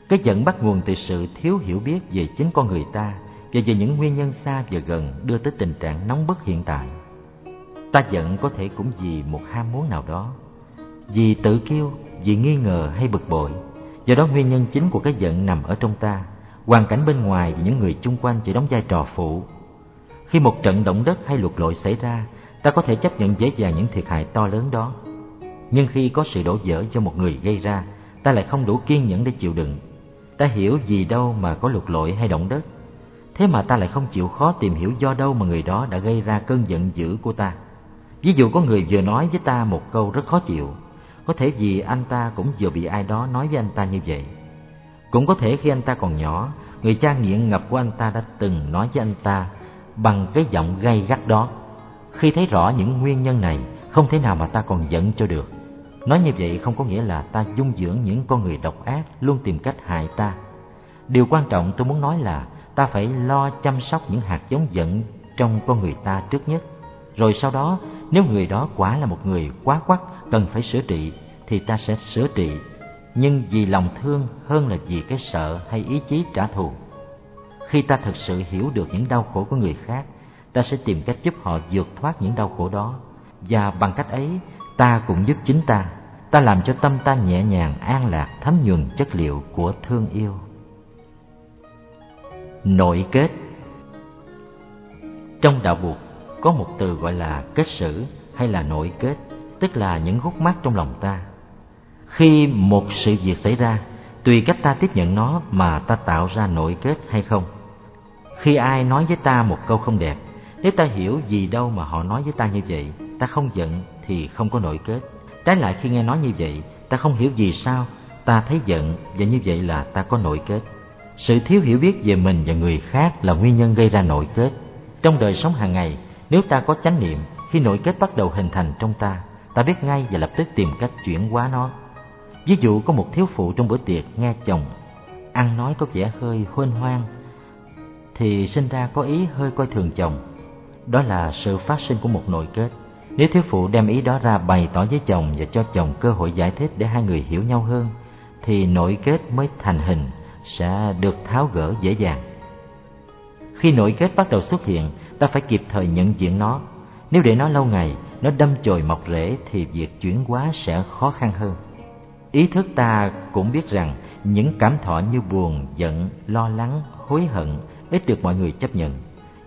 Cái giận bắt nguồn từ sự thiếu hiểu biết về chính con người ta và về những nguyên nhân xa và gần đưa tới tình trạng nóng bức hiện tại, ta giận có thể cũng vì một ham muốn nào đó, vì tự kiêu, vì nghi ngờ hay bực bội. Do đó nguyên nhân chính của cái giận nằm ở trong ta, hoàn cảnh bên ngoài và những người chung quanh chỉ đóng vai trò phụ. Khi một trận động đất hay lụt lội xảy ra, ta có thể chấp nhận dễ dàng những thiệt hại to lớn đó. Nhưng khi có sự đổ vỡ do một người gây ra, ta lại không đủ kiên nhẫn để chịu đựng. Ta hiểu gì đâu mà có lụt lội hay động đất thế mà ta lại không chịu khó tìm hiểu do đâu mà người đó đã gây ra cơn giận dữ của ta. Ví dụ có người vừa nói với ta một câu rất khó chịu, có thể vì anh ta cũng vừa bị ai đó nói với anh ta như vậy. Cũng có thể khi anh ta còn nhỏ, người cha nghiện ngập của anh ta đã từng nói với anh ta bằng cái giọng gay gắt đó. Khi thấy rõ những nguyên nhân này, không thể nào mà ta còn giận cho được. Nói như vậy không có nghĩa là ta dung dưỡng những con người độc ác luôn tìm cách hại ta. Điều quan trọng tôi muốn nói là ta phải lo chăm sóc những hạt giống giận trong con người ta trước nhất. Rồi sau đó, nếu người đó quả là một người quá quắc, cần phải sửa trị, thì ta sẽ sửa trị. Nhưng vì lòng thương hơn là vì cái sợ hay ý chí trả thù. Khi ta thực sự hiểu được những đau khổ của người khác, ta sẽ tìm cách giúp họ vượt thoát những đau khổ đó. Và bằng cách ấy, ta cũng giúp chính ta. Ta làm cho tâm ta nhẹ nhàng, an lạc, thấm nhuần chất liệu của thương yêu nội kết. Trong đạo buộc, có một từ gọi là kết sử hay là nội kết, tức là những gút mắt trong lòng ta. Khi một sự việc xảy ra, tùy cách ta tiếp nhận nó mà ta tạo ra nội kết hay không. Khi ai nói với ta một câu không đẹp, nếu ta hiểu gì đâu mà họ nói với ta như vậy, ta không giận thì không có nội kết. Trái lại khi nghe nói như vậy, ta không hiểu gì sao, ta thấy giận và như vậy là ta có nội kết sự thiếu hiểu biết về mình và người khác là nguyên nhân gây ra nội kết. Trong đời sống hàng ngày, nếu ta có chánh niệm, khi nội kết bắt đầu hình thành trong ta ta biết ngay và lập tức tìm cách chuyển hóa nó. Ví dụ, có một thiếu phụ trong bữa tiệc nghe chồng ăn nói có vẻ hơi huênh hoang, thì sinh ra có ý hơi coi thường chồng. Đó là sự phát sinh của một nội kết. Nếu thiếu phụ đem ý đó ra bày tỏ với chồng và cho chồng cơ hội giải thích để hai người hiểu nhau hơn, thì nội kết mới thành hình sẽ được tháo gỡ dễ dàng. Khi nội kết bắt đầu xuất hiện, ta phải kịp thời nhận diện nó. Nếu để nó lâu ngày, nó đâm chồi mọc rễ thì việc chuyển hóa sẽ khó khăn hơn. Ý thức ta cũng biết rằng những cảm thọ như buồn, giận, lo lắng, hối hận ít được mọi người chấp nhận.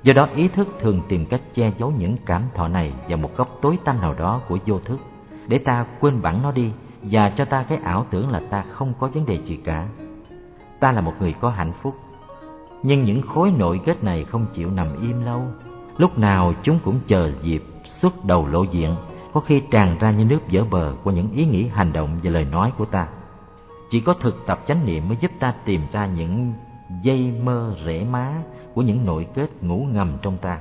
Do đó, ý thức thường tìm cách che giấu những cảm thọ này vào một góc tối tăm nào đó của vô thức. Để ta quên bẵng nó đi và cho ta cái ảo tưởng là ta không có vấn đề gì cả ta là một người có hạnh phúc. Nhưng những khối nội kết này không chịu nằm im lâu. Lúc nào chúng cũng chờ dịp xuất đầu lộ diện, có khi tràn ra như nước vỡ bờ qua những ý nghĩ hành động và lời nói của ta. Chỉ có thực tập chánh niệm mới giúp ta tìm ra những dây mơ rễ má của những nội kết ngủ ngầm trong ta.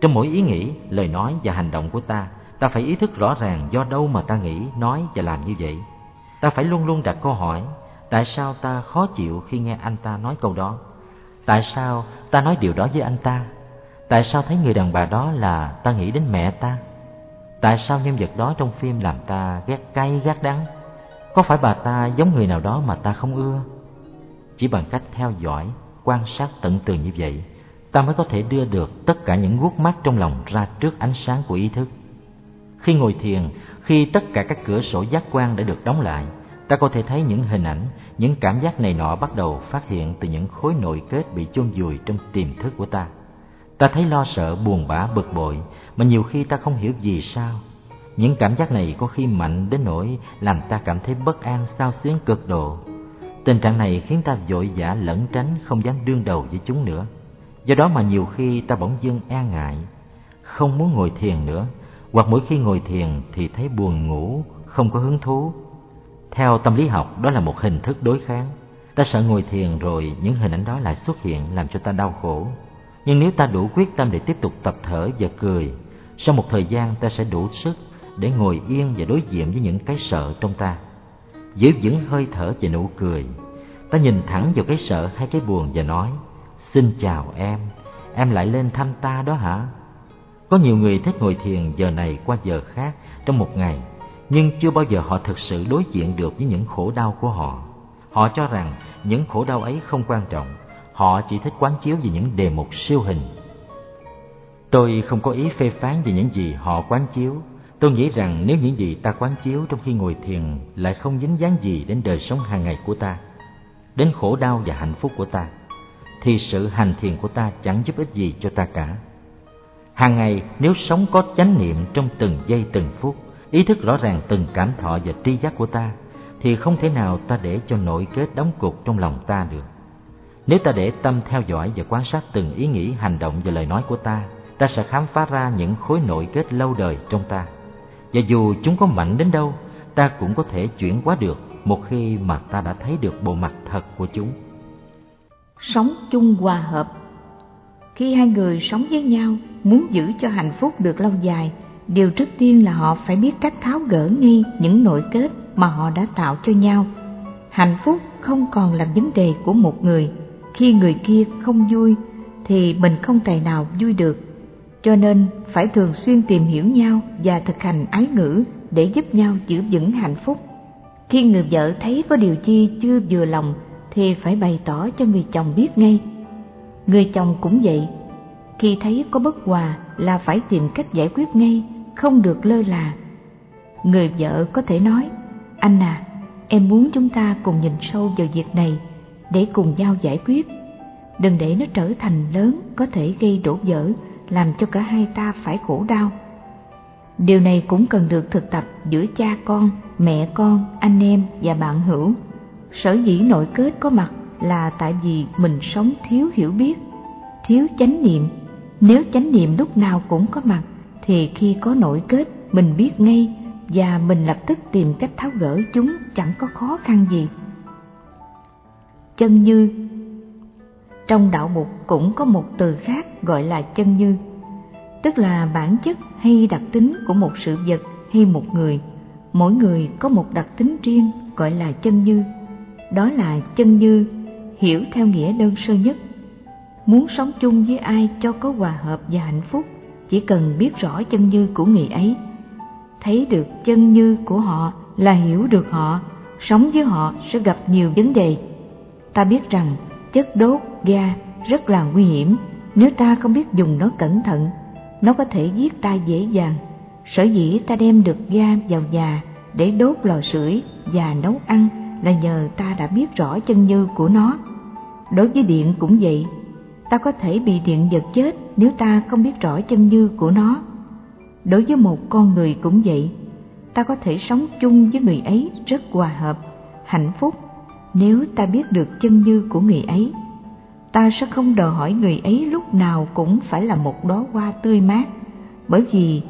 Trong mỗi ý nghĩ, lời nói và hành động của ta ta phải ý thức rõ ràng do đâu mà ta nghĩ, nói và làm như vậy. Ta phải luôn luôn đặt câu hỏi tại sao ta khó chịu khi nghe anh ta nói câu đó? Tại sao ta nói điều đó với anh ta? Tại sao thấy người đàn bà đó là ta nghĩ đến mẹ ta? Tại sao nhân vật đó trong phim làm ta ghét cay, ghét đắng? Có phải bà ta giống người nào đó mà ta không ưa? Chỉ bằng cách theo dõi, quan sát tận tường như vậy, ta mới có thể đưa được tất cả những guốc mắt trong lòng ra trước ánh sáng của ý thức. Khi ngồi thiền, khi tất cả các cửa sổ giác quan đã được đóng lại ta có thể thấy những hình ảnh, những cảm giác này nọ bắt đầu phát hiện từ những khối nội kết bị chôn vùi trong tiềm thức của ta. Ta thấy lo sợ, buồn bã, bực bội, mà nhiều khi ta không hiểu vì sao. Những cảm giác này có khi mạnh đến nỗi làm ta cảm thấy bất an, sao xuyến cực độ. Tình trạng này khiến ta vội vã lẩn tránh, không dám đương đầu với chúng nữa. Do đó mà nhiều khi ta bỗng dưng e ngại, không muốn ngồi thiền nữa, hoặc mỗi khi ngồi thiền thì thấy buồn ngủ, không có hứng thú theo tâm lý học, đó là một hình thức đối kháng. Ta sợ ngồi thiền rồi những hình ảnh đó lại xuất hiện làm cho ta đau khổ. Nhưng nếu ta đủ quyết tâm để tiếp tục tập thở và cười, sau một thời gian ta sẽ đủ sức để ngồi yên và đối diện với những cái sợ trong ta. Giữ vững hơi thở và nụ cười. Ta nhìn thẳng vào cái sợ hay cái buồn và nói, xin chào em em lại lên thăm ta đó hả? Có nhiều người thích ngồi thiền giờ này qua giờ khác trong một ngày nhưng chưa bao giờ họ thực sự đối diện được với những khổ đau của họ. Họ cho rằng những khổ đau ấy không quan trọng. Họ chỉ thích quán chiếu về những đề mục siêu hình. Tôi không có ý phê phán về những gì họ quán chiếu. Tôi nghĩ rằng nếu những gì ta quán chiếu trong khi ngồi thiền lại không dính dáng gì đến đời sống hàng ngày của ta, đến khổ đau và hạnh phúc của ta, thì sự hành thiền của ta chẳng giúp ích gì cho ta cả. Hàng ngày nếu sống có chánh niệm trong từng giây từng phút ý thức rõ ràng từng cảm thọ và tri giác của ta, thì không thể nào ta để cho nội kết đóng cục trong lòng ta được. Nếu ta để tâm theo dõi và quan sát từng ý nghĩ, hành động và lời nói của ta ta sẽ khám phá ra những khối nội kết lâu đời trong ta. Và dù chúng có mạnh đến đâu, ta cũng có thể chuyển hóa được một khi mà ta đã thấy được bộ mặt thật của chúng. Sống chung hòa hợp. Khi hai người sống với nhau, muốn giữ cho hạnh phúc được lâu dài điều trước tiên là họ phải biết cách tháo gỡ ngay những nội kết mà họ đã tạo cho nhau. Hạnh phúc không còn là vấn đề của một người. Khi người kia không vui, thì mình không tài nào vui được. Cho nên, phải thường xuyên tìm hiểu nhau và thực hành ái ngữ để giúp nhau giữ vững hạnh phúc. Khi người vợ thấy có điều chi chưa vừa lòng, thì phải bày tỏ cho người chồng biết ngay. Người chồng cũng vậy. Khi thấy có bất hòa là phải tìm cách giải quyết ngay không được lơ là. Người vợ có thể nói, anh à em muốn chúng ta cùng nhìn sâu vào việc này để cùng nhau giải quyết. Đừng để nó trở thành lớn có thể gây đổ vỡ, làm cho cả hai ta phải khổ đau. Điều này cũng cần được thực tập giữa cha con, mẹ con, anh em và bạn hữu. Sở dĩ nội kết có mặt là tại vì mình sống thiếu hiểu biết, thiếu chánh niệm. Nếu chánh niệm lúc nào cũng có mặt thì khi có nội kết, mình biết ngay và mình lập tức tìm cách tháo gỡ chúng chẳng có khó khăn gì. Chân như. Trong đạo mục cũng có một từ khác gọi là chân như, tức là bản chất hay đặc tính của một sự vật hay một người. Mỗi người có một đặc tính riêng gọi là chân như. Đó là chân như hiểu theo nghĩa đơn sơ nhất. Muốn sống chung với ai cho có hòa hợp và hạnh phúc chỉ cần biết rõ chân như của người ấy thấy được chân như của họ là hiểu được họ sống với họ sẽ gặp nhiều vấn đề. Ta biết rằng chất đốt ga rất là nguy hiểm nếu ta không biết dùng nó cẩn thận, nó có thể giết ta dễ dàng. Sở dĩ ta đem được ga vào nhà để đốt lò sưởi và nấu ăn là nhờ ta đã biết rõ chân như của nó. Đối với điện cũng vậy, ta có thể bị điện giật chết nếu ta không biết rõ chân như của nó. Đối với một con người cũng vậy, ta có thể sống chung với người ấy rất hòa hợp, hạnh phúc nếu ta biết được chân như của người ấy. Ta sẽ không đòi hỏi người ấy lúc nào cũng phải là một đóa hoa tươi mát, bởi vì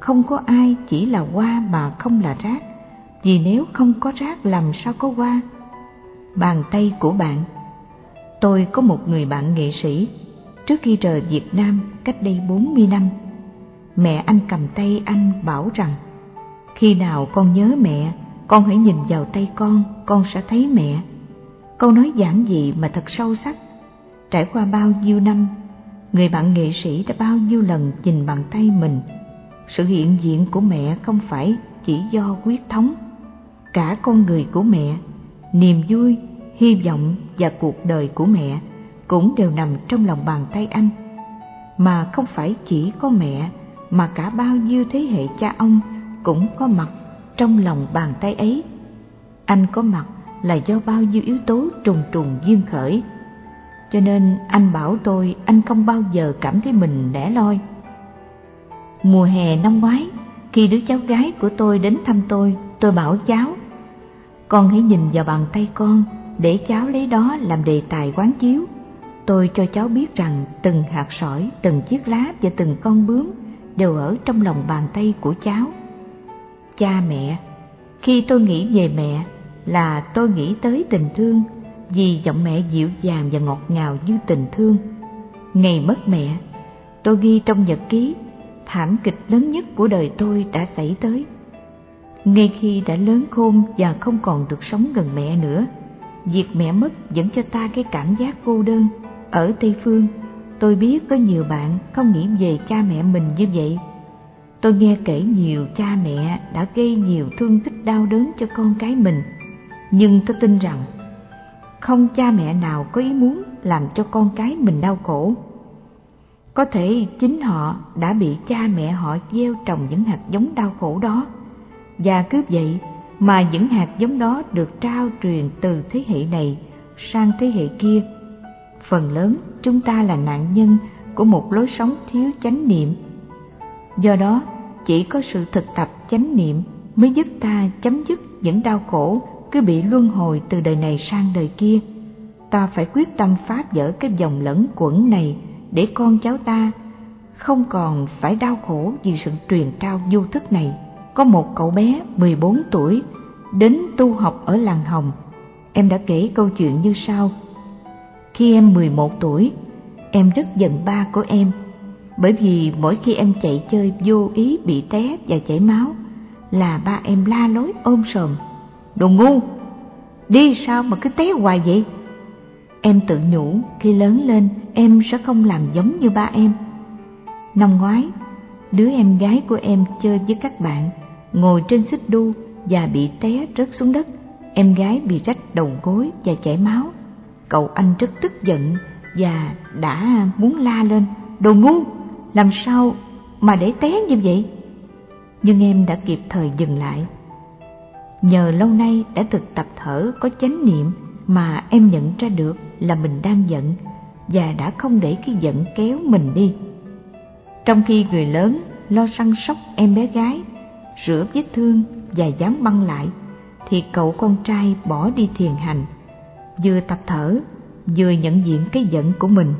không có ai chỉ là hoa mà không là rác, vì nếu không có rác làm sao có hoa. Bàn tay của bạn Tôi có một người bạn nghệ sĩ, trước khi rời Việt Nam cách đây 40 năm. Mẹ anh cầm tay anh bảo rằng, khi nào con nhớ mẹ, con hãy nhìn vào tay con, con sẽ thấy mẹ. Câu nói giản dị mà thật sâu sắc. Trải qua bao nhiêu năm, người bạn nghệ sĩ đã bao nhiêu lần nhìn bàn tay mình. Sự hiện diện của mẹ không phải chỉ do huyết thống, cả con người của mẹ, niềm vui, hy vọng và cuộc đời của mẹ cũng đều nằm trong lòng bàn tay anh. Mà không phải chỉ có mẹ mà cả bao nhiêu thế hệ cha ông cũng có mặt trong lòng bàn tay ấy. Anh có mặt là do bao nhiêu yếu tố trùng trùng duyên khởi. Cho nên anh bảo tôi anh không bao giờ cảm thấy mình lẻ loi. Mùa hè năm ngoái, khi đứa cháu gái của tôi đến thăm tôi, tôi bảo cháu, con hãy nhìn vào bàn tay con để cháu lấy đó làm đề tài quán chiếu. Tôi cho cháu biết rằng từng hạt sỏi, từng chiếc lá và từng con bướm đều ở trong lòng bàn tay của cháu. Cha mẹ, khi tôi nghĩ về mẹ là tôi nghĩ tới tình thương vì giọng mẹ dịu dàng và ngọt ngào như tình thương. Ngày mất mẹ, tôi ghi trong nhật ký thảm kịch lớn nhất của đời tôi đã xảy tới. Ngay khi đã lớn khôn và không còn được sống gần mẹ nữa, việc mẹ mất dẫn cho ta cái cảm giác cô đơn. Ở Tây Phương, tôi biết có nhiều bạn không nghĩ về cha mẹ mình như vậy. Tôi nghe kể nhiều cha mẹ đã gây nhiều thương tích đau đớn cho con cái mình, nhưng tôi tin rằng không cha mẹ nào có ý muốn làm cho con cái mình đau khổ. Có thể chính họ đã bị cha mẹ họ gieo trồng những hạt giống đau khổ đó, và cứ vậy mà những hạt giống đó được trao truyền từ thế hệ này sang thế hệ kia. Phần lớn chúng ta là nạn nhân của một lối sống thiếu chánh niệm. Do đó, chỉ có sự thực tập chánh niệm mới giúp ta chấm dứt những đau khổ cứ bị luân hồi từ đời này sang đời kia. Ta phải quyết tâm phá vỡ cái dòng lẫn quẩn này để con cháu ta không còn phải đau khổ vì sự truyền trao vô thức này. Có một cậu bé 14 tuổi đến tu học ở làng Hồng. Em đã kể câu chuyện như sau. Khi em 11 tuổi, em rất giận ba của em bởi vì mỗi khi em chạy chơi vô ý bị té và chảy máu là ba em la lối ôm sòm. Đồ ngu! Đi sao mà cứ té hoài vậy? Em tự nhủ khi lớn lên em sẽ không làm giống như ba em. Năm ngoái, đứa em gái của em chơi với các bạn, ngồi trên xích đu và bị té rớt xuống đất. Em gái bị rách đầu gối và chảy máu. Cậu anh rất tức giận và đã muốn la lên, đồ ngu, làm sao mà để té như vậy? Nhưng em đã kịp thời dừng lại. Nhờ lâu nay đã thực tập thở có chánh niệm mà em nhận ra được là mình đang giận và đã không để cái giận kéo mình đi. Trong khi người lớn lo săn sóc em bé gái, rửa vết thương và dán băng lại, thì cậu con trai bỏ đi thiền hành, vừa tập thở, vừa nhận diện cái giận của mình.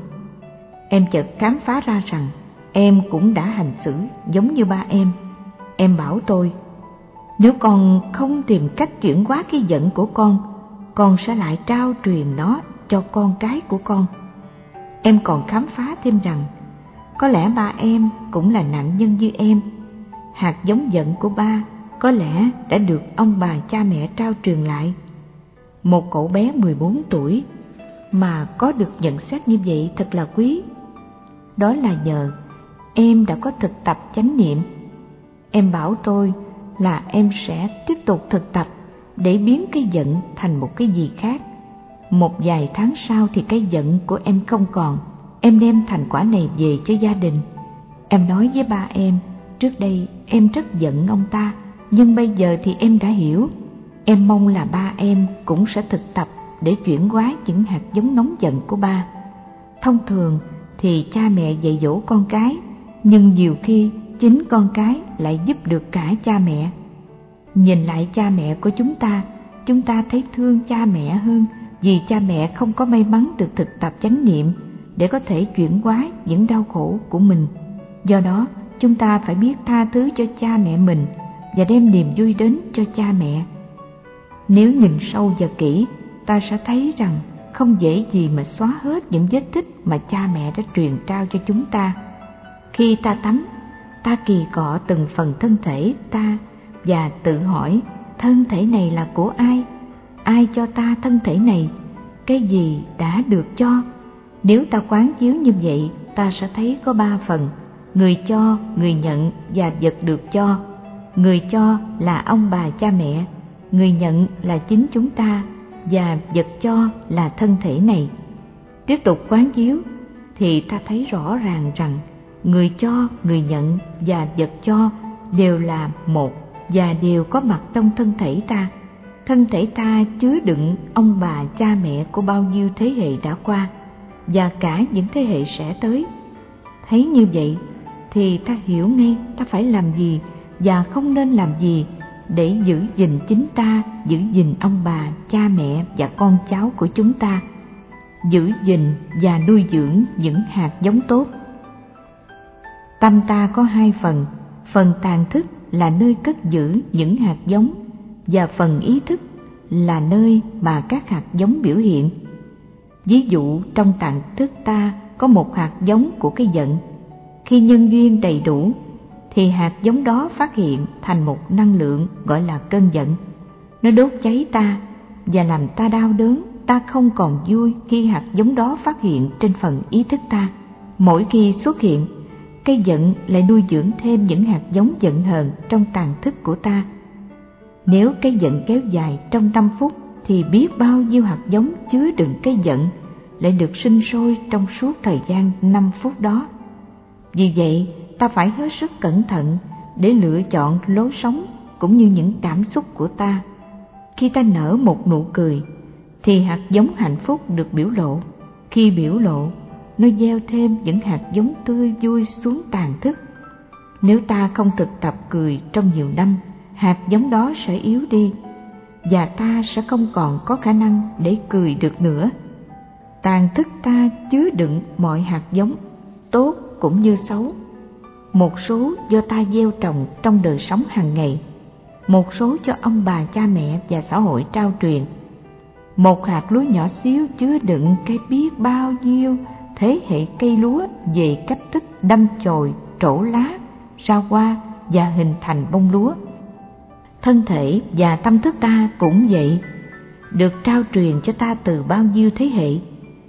Em chợt khám phá ra rằng em cũng đã hành xử giống như ba em. Em bảo tôi, nếu con không tìm cách chuyển hóa cái giận của con, con sẽ lại trao truyền nó cho con cái của con. Em còn khám phá thêm rằng, có lẽ ba em cũng là nạn nhân như em. Hạt giống giận của ba có lẽ đã được ông bà cha mẹ trao truyền lại. Một cậu bé 14 tuổi mà có được nhận xét như vậy thật là quý. Đó là nhờ em đã có thực tập chánh niệm. Em bảo tôi là em sẽ tiếp tục thực tập để biến cái giận thành một cái gì khác. Một vài tháng sau thì cái giận của em không còn, em đem thành quả này về cho gia đình. Em nói với ba em, trước đây em rất giận ông ta, nhưng bây giờ thì em đã hiểu. Em mong là ba em cũng sẽ thực tập để chuyển hóa những hạt giống nóng giận của ba. Thông thường thì cha mẹ dạy dỗ con cái, nhưng nhiều khi chính con cái lại giúp được cả cha mẹ. Nhìn lại cha mẹ của chúng ta, chúng ta thấy thương cha mẹ hơn vì cha mẹ không có may mắn được thực tập chánh niệm để có thể chuyển hóa những đau khổ của mình. Do đó, chúng ta phải biết tha thứ cho cha mẹ mình và đem niềm vui đến cho cha mẹ. Nếu nhìn sâu và kỹ, ta sẽ thấy rằng không dễ gì mà xóa hết những vết tích mà cha mẹ đã truyền trao cho chúng ta. Khi ta tắm, ta kỳ cọ từng phần thân thể ta và tự hỏi thân thể này là của ai? Ai cho ta thân thể này? Cái gì đã được cho? Nếu ta quán chiếu như vậy, ta sẽ thấy có ba phần, người cho, người nhận và vật được cho. Người cho là ông bà cha mẹ, người nhận là chính chúng ta và vật cho là thân thể này. Tiếp tục quán chiếu thì ta thấy rõ ràng rằng người cho, người nhận và vật cho đều là một và đều có mặt trong thân thể ta. Thân thể ta chứa đựng ông bà cha mẹ của bao nhiêu thế hệ đã qua và cả những thế hệ sẽ tới. Thấy như vậy thì ta hiểu ngay ta phải làm gì và không nên làm gì để giữ gìn chính ta, giữ gìn ông bà, cha mẹ và con cháu của chúng ta, giữ gìn và nuôi dưỡng những hạt giống tốt. Tâm ta có hai phần, phần tàn thức là nơi cất giữ những hạt giống và phần ý thức là nơi mà các hạt giống biểu hiện. Ví dụ trong tàn thức ta có một hạt giống của cái giận. Khi nhân duyên đầy đủ thì hạt giống đó phát hiện thành một năng lượng gọi là cơn giận. Nó đốt cháy ta và làm ta đau đớn, ta không còn vui khi hạt giống đó phát hiện trên phần ý thức ta. Mỗi khi xuất hiện, cây giận lại nuôi dưỡng thêm những hạt giống giận hờn trong tàn thức của ta. Nếu cây giận kéo dài trong 5 phút thì biết bao nhiêu hạt giống chứa đựng cây giận lại được sinh sôi trong suốt thời gian 5 phút đó. Vì vậy, ta phải hết sức cẩn thận để lựa chọn lối sống cũng như những cảm xúc của ta. Khi ta nở một nụ cười, thì hạt giống hạnh phúc được biểu lộ. Khi biểu lộ, nó gieo thêm những hạt giống tươi vui xuống tàn thức. Nếu ta không thực tập cười trong nhiều năm, hạt giống đó sẽ yếu đi và ta sẽ không còn có khả năng để cười được nữa. Tàn thức ta chứa đựng mọi hạt giống, tốt cũng như xấu một số do ta gieo trồng trong đời sống hàng ngày, một số cho ông bà cha mẹ và xã hội trao truyền. Một hạt lúa nhỏ xíu chứa đựng cái biết bao nhiêu thế hệ cây lúa về cách thức đâm chồi, trổ lá, ra hoa và hình thành bông lúa. Thân thể và tâm thức ta cũng vậy, được trao truyền cho ta từ bao nhiêu thế hệ.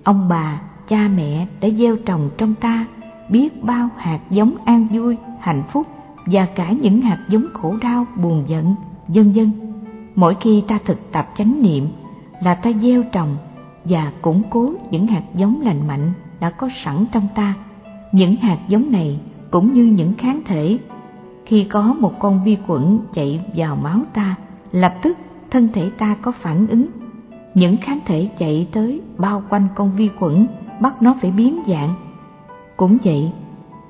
Ông bà, cha mẹ đã gieo trồng trong ta biết bao hạt giống an vui, hạnh phúc và cả những hạt giống khổ đau, buồn giận, vân vân. Mỗi khi ta thực tập chánh niệm là ta gieo trồng và củng cố những hạt giống lành mạnh đã có sẵn trong ta. Những hạt giống này cũng như những kháng thể. Khi có một con vi khuẩn chạy vào máu ta, lập tức thân thể ta có phản ứng. Những kháng thể chạy tới bao quanh con vi khuẩn, bắt nó phải biến dạng cũng vậy,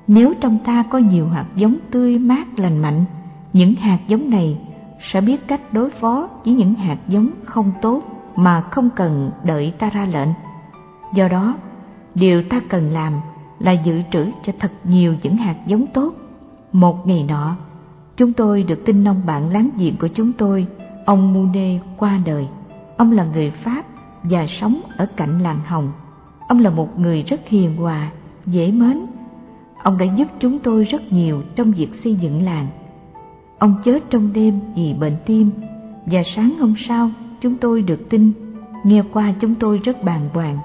nếu trong ta có nhiều hạt giống tươi mát lành mạnh, những hạt giống này sẽ biết cách đối phó với những hạt giống không tốt mà không cần đợi ta ra lệnh. Do đó, điều ta cần làm là dự trữ cho thật nhiều những hạt giống tốt. Một ngày nọ, chúng tôi được tin ông bạn láng giềng của chúng tôi, ông Mune qua đời. Ông là người Pháp và sống ở cạnh làng Hồng. Ông là một người rất hiền hòa dễ mến. Ông đã giúp chúng tôi rất nhiều trong việc xây dựng làng. Ông chết trong đêm vì bệnh tim và sáng hôm sau chúng tôi được tin, nghe qua chúng tôi rất bàng hoàng.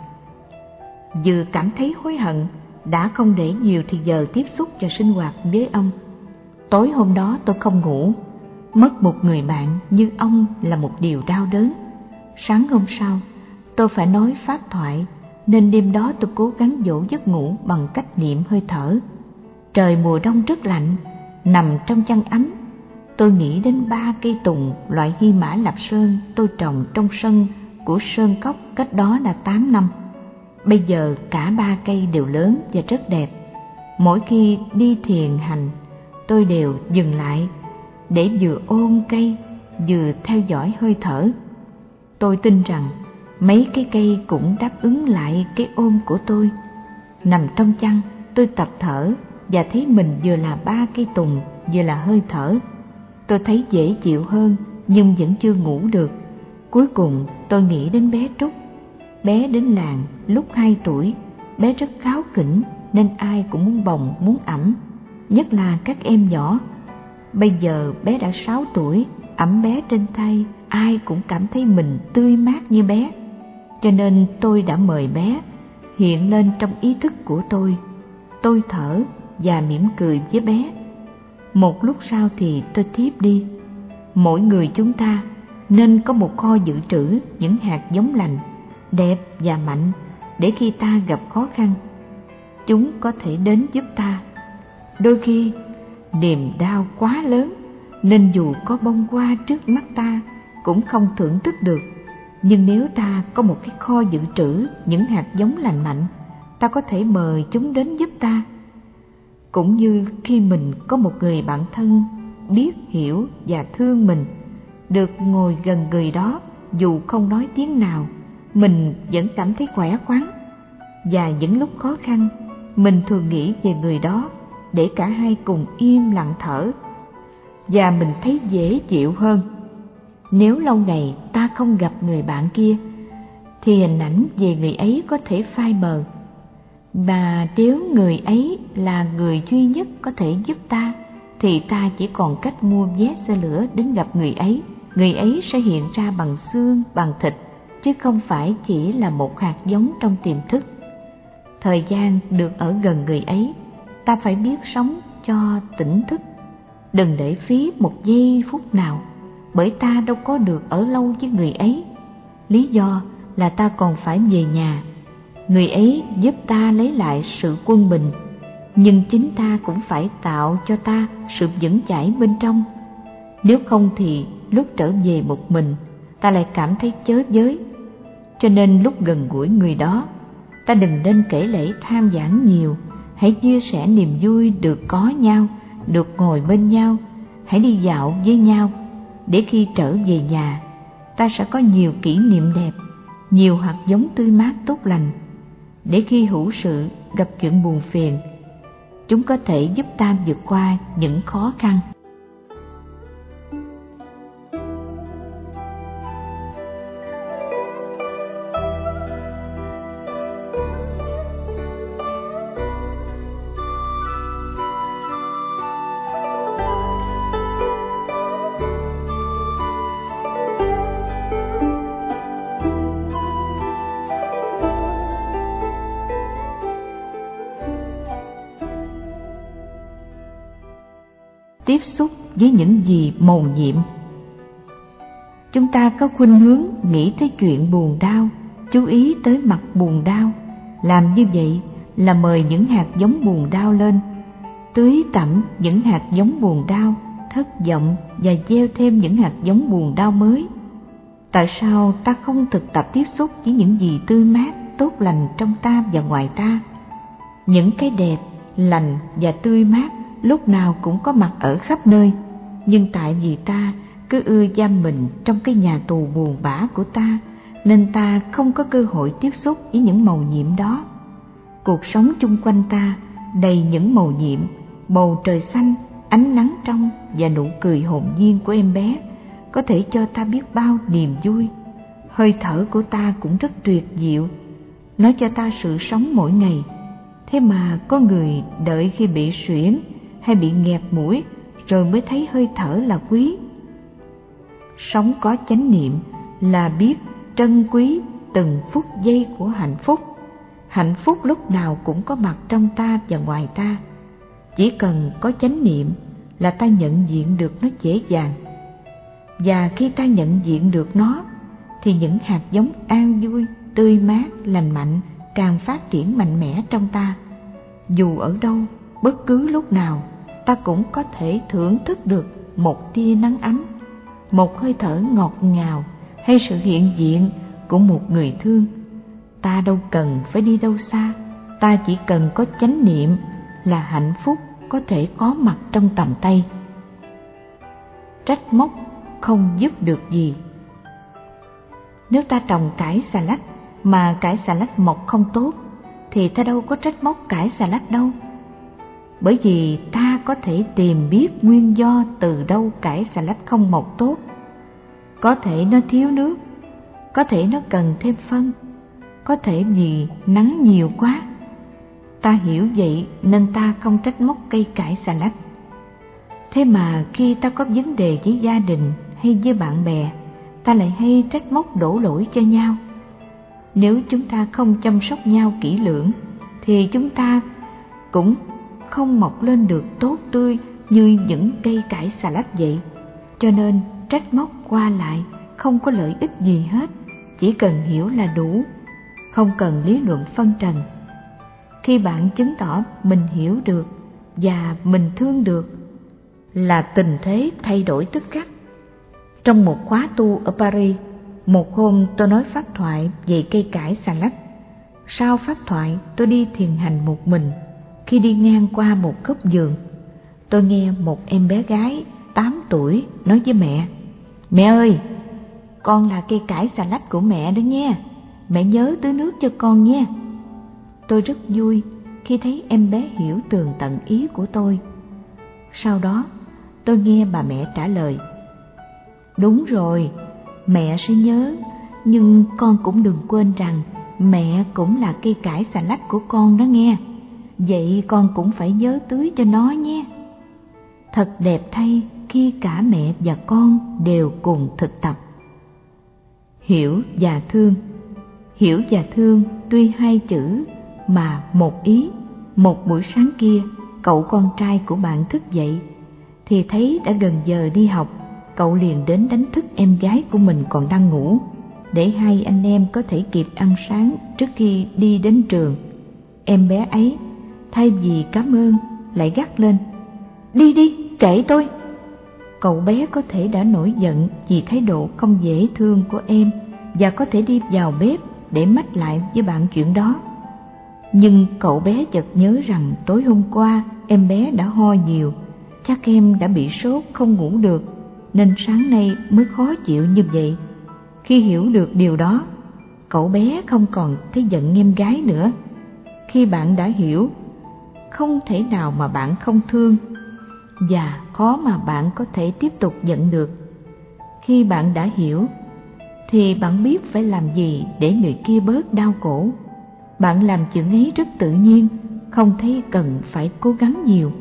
Vừa cảm thấy hối hận đã không để nhiều thì giờ tiếp xúc và sinh hoạt với ông. Tối hôm đó tôi không ngủ, mất một người bạn như ông là một điều đau đớn. Sáng hôm sau, tôi phải nói phát thoại, nên đêm đó tôi cố gắng dỗ giấc ngủ bằng cách niệm hơi thở. Trời mùa đông rất lạnh, nằm trong chăn ấm, tôi nghĩ đến ba cây tùng loại hy mã lạp sơn tôi trồng trong sân của Sơn Cốc cách đó là tám năm. Bây giờ cả ba cây đều lớn và rất đẹp. Mỗi khi đi thiền hành, tôi đều dừng lại để vừa ôm cây vừa theo dõi hơi thở. Tôi tin rằng mấy cái cây cũng đáp ứng lại cái ôm của tôi. Nằm trong chăn, tôi tập thở và thấy mình vừa là ba cây tùng vừa là hơi thở. Tôi thấy dễ chịu hơn nhưng vẫn chưa ngủ được. Cuối cùng tôi nghĩ đến bé Trúc. Bé đến làng lúc hai tuổi, bé rất kháo khỉnh nên ai cũng muốn bồng, muốn ẩm, nhất là các em nhỏ. Bây giờ bé đã sáu tuổi, ẩm bé trên tay, ai cũng cảm thấy mình tươi mát như bé. Cho nên tôi đã mời bé hiện lên trong ý thức của tôi. Tôi thở và mỉm cười với bé. Một lúc sau thì tôi thiếp đi. Mỗi người chúng ta nên có một kho dự trữ những hạt giống lành, đẹp và mạnh để khi ta gặp khó khăn, chúng có thể đến giúp ta. Đôi khi niềm đau quá lớn nên dù có bông hoa trước mắt ta cũng không thưởng thức được. Nhưng nếu ta có một cái kho dự trữ những hạt giống lành mạnh, ta có thể mời chúng đến giúp ta. Cũng như khi mình có một người bạn thân biết hiểu và thương mình được ngồi gần người đó dù không nói tiếng nào mình vẫn cảm thấy khỏe khoắn. Và những lúc khó khăn mình thường nghĩ về người đó để cả hai cùng im lặng thở. Và mình thấy dễ chịu hơn nếu lâu ngày ta không gặp người bạn kia, thì hình ảnh về người ấy có thể phai mờ. Mà nếu người ấy là người duy nhất có thể giúp ta, thì ta chỉ còn cách mua vé xe lửa đến gặp người ấy. Người ấy sẽ hiện ra bằng xương, bằng thịt, chứ không phải chỉ là một hạt giống trong tiềm thức. Thời gian được ở gần người ấy, ta phải biết sống cho tỉnh thức. Đừng để phí một giây phút nào bởi ta đâu có được ở lâu với người ấy. Lý do là ta còn phải về nhà. Người ấy giúp ta lấy lại sự quân bình, nhưng chính ta cũng phải tạo cho ta sự vững chãi bên trong. Nếu không thì lúc trở về một mình, ta lại cảm thấy chớ giới. Cho nên lúc gần gũi người đó, ta đừng nên kể lễ tham giảng nhiều. Hãy chia sẻ niềm vui được có nhau, được ngồi bên nhau. Hãy đi dạo với nhau để khi trở về nhà, ta sẽ có nhiều kỷ niệm đẹp, nhiều hạt giống tươi mát tốt lành. Để khi hữu sự gặp chuyện buồn phiền, chúng có thể giúp ta vượt qua những khó khăn. Với những gì mầu nhiệm. Chúng ta có khuynh hướng nghĩ tới chuyện buồn đau, chú ý tới mặt buồn đau. Làm như vậy là mời những hạt giống buồn đau lên. Tưới tẩm những hạt giống buồn đau, thất vọng và gieo thêm những hạt giống buồn đau mới. Tại sao ta không thực tập tiếp xúc với những gì tươi mát, tốt lành trong ta và ngoài ta? Những cái đẹp, lành và tươi mát lúc nào cũng có mặt ở khắp nơi nhưng tại vì ta cứ ưa giam mình trong cái nhà tù buồn bã của ta, nên ta không có cơ hội tiếp xúc với những màu nhiệm đó. Cuộc sống chung quanh ta đầy những màu nhiệm, bầu trời xanh, ánh nắng trong và nụ cười hồn nhiên của em bé, có thể cho ta biết bao niềm vui. Hơi thở của ta cũng rất tuyệt diệu, nó cho ta sự sống mỗi ngày. Thế mà có người đợi khi bị suyễn hay bị nghẹt mũi rồi mới thấy hơi thở là quý. Sống có chánh niệm là biết trân quý từng phút giây của hạnh phúc. Hạnh phúc lúc nào cũng có mặt trong ta và ngoài ta. Chỉ cần có chánh niệm là ta nhận diện được nó dễ dàng. Và khi ta nhận diện được nó, thì những hạt giống an vui, tươi mát, lành mạnh càng phát triển mạnh mẽ trong ta. Dù ở đâu, bất cứ lúc nào ta cũng có thể thưởng thức được một tia nắng ấm, một hơi thở ngọt ngào hay sự hiện diện của một người thương. Ta đâu cần phải đi đâu xa, ta chỉ cần có chánh niệm là hạnh phúc có thể có mặt trong tầm tay. Trách móc không giúp được gì. Nếu ta trồng cải xà lách mà cải xà lách mọc không tốt, thì ta đâu có trách móc cải xà lách đâu bởi vì ta có thể tìm biết nguyên do từ đâu cải xà lách không mọc tốt. Có thể nó thiếu nước, có thể nó cần thêm phân, có thể vì nắng nhiều quá. Ta hiểu vậy nên ta không trách móc cây cải xà lách. Thế mà khi ta có vấn đề với gia đình hay với bạn bè, ta lại hay trách móc đổ lỗi cho nhau. Nếu chúng ta không chăm sóc nhau kỹ lưỡng, thì chúng ta cũng không mọc lên được tốt tươi như những cây cải xà lách vậy. Cho nên, trách móc qua lại không có lợi ích gì hết, chỉ cần hiểu là đủ, không cần lý luận phân trần. Khi bạn chứng tỏ mình hiểu được và mình thương được, là tình thế thay đổi tức khắc. Trong một khóa tu ở paris, một hôm tôi nói phát thoại về cây cải xà lách. Sau phát thoại, tôi đi thiền hành một mình khi đi ngang qua một góc giường, tôi nghe một em bé gái tám tuổi nói với mẹ mẹ ơi, con là cây cải xà lách của mẹ đó nha. Mẹ nhớ tưới nước cho con nha. Tôi rất vui khi thấy em bé hiểu tường tận ý của tôi. Sau đó, tôi nghe bà mẹ trả lời, đúng rồi, mẹ sẽ nhớ, nhưng con cũng đừng quên rằng mẹ cũng là cây cải xà lách của con đó nghe vậy con cũng phải nhớ tưới cho nó nhé. Thật đẹp thay khi cả mẹ và con đều cùng thực tập. Hiểu và thương. Hiểu và thương tuy hai chữ, mà một ý, một buổi sáng kia, cậu con trai của bạn thức dậy, thì thấy đã gần giờ đi học, cậu liền đến đánh thức em gái của mình còn đang ngủ, để hai anh em có thể kịp ăn sáng trước khi đi đến trường. Em bé ấy thay vì cảm ơn, lại gắt lên. Đi đi kể tôi. Cậu bé có thể đã nổi giận vì thái độ không dễ thương của em và có thể đi vào bếp để mách lại với bạn chuyện đó. Nhưng cậu bé chợt nhớ rằng tối hôm qua em bé đã ho nhiều, chắc em đã bị sốt không ngủ được, nên sáng nay mới khó chịu như vậy. Khi hiểu được điều đó, cậu bé không còn thấy giận em gái nữa. Khi bạn đã hiểu không thể nào mà bạn không thương. Và khó mà bạn có thể tiếp tục giận được. Khi bạn đã hiểu, thì bạn biết phải làm gì để người kia bớt đau khổ. Bạn làm chuyện ấy rất tự nhiên, không thấy cần phải cố gắng nhiều.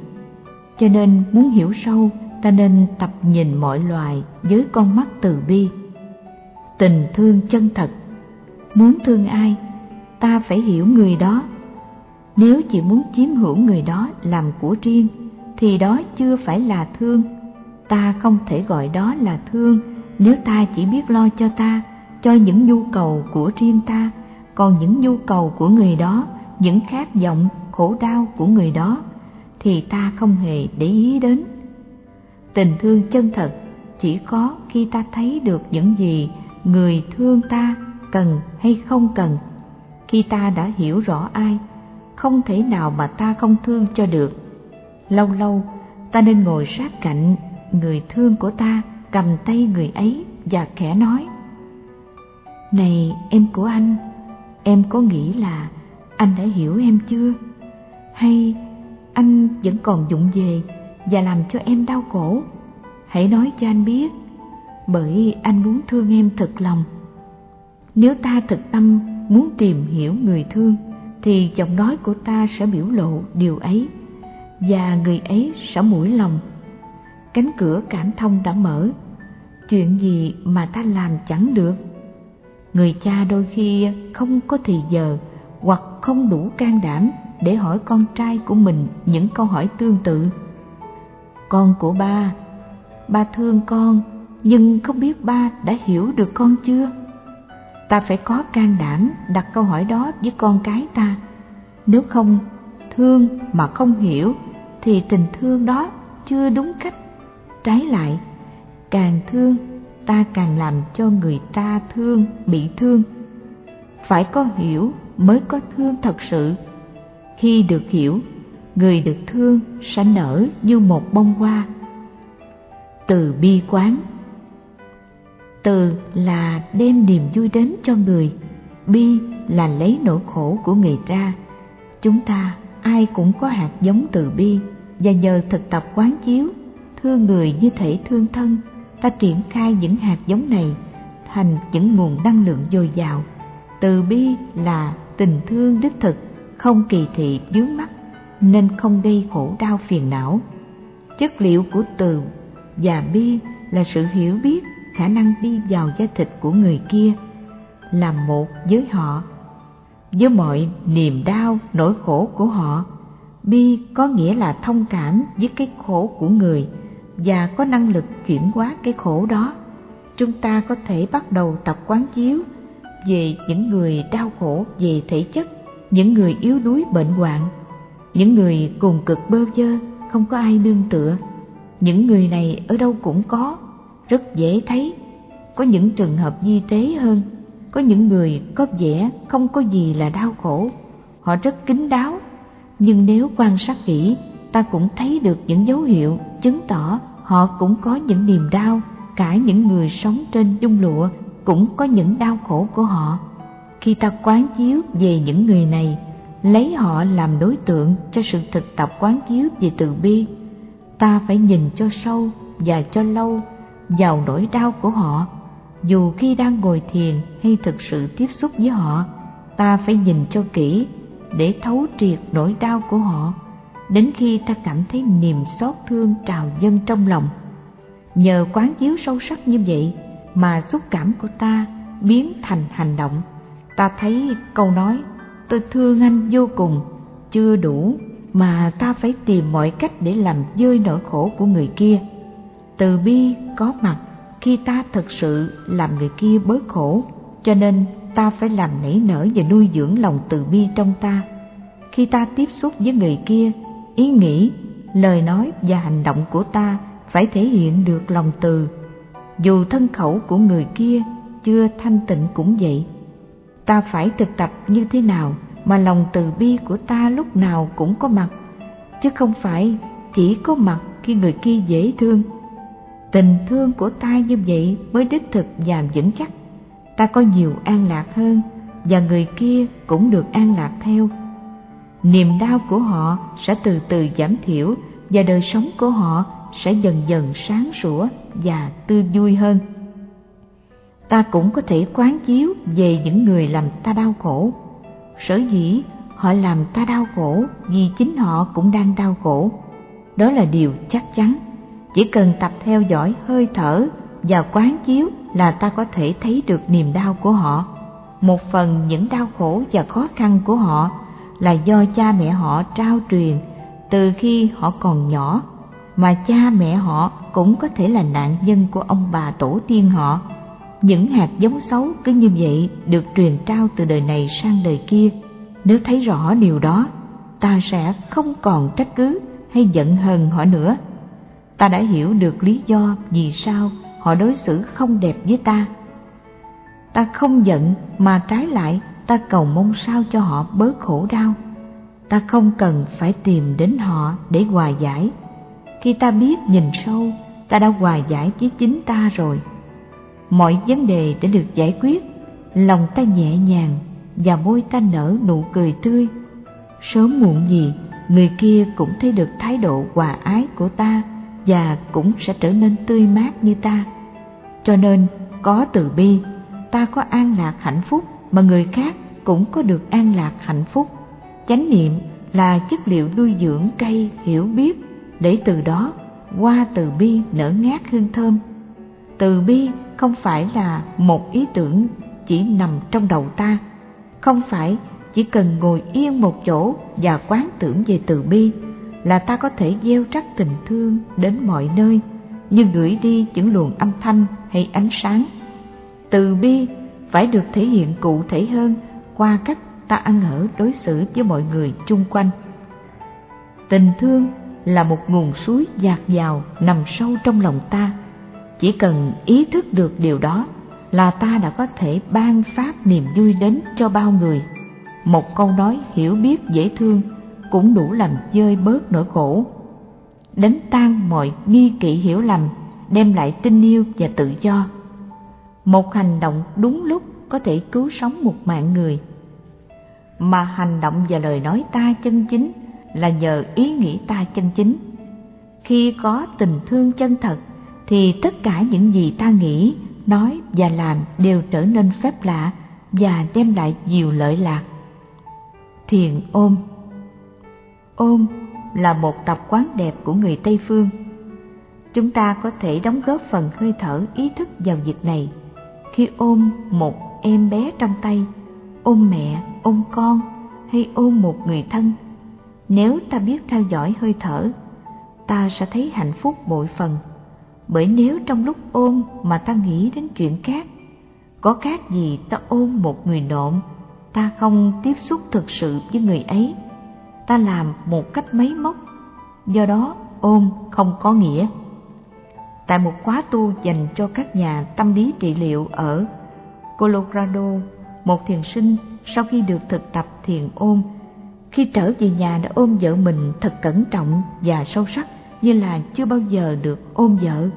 Cho nên muốn hiểu sâu, ta nên tập nhìn mọi loài với con mắt từ bi. Tình thương chân thật. Muốn thương ai, ta phải hiểu người đó nếu chỉ muốn chiếm hữu người đó làm của riêng, thì đó chưa phải là thương. Ta không thể gọi đó là thương nếu ta chỉ biết lo cho ta, cho những nhu cầu của riêng ta. Còn những nhu cầu của người đó, những khát vọng, khổ đau của người đó, thì ta không hề để ý đến. Tình thương chân thật chỉ có khi ta thấy được những gì người thương ta cần hay không cần. Khi ta đã hiểu rõ ai không thể nào mà ta không thương cho được. Lâu lâu, ta nên ngồi sát cạnh người thương của ta, cầm tay người ấy và khẽ nói, này em của anh, em có nghĩ là anh đã hiểu em chưa? Hay anh vẫn còn dụng về và làm cho em đau khổ? Hãy nói cho anh biết, bởi anh muốn thương em thật lòng. Nếu ta thực tâm muốn tìm hiểu người thương thì giọng nói của ta sẽ biểu lộ điều ấy, và người ấy sẽ mũi lòng. Cánh cửa cảm thông đã mở. Chuyện gì mà ta làm chẳng được? Người cha đôi khi không có thì giờ, hoặc không đủ can đảm để hỏi con trai của mình những câu hỏi tương tự. Con của ba ba thương con, nhưng không biết ba đã hiểu được con chưa? Ta phải có can đảm đặt câu hỏi đó với con cái ta. Nếu không thương mà không hiểu, thì tình thương đó chưa đúng cách. Trái lại, càng thương, ta càng làm cho người ta thương, bị thương. Phải có hiểu mới có thương thật sự. Khi được hiểu, người được thương sẽ nở như một bông hoa. Từ bi quán từ là đem niềm vui đến cho người, bi là lấy nỗi khổ của người ra. Chúng ta ai cũng có hạt giống từ bi, và nhờ thực tập quán chiếu, thương người như thể thương thân, ta triển khai những hạt giống này thành những nguồn năng lượng dồi dào. Từ bi là tình thương đích thực, không kỳ thị dướng mắt nên không gây khổ đau phiền não. Chất liệu của từ và bi là sự hiểu biết khả năng đi vào da thịt của người kia làm một với họ. Với mọi niềm đau, nỗi khổ của họ, bi có nghĩa là thông cảm với cái khổ của người và có năng lực chuyển hóa cái khổ đó. Chúng ta có thể bắt đầu tập quán chiếu về những người đau khổ về thể chất, những người yếu đuối, bệnh hoạn, những người cùng cực bơ vơ, không có ai nương tựa. Những người này ở đâu cũng có rất dễ thấy. Có những trường hợp di tế hơn. Có những người có vẻ không có gì là đau khổ. Họ rất kín đáo. Nhưng nếu quan sát kỹ, ta cũng thấy được những dấu hiệu chứng tỏ họ cũng có những niềm đau. Cả những người sống trên dung lụa cũng có những đau khổ của họ. Khi ta quán chiếu về những người này, lấy họ làm đối tượng cho sự thực tập quán chiếu về từ bi, ta phải nhìn cho sâu và cho lâu vào nỗi đau của họ. Dù khi đang ngồi thiền hay thực sự tiếp xúc với họ, ta phải nhìn cho kỹ để thấu triệt nỗi đau của họ. Đến khi ta cảm thấy niềm xót thương trào dâng trong lòng, nhờ quán chiếu sâu sắc như vậy mà xúc cảm của ta biến thành hành động. Ta thấy câu nói, tôi thương anh vô cùng. Chưa đủ mà ta phải tìm mọi cách để làm dơi nỗi khổ của người kia từ bi có mặt khi ta thực sự làm người kia bớt khổ, cho nên ta phải làm nảy nở và nuôi dưỡng lòng từ bi trong ta. Khi ta tiếp xúc với người kia, ý nghĩ, lời nói và hành động của ta phải thể hiện được lòng từ. Dù thân khẩu của người kia chưa thanh tịnh cũng vậy, ta phải thực tập như thế nào mà lòng từ bi của ta lúc nào cũng có mặt, chứ không phải chỉ có mặt khi người kia dễ thương tình thương của ta như vậy mới đích thực và vững chắc. Ta có nhiều an lạc hơn và người kia cũng được an lạc theo. Niềm đau của họ sẽ từ từ giảm thiểu và đời sống của họ sẽ dần dần sáng sủa và tươi vui hơn. Ta cũng có thể quán chiếu về những người làm ta đau khổ. Sở dĩ họ làm ta đau khổ vì chính họ cũng đang đau khổ. Đó là điều chắc chắn chỉ cần tập theo dõi hơi thở và quán chiếu là ta có thể thấy được niềm đau của họ. Một phần những đau khổ và khó khăn của họ là do cha mẹ họ trao truyền từ khi họ còn nhỏ, mà cha mẹ họ cũng có thể là nạn nhân của ông bà tổ tiên họ. Những hạt giống xấu cứ như vậy được truyền trao từ đời này sang đời kia. Nếu thấy rõ điều đó, ta sẽ không còn trách cứ hay giận hờn họ nữa ta đã hiểu được lý do vì sao họ đối xử không đẹp với ta. Ta không giận mà trái lại, ta cầu mong sao cho họ bớt khổ đau. Ta không cần phải tìm đến họ để hòa giải. Khi ta biết nhìn sâu, ta đã hòa giải với chính ta rồi. Mọi vấn đề đã được giải quyết. Lòng ta nhẹ nhàng và môi ta nở nụ cười tươi. Sớm muộn gì, người kia cũng thấy được thái độ hòa ái của ta và cũng sẽ trở nên tươi mát như ta. Cho nên, có từ bi, ta có an lạc hạnh phúc, mà người khác cũng có được an lạc hạnh phúc. Chánh niệm là chất liệu nuôi dưỡng cây hiểu biết, để từ đó qua từ bi nở ngát hương thơm. Từ bi không phải là một ý tưởng chỉ nằm trong đầu ta, không phải chỉ cần ngồi yên một chỗ và quán tưởng về từ bi là ta có thể gieo rắc tình thương đến mọi nơi, như gửi đi những luồng âm thanh hay ánh sáng. Từ bi phải được thể hiện cụ thể hơn qua cách ta ăn ở đối xử với mọi người chung quanh. Tình thương là một nguồn suối dạt dào nằm sâu trong lòng ta. Chỉ cần ý thức được điều đó là ta đã có thể ban phát niềm vui đến cho bao người. Một câu nói hiểu biết dễ thương cũng đủ làm dơi bớt nỗi khổ. Đánh tan mọi nghi kỵ hiểu lầm, đem lại tình yêu và tự do. Một hành động đúng lúc có thể cứu sống một mạng người. Mà hành động và lời nói ta chân chính là nhờ ý nghĩ ta chân chính. Khi có tình thương chân thật thì tất cả những gì ta nghĩ, nói và làm đều trở nên phép lạ và đem lại nhiều lợi lạc. Thiền ôm Ôm là một tập quán đẹp của người Tây Phương. Chúng ta có thể đóng góp phần hơi thở ý thức vào việc này khi ôm một em bé trong tay, ôm mẹ, ôm con hay ôm một người thân. Nếu ta biết theo dõi hơi thở, ta sẽ thấy hạnh phúc bội phần. Bởi nếu trong lúc ôm mà ta nghĩ đến chuyện khác, có khác gì ta ôm một người nộm, ta không tiếp xúc thực sự với người ấy, ta làm một cách máy móc, do đó ôm không có nghĩa. Tại một khóa tu dành cho các nhà tâm lý trị liệu ở Colorado, một thiền sinh sau khi được thực tập thiền ôm, khi trở về nhà đã ôm vợ mình thật cẩn trọng và sâu sắc như là chưa bao giờ được ôm vợ.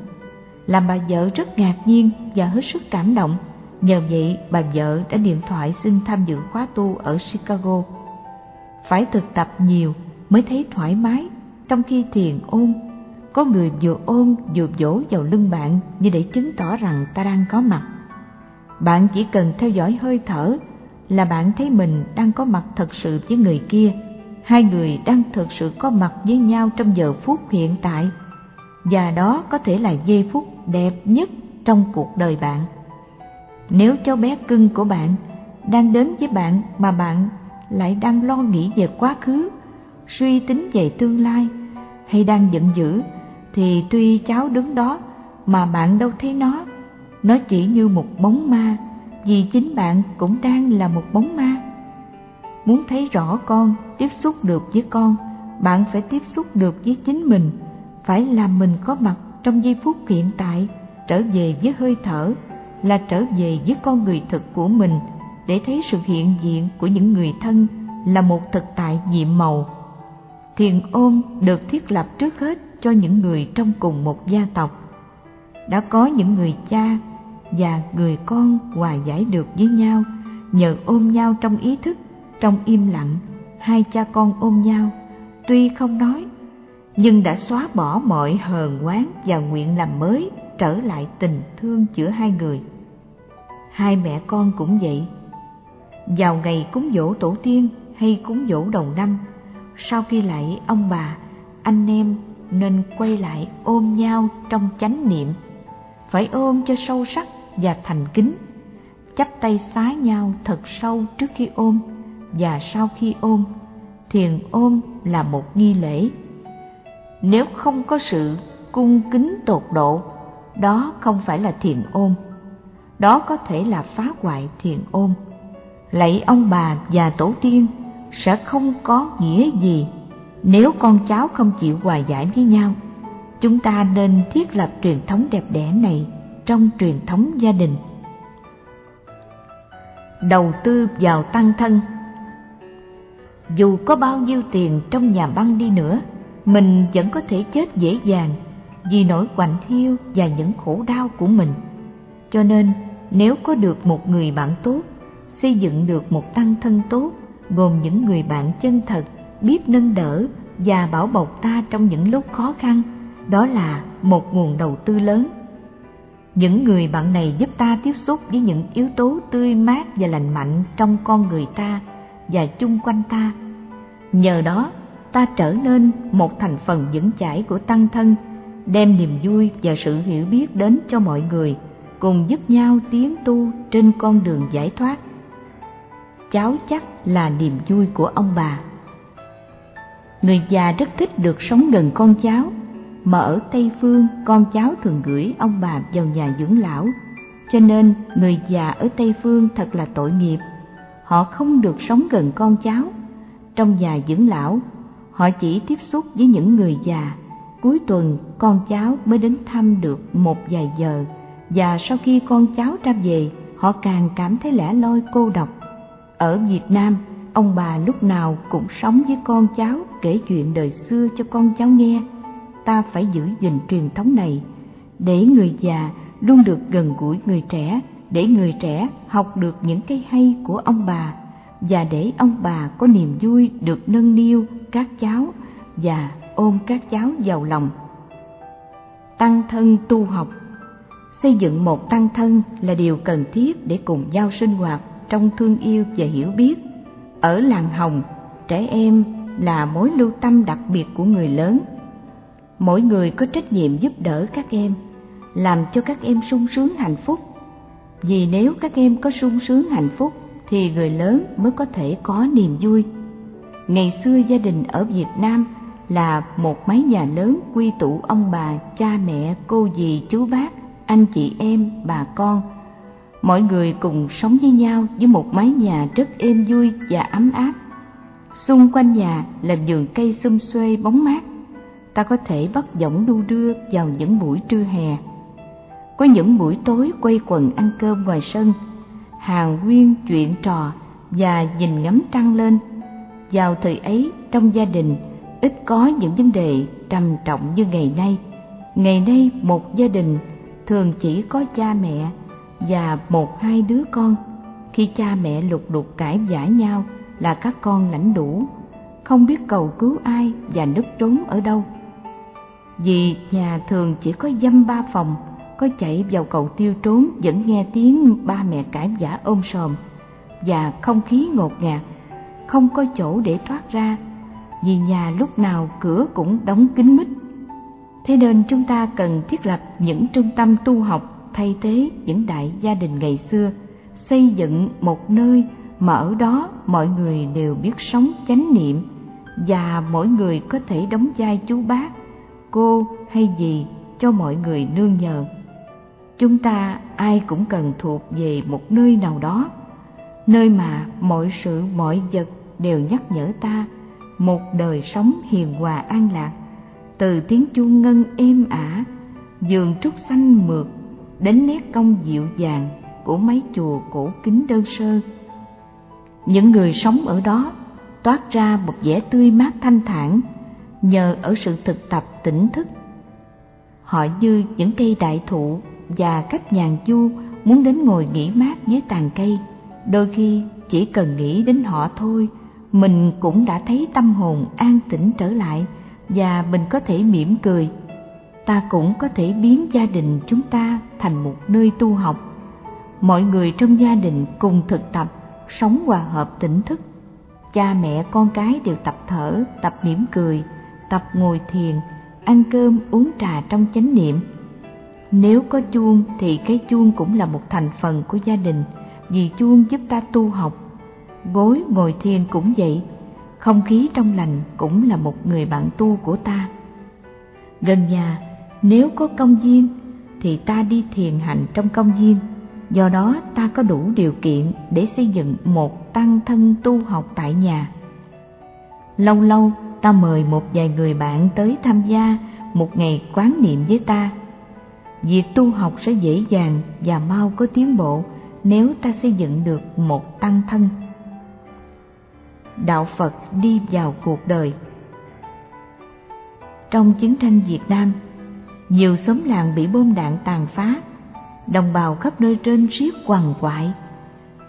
Làm bà vợ rất ngạc nhiên và hết sức cảm động. Nhờ vậy bà vợ đã điện thoại xin tham dự khóa tu ở Chicago. Phải thực tập nhiều mới thấy thoải mái trong khi thiền ôn, Có người vừa ôn vừa vỗ vào lưng bạn như để chứng tỏ rằng ta đang có mặt. Bạn chỉ cần theo dõi hơi thở là bạn thấy mình đang có mặt thật sự với người kia. Hai người đang thực sự có mặt với nhau trong giờ phút hiện tại. Và đó có thể là giây phút đẹp nhất trong cuộc đời bạn. Nếu cháu bé cưng của bạn đang đến với bạn mà bạn lại đang lo nghĩ về quá khứ, suy tính về tương lai hay đang giận dữ thì tuy cháu đứng đó mà bạn đâu thấy nó. Nó chỉ như một bóng ma vì chính bạn cũng đang là một bóng ma. Muốn thấy rõ con tiếp xúc được với con bạn phải tiếp xúc được với chính mình phải làm mình có mặt trong giây phút hiện tại trở về với hơi thở là trở về với con người thực của mình để thấy sự hiện diện của những người thân là một thực tại nhiệm màu. Thiền ôm được thiết lập trước hết cho những người trong cùng một gia tộc. Đã có những người cha và người con hòa giải được với nhau, nhờ ôm nhau trong ý thức, trong im lặng, hai cha con ôm nhau. Tuy không nói, nhưng đã xóa bỏ mọi hờn oán và nguyện làm mới trở lại tình thương giữa hai người. Hai mẹ con cũng vậy vào ngày cúng dỗ tổ tiên hay cúng dỗ đầu năm, sau khi lại ông bà, anh em nên quay lại ôm nhau trong chánh niệm, phải ôm cho sâu sắc và thành kính, chắp tay xá nhau thật sâu trước khi ôm và sau khi ôm. Thiền ôm là một nghi lễ. Nếu không có sự cung kính tột độ, đó không phải là thiền ôm. Đó có thể là phá hoại thiền ôm lạy ông bà và tổ tiên, sẽ không có nghĩa gì. Nếu con cháu không chịu hòa giải với nhau, chúng ta nên thiết lập truyền thống đẹp đẽ này trong truyền thống gia đình. Đầu tư vào tăng thân. Dù có bao nhiêu tiền trong nhà băng đi nữa, mình vẫn có thể chết dễ dàng vì nỗi quạnh hiu và những khổ đau của mình. Cho nên, nếu có được một người bạn tốt xây dựng được một tăng thân tốt, gồm những người bạn chân thật, biết nâng đỡ và bảo bọc ta trong những lúc khó khăn. Đó là một nguồn đầu tư lớn. Những người bạn này giúp ta tiếp xúc với những yếu tố tươi mát và lành mạnh trong con người ta và chung quanh ta. Nhờ đó, ta trở nên một thành phần vững chãi của tăng thân, đem niềm vui và sự hiểu biết đến cho mọi người, cùng giúp nhau tiến tu trên con đường giải thoát cháu chắc là niềm vui của ông bà người già rất thích được sống gần con cháu mà ở Tây Phương con cháu thường gửi ông bà vào nhà dưỡng lão, cho nên người già ở Tây Phương thật là tội nghiệp. Họ không được sống gần con cháu. Trong nhà dưỡng lão, họ chỉ tiếp xúc với những người già. Cuối tuần con cháu mới đến thăm được một vài giờ và sau khi con cháu ra về, họ càng cảm thấy lẻ loi cô độc. Ở Việt Nam, ông bà lúc nào cũng sống với con cháu kể chuyện đời xưa cho con cháu nghe. Ta phải giữ gìn truyền thống này để người già luôn được gần gũi người trẻ để người trẻ học được những cái hay của ông bà và để ông bà có niềm vui được nâng niu các cháu và ôm các cháu vào lòng. Tăng thân tu học. Xây dựng một tăng thân là điều cần thiết để cùng nhau sinh hoạt trong thương yêu và hiểu biết. Ở làng hồng, trẻ em là mối lưu tâm đặc biệt của người lớn. Mỗi người có trách nhiệm giúp đỡ các em, làm cho các em sung sướng hạnh phúc. Vì nếu các em có sung sướng hạnh phúc, thì người lớn mới có thể có niềm vui. Ngày xưa gia đình ở việt nam là một mái nhà lớn quy tụ ông bà, cha mẹ, cô dì, chú bác, anh chị em, bà con mọi người cùng sống với nhau với một mái nhà rất êm vui và ấm áp. Xung quanh nhà là vườn cây xum xuê bóng mát. Ta có thể bắt giọng đu đưa vào những buổi trưa hè. Có những buổi tối quay quần ăn cơm ngoài sân hàng nguyên chuyện trò và nhìn ngắm trăng lên. Vào thời ấy, trong gia đình, ít có những vấn đề trầm trọng như ngày nay. Ngày nay, một gia đình thường chỉ có cha mẹ và một hai đứa con. Khi cha mẹ lục đục cãi vã nhau là các con lãnh đủ, không biết cầu cứu ai và núp trốn ở đâu. Vì nhà thường chỉ có dăm ba phòng, có chạy vào cầu tiêu trốn vẫn nghe tiếng ba mẹ cãi vã ôm sòm. Và không khí ngột ngạt, không có chỗ để thoát ra, vì nhà lúc nào cửa cũng đóng kín mít. Thế nên chúng ta cần thiết lập những trung tâm tu học thay thế những đại gia đình ngày xưa, xây dựng một nơi mà ở đó mọi người đều biết sống chánh niệm và mỗi người có thể đóng vai chú bác, cô hay gì cho mọi người nương nhờ. Chúng ta ai cũng cần thuộc về một nơi nào đó, nơi mà mọi sự, mọi vật đều nhắc nhở ta một đời sống hiền hòa an lạc, từ tiếng chuông ngân êm ả giường trúc xanh mượt đến nét công dịu dàng của mấy chùa cổ kính đơn sơ. Những người sống ở đó toát ra một vẻ tươi mát thanh thản nhờ ở sự thực tập tỉnh thức. Họ như những cây đại thụ và cách nhàn du muốn đến ngồi nghỉ mát dưới tàn cây. Đôi khi chỉ cần nghĩ đến họ thôi, mình cũng đã thấy tâm hồn an tĩnh trở lại và mình có thể mỉm cười ta cũng có thể biến gia đình chúng ta thành một nơi tu học. Mọi người trong gia đình cùng thực tập, sống hòa hợp tỉnh thức. Cha mẹ con cái đều tập thở, tập mỉm cười, tập ngồi thiền, ăn cơm, uống trà trong chánh niệm. Nếu có chuông thì cái chuông cũng là một thành phần của gia đình, vì chuông giúp ta tu học. Gối ngồi thiền cũng vậy, không khí trong lành cũng là một người bạn tu của ta. Gần nhà nếu có công viên, thì ta đi thiền hành trong công viên. Do đó, ta có đủ điều kiện để xây dựng một tăng thân tu học tại nhà. Lâu lâu, ta mời một vài người bạn tới tham gia một ngày quán niệm với ta. Việc tu học sẽ dễ dàng và mau có tiến bộ nếu ta xây dựng được một tăng thân. Đạo phật đi vào cuộc đời. Trong chiến tranh việt nam nhiều xóm làng bị bom đạn tàn phá, đồng bào khắp nơi trên riết quằn quại.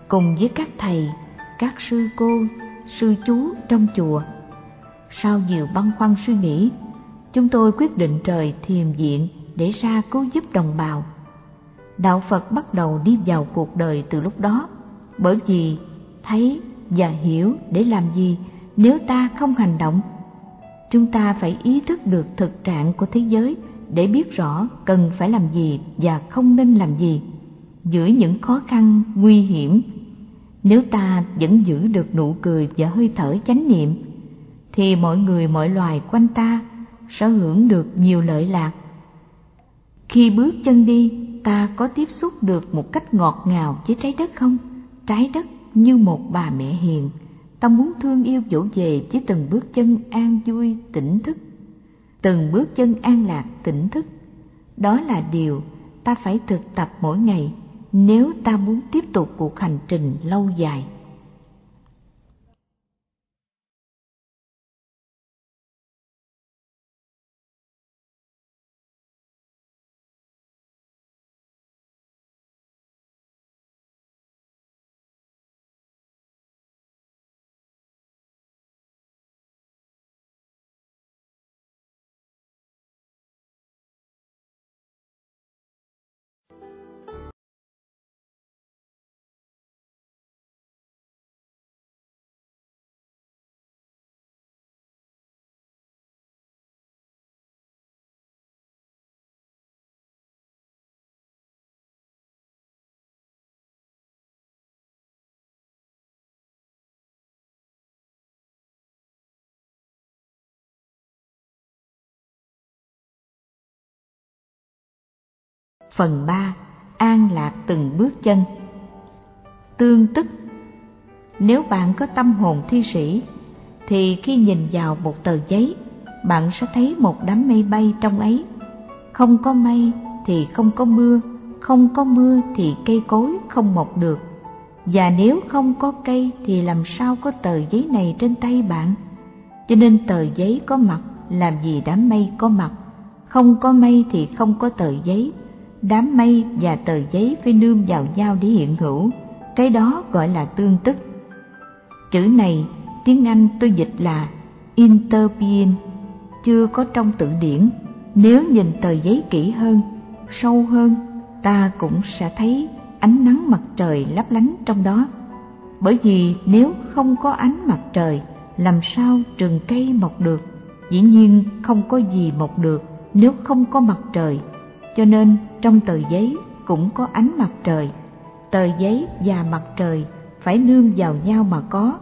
Cùng với các thầy, các sư cô, sư chú trong chùa, sau nhiều băn khoăn suy nghĩ, chúng tôi quyết định trời thiềm diện để ra cứu giúp đồng bào. Đạo phật bắt đầu đi vào cuộc đời từ lúc đó, bởi vì thấy và hiểu để làm gì nếu ta không hành động. Chúng ta phải ý thức được thực trạng của thế giới để biết rõ cần phải làm gì và không nên làm gì giữa những khó khăn nguy hiểm nếu ta vẫn giữ được nụ cười và hơi thở chánh niệm thì mọi người mọi loài quanh ta sẽ hưởng được nhiều lợi lạc. Khi bước chân đi, ta có tiếp xúc được một cách ngọt ngào với trái đất không? Trái đất như một bà mẹ hiền, ta muốn thương yêu dỗ về với từng bước chân an vui tỉnh thức, từng bước chân an lạc, tỉnh thức. Đó là điều ta phải thực tập mỗi ngày nếu ta muốn tiếp tục cuộc hành trình lâu dài. Phần 3. An lạc từng bước chân Tương tức Nếu bạn có tâm hồn thi sĩ, thì khi nhìn vào một tờ giấy, bạn sẽ thấy một đám mây bay trong ấy. Không có mây thì không có mưa, không có mưa thì cây cối không mọc được. Và nếu không có cây thì làm sao có tờ giấy này trên tay bạn? Cho nên tờ giấy có mặt làm gì đám mây có mặt, không có mây thì không có tờ giấy đám mây và tờ giấy phải nương vào nhau để hiện hữu, cái đó gọi là tương tức. Chữ này tiếng Anh tôi dịch là interbeing, chưa có trong từ điển. Nếu nhìn tờ giấy kỹ hơn, sâu hơn, ta cũng sẽ thấy ánh nắng mặt trời lấp lánh trong đó. Bởi vì nếu không có ánh mặt trời, làm sao rừng cây mọc được? Dĩ nhiên không có gì mọc được nếu không có mặt trời cho nên trong tờ giấy cũng có ánh mặt trời. Tờ giấy và mặt trời phải nương vào nhau mà có.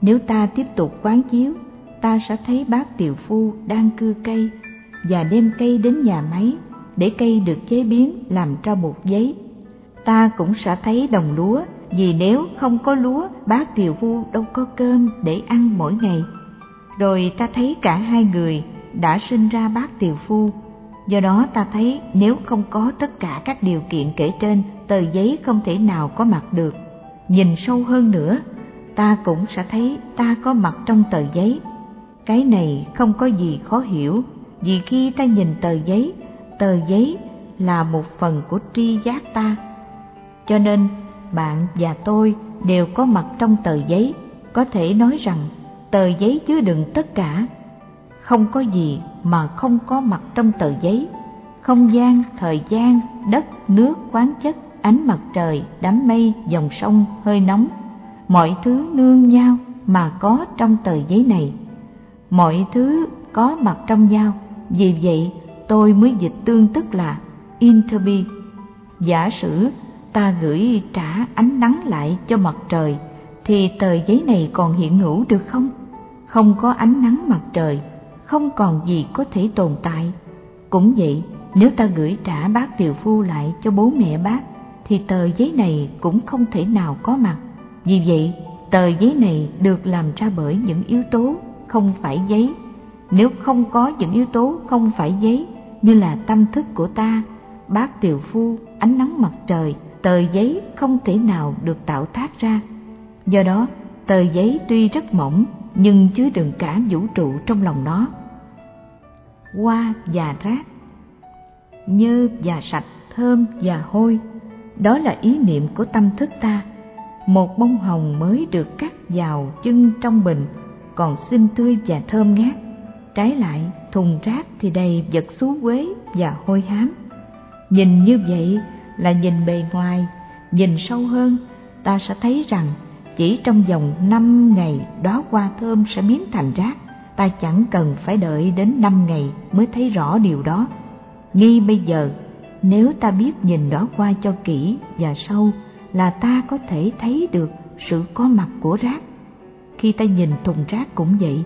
Nếu ta tiếp tục quán chiếu, ta sẽ thấy bác tiều phu đang cưa cây và đem cây đến nhà máy để cây được chế biến làm ra bột giấy. Ta cũng sẽ thấy đồng lúa, vì nếu không có lúa bác tiều phu đâu có cơm để ăn mỗi ngày. Rồi ta thấy cả hai người đã sinh ra bác tiều phu. Do đó ta thấy nếu không có tất cả các điều kiện kể trên, tờ giấy không thể nào có mặt được. Nhìn sâu hơn nữa, ta cũng sẽ thấy ta có mặt trong tờ giấy. Cái này không có gì khó hiểu, vì khi ta nhìn tờ giấy, tờ giấy là một phần của tri giác ta. Cho nên, bạn và tôi đều có mặt trong tờ giấy, có thể nói rằng tờ giấy chứa đựng tất cả không có gì mà không có mặt trong tờ giấy. Không gian, thời gian, đất, nước, quán chất, ánh mặt trời, đám mây, dòng sông, hơi nóng. Mọi thứ nương nhau mà có trong tờ giấy này. Mọi thứ có mặt trong nhau. Vì vậy, tôi mới dịch tương tức là interbi giả sử ta gửi trả ánh nắng lại cho mặt trời, thì tờ giấy này còn hiện hữu được không? Không có ánh nắng mặt trời không còn gì có thể tồn tại. Cũng vậy, nếu ta gửi trả bác tiều phu lại cho bố mẹ bác, thì tờ giấy này cũng không thể nào có mặt. Vì vậy, tờ giấy này được làm ra bởi những yếu tố không phải giấy. Nếu không có những yếu tố không phải giấy, như là tâm thức của ta, bác tiều phu, ánh nắng mặt trời, tờ giấy không thể nào được tạo tác ra. Do đó, tờ giấy tuy rất mỏng nhưng chứa đựng cả vũ trụ trong lòng nó. Hoa và rác, nhơ và sạch, thơm và hôi, đó là ý niệm của tâm thức ta. Một bông hồng mới được cắt vào chân trong bình, còn xinh tươi và thơm ngát. Trái lại, thùng rác thì đầy vật xú quế và hôi hám. Nhìn như vậy là nhìn bề ngoài, nhìn sâu hơn, ta sẽ thấy rằng chỉ trong vòng năm ngày đó hoa thơm sẽ biến thành rác ta chẳng cần phải đợi đến năm ngày mới thấy rõ điều đó. Ngay bây giờ nếu ta biết nhìn đó qua cho kỹ và sâu là ta có thể thấy được sự có mặt của rác. Khi ta nhìn thùng rác cũng vậy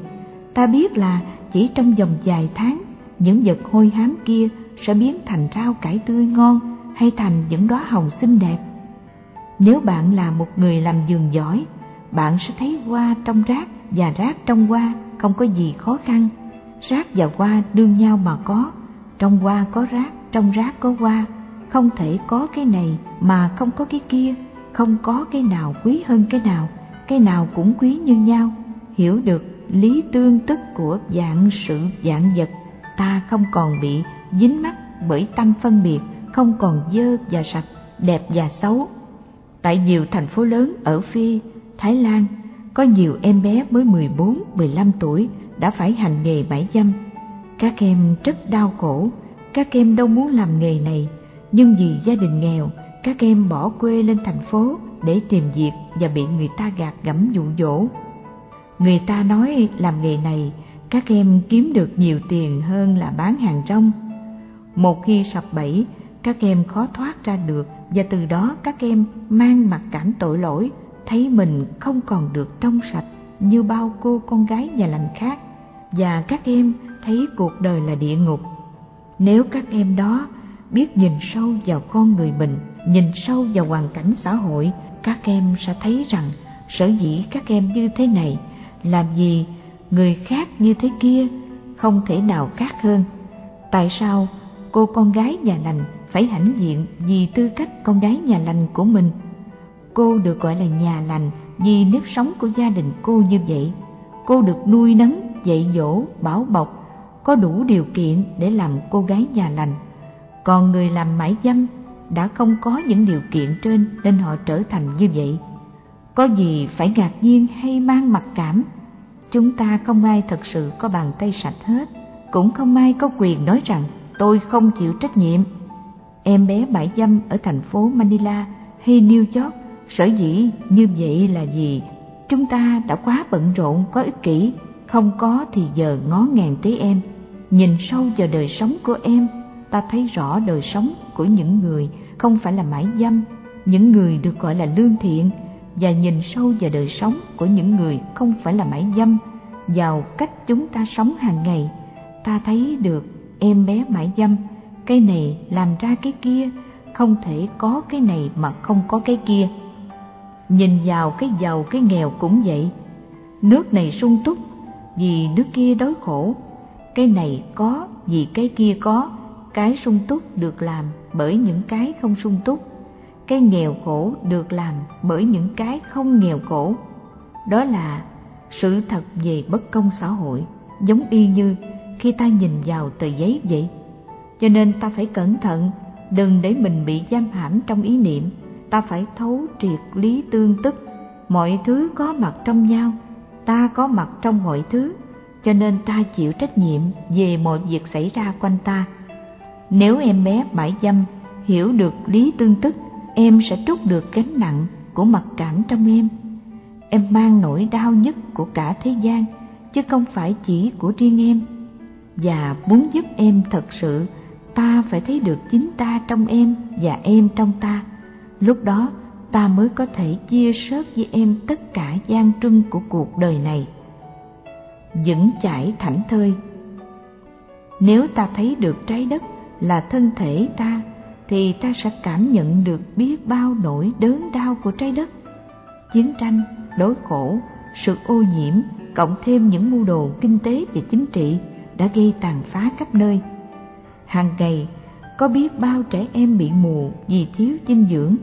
ta biết là chỉ trong vòng vài tháng những vật hôi hám kia sẽ biến thành rau cải tươi ngon hay thành những đóa hồng xinh đẹp. Nếu bạn là một người làm vườn giỏi, bạn sẽ thấy hoa trong rác và rác trong hoa không có gì khó khăn. Rác và hoa đương nhau mà có, trong hoa có rác, trong rác có hoa, không thể có cái này mà không có cái kia, không có cái nào quý hơn cái nào, cái nào cũng quý như nhau. Hiểu được lý tương tức của dạng sự dạng vật, ta không còn bị dính mắc bởi tâm phân biệt, không còn dơ và sạch, đẹp và xấu. Tại nhiều thành phố lớn ở Phi, Thái Lan, có nhiều em bé mới 14, 15 tuổi đã phải hành nghề bãi dâm. Các em rất đau khổ, các em đâu muốn làm nghề này, nhưng vì gia đình nghèo, các em bỏ quê lên thành phố để tìm việc và bị người ta gạt gẫm dụ dỗ. Người ta nói làm nghề này các em kiếm được nhiều tiền hơn là bán hàng rong. Một khi sập bẫy, các em khó thoát ra được và từ đó các em mang mặc cảm tội lỗi, thấy mình không còn được trong sạch như bao cô con gái nhà lành khác và các em thấy cuộc đời là địa ngục. Nếu các em đó biết nhìn sâu vào con người mình, nhìn sâu vào hoàn cảnh xã hội, các em sẽ thấy rằng sở dĩ các em như thế này, làm gì người khác như thế kia, không thể nào khác hơn. Tại sao cô con gái nhà lành phải hãnh diện vì tư cách con gái nhà lành của mình? Cô được gọi là nhà lành vì nếp sống của gia đình cô như vậy. Cô được nuôi nấng, dạy dỗ, bảo bọc, có đủ điều kiện để làm cô gái nhà lành. Còn người làm mãi dâm đã không có những điều kiện trên nên họ trở thành như vậy. Có gì phải ngạc nhiên hay mang mặc cảm? Chúng ta không ai thật sự có bàn tay sạch hết cũng không ai có quyền nói rằng tôi không chịu trách nhiệm. Em bé bãi dâm ở thành phố manila hay new york sở dĩ như vậy là gì chúng ta đã quá bận rộn có ích kỷ không có thì giờ ngó ngàng tới em nhìn sâu vào đời sống của em ta thấy rõ đời sống của những người không phải là mãi dâm, những người được gọi là lương thiện và nhìn sâu vào đời sống của những người không phải là mãi dâm, vào cách chúng ta sống hàng ngày, ta thấy được em bé mãi dâm, cái này làm ra cái kia, không thể có cái này mà không có cái kia. Nhìn vào cái giàu cái nghèo cũng vậy, nước này sung túc vì nước kia đói khổ, cái này có vì cái kia có, cái sung túc được làm bởi những cái không sung túc. Cái nghèo khổ được làm bởi những cái không nghèo khổ. Đó là sự thật về bất công xã hội giống y như khi ta nhìn vào tờ giấy vậy. Cho nên ta phải cẩn thận đừng để mình bị giam hãm trong ý niệm ta phải thấu triệt lý tương tức mọi thứ có mặt trong nhau ta có mặt trong mọi thứ cho nên ta chịu trách nhiệm về mọi việc xảy ra quanh ta nếu em bé bãi dâm hiểu được lý tương tức, em sẽ trút được gánh nặng của mặc cảm trong em. Em mang nỗi đau nhất của cả thế gian, chứ không phải chỉ của riêng em. Và muốn giúp em thật sự, ta phải thấy được chính ta trong em và em trong ta. Lúc đó, ta mới có thể chia sớt với em tất cả gian truân của cuộc đời này. Vững chãi thảnh thơi. Nếu ta thấy được trái đất là thân thể ta thì ta sẽ cảm nhận được biết bao nỗi đớn đau của trái đất. Chiến tranh đói khổ sự ô nhiễm cộng thêm những mưu đồ kinh tế và chính trị đã gây tàn phá khắp nơi. Hàng ngày có biết bao trẻ em bị mù vì thiếu dinh dưỡng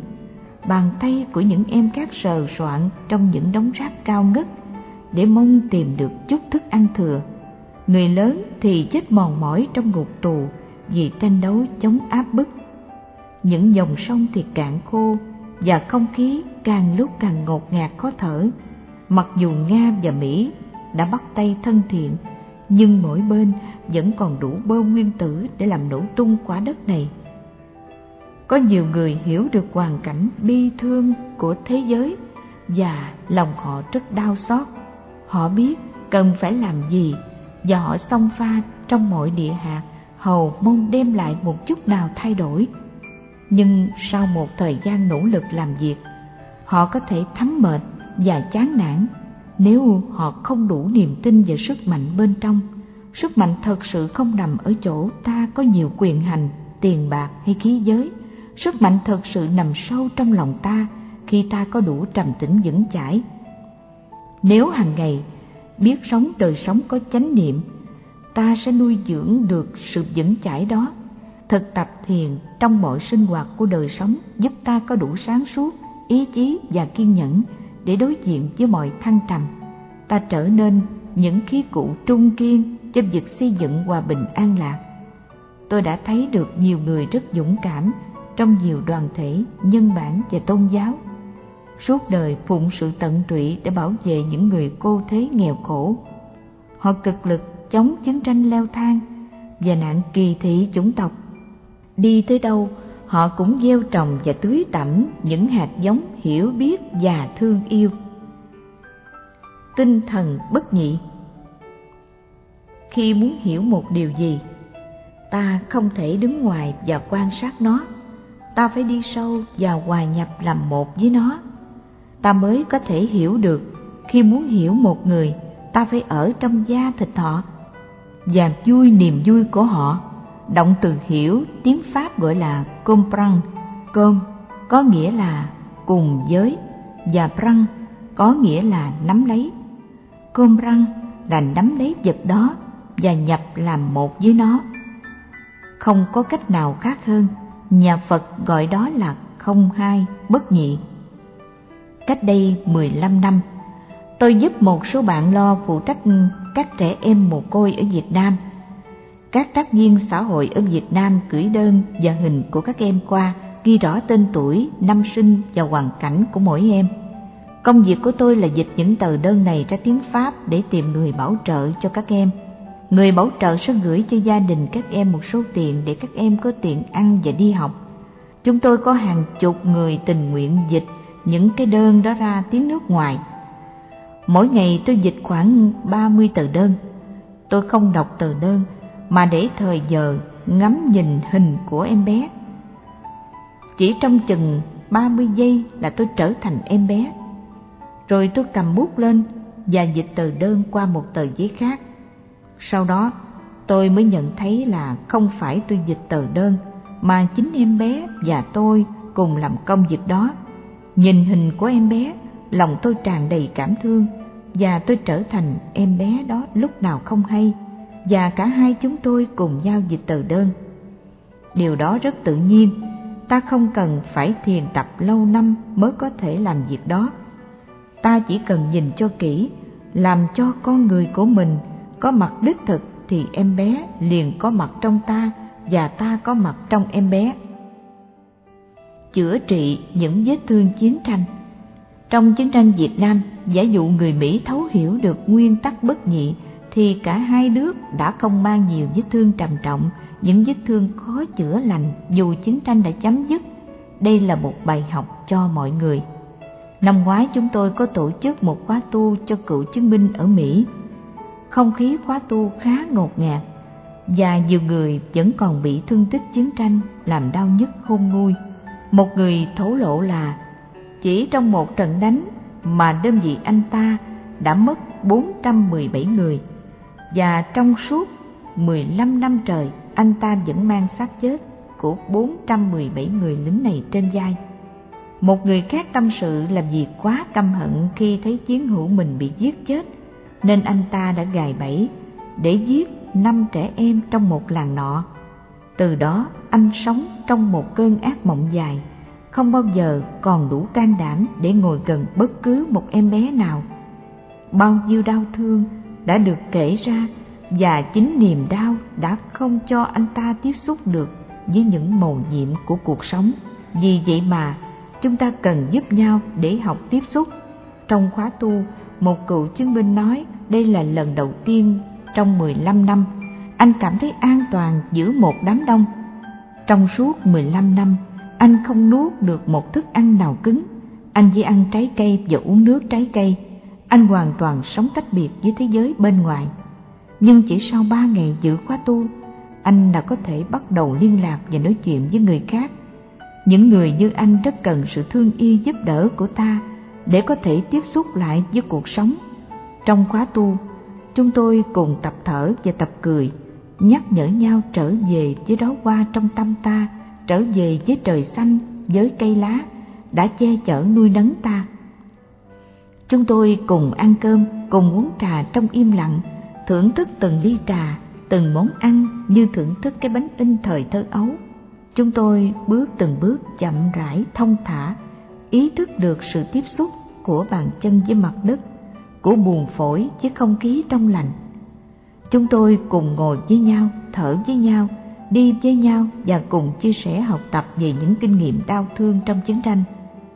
bàn tay của những em cát sờ soạn trong những đống rác cao ngất để mong tìm được chút thức ăn thừa người lớn thì chết mòn mỏi trong ngục tù vì tranh đấu chống áp bức. Những dòng sông thì cạn khô và không khí càng lúc càng ngột ngạt khó thở. Mặc dù Nga và Mỹ đã bắt tay thân thiện, nhưng mỗi bên vẫn còn đủ bơm nguyên tử để làm nổ tung quả đất này. Có nhiều người hiểu được hoàn cảnh bi thương của thế giới và lòng họ rất đau xót. Họ biết cần phải làm gì và họ xông pha trong mọi địa hạt hầu mong đem lại một chút nào thay đổi nhưng sau một thời gian nỗ lực làm việc, họ có thể thấm mệt và chán nản nếu họ không đủ niềm tin và sức mạnh bên trong, sức mạnh thật sự không nằm ở chỗ ta có nhiều quyền hành, tiền bạc hay khí giới. Sức mạnh thật sự nằm sâu trong lòng ta khi ta có đủ trầm tĩnh vững chãi. Nếu hàng ngày biết sống đời sống có chánh niệm, ta sẽ nuôi dưỡng được sự vững chãi đó. Thực tập thiền trong mọi sinh hoạt của đời sống giúp ta có đủ sáng suốt, ý chí và kiên nhẫn để đối diện với mọi thăng trầm. Ta trở nên những khí cụ trung kiên cho việc xây dựng hòa bình an lạc. Tôi đã thấy được nhiều người rất dũng cảm trong nhiều đoàn thể, nhân bản và tôn giáo. Suốt đời, phụng sự tận tụy để bảo vệ những người cô thế nghèo khổ. Họ cực lực chống chiến tranh leo thang và nạn kỳ thị chủng tộc. Đi tới đâu họ cũng gieo trồng và tưới tẩm những hạt giống hiểu biết và thương yêu. Tinh thần bất nhị. Khi muốn hiểu một điều gì, ta không thể đứng ngoài và quan sát nó. Ta phải đi sâu và hòa nhập làm một với nó. Ta mới có thể hiểu được khi muốn hiểu một người, ta phải ở trong da thịt họ và vui niềm vui của họ động từ hiểu, tiếng pháp gọi là comprend com có nghĩa là cùng với, và prăng có nghĩa là nắm lấy. Comprend là nắm lấy vật đó và nhập làm một với nó. Không có cách nào khác hơn, nhà phật gọi đó là không hai, bất nhị. Cách đây 15 năm, tôi giúp một số bạn lo phụ trách các trẻ em mồ côi ở Việt Nam các tác viên xã hội ở Việt Nam gửi đơn và hình của các em qua ghi rõ tên tuổi, năm sinh và hoàn cảnh của mỗi em. Công việc của tôi là dịch những tờ đơn này ra tiếng Pháp để tìm người bảo trợ cho các em. Người bảo trợ sẽ gửi cho gia đình các em một số tiền để các em có tiền ăn và đi học. Chúng tôi có hàng chục người tình nguyện dịch những cái đơn đó ra tiếng nước ngoài. Mỗi ngày tôi dịch khoảng 30 tờ đơn. Tôi không đọc tờ đơn mà để thời giờ ngắm nhìn hình của em bé. Chỉ trong chừng 30 giây là tôi trở thành em bé. Rồi tôi cầm bút lên và dịch tờ đơn qua một tờ giấy khác. Sau đó tôi mới nhận thấy là không phải tôi dịch tờ đơn mà chính em bé và tôi cùng làm công việc đó. Nhìn hình của em bé, lòng tôi tràn đầy cảm thương và tôi trở thành em bé đó lúc nào không hay và cả hai chúng tôi cùng giao dịch tờ đơn. Điều đó rất tự nhiên, ta không cần phải thiền tập lâu năm mới có thể làm việc đó. Ta chỉ cần nhìn cho kỹ, làm cho con người của mình có mặt đích thực thì em bé liền có mặt trong ta và ta có mặt trong em bé. Chữa trị những vết thương chiến tranh Trong chiến tranh Việt Nam, giả dụ người Mỹ thấu hiểu được nguyên tắc bất nhị thì cả hai nước đã không mang nhiều vết thương trầm trọng, những vết thương khó chữa lành dù chiến tranh đã chấm dứt. Đây là một bài học cho mọi người. Năm ngoái chúng tôi có tổ chức một khóa tu cho cựu chiến binh ở Mỹ. Không khí khóa tu khá ngột ngạt và nhiều người vẫn còn bị thương tích chiến tranh làm đau nhức khôn nguôi. Một người thổ lộ là chỉ trong một trận đánh mà đơn vị anh ta đã mất 417 người và trong suốt 15 năm trời anh ta vẫn mang xác chết của 417 người lính này trên vai. Một người khác tâm sự làm gì quá căm hận khi thấy chiến hữu mình bị giết chết, nên anh ta đã gài bẫy để giết năm trẻ em trong một làng nọ. Từ đó anh sống trong một cơn ác mộng dài, không bao giờ còn đủ can đảm để ngồi gần bất cứ một em bé nào. Bao nhiêu đau thương đã được kể ra và chính niềm đau đã không cho anh ta tiếp xúc được với những mầu nhiệm của cuộc sống. Vì vậy mà chúng ta cần giúp nhau để học tiếp xúc. Trong khóa tu, một cựu chứng binh nói đây là lần đầu tiên trong 15 năm anh cảm thấy an toàn giữa một đám đông. Trong suốt 15 năm, anh không nuốt được một thức ăn nào cứng. Anh chỉ ăn trái cây và uống nước trái cây anh hoàn toàn sống tách biệt với thế giới bên ngoài. Nhưng chỉ sau ba ngày giữ khóa tu, anh đã có thể bắt đầu liên lạc và nói chuyện với người khác. Những người như anh rất cần sự thương yêu giúp đỡ của ta để có thể tiếp xúc lại với cuộc sống. Trong khóa tu, chúng tôi cùng tập thở và tập cười, nhắc nhở nhau trở về với đó qua trong tâm ta, trở về với trời xanh, với cây lá, đã che chở nuôi nấng ta. Chúng tôi cùng ăn cơm, cùng uống trà trong im lặng, thưởng thức từng ly trà, từng món ăn như thưởng thức cái bánh in thời thơ ấu. Chúng tôi bước từng bước chậm rãi thông thả, ý thức được sự tiếp xúc của bàn chân với mặt đất, của buồn phổi với không khí trong lành. Chúng tôi cùng ngồi với nhau, thở với nhau, đi với nhau và cùng chia sẻ học tập về những kinh nghiệm đau thương trong chiến tranh.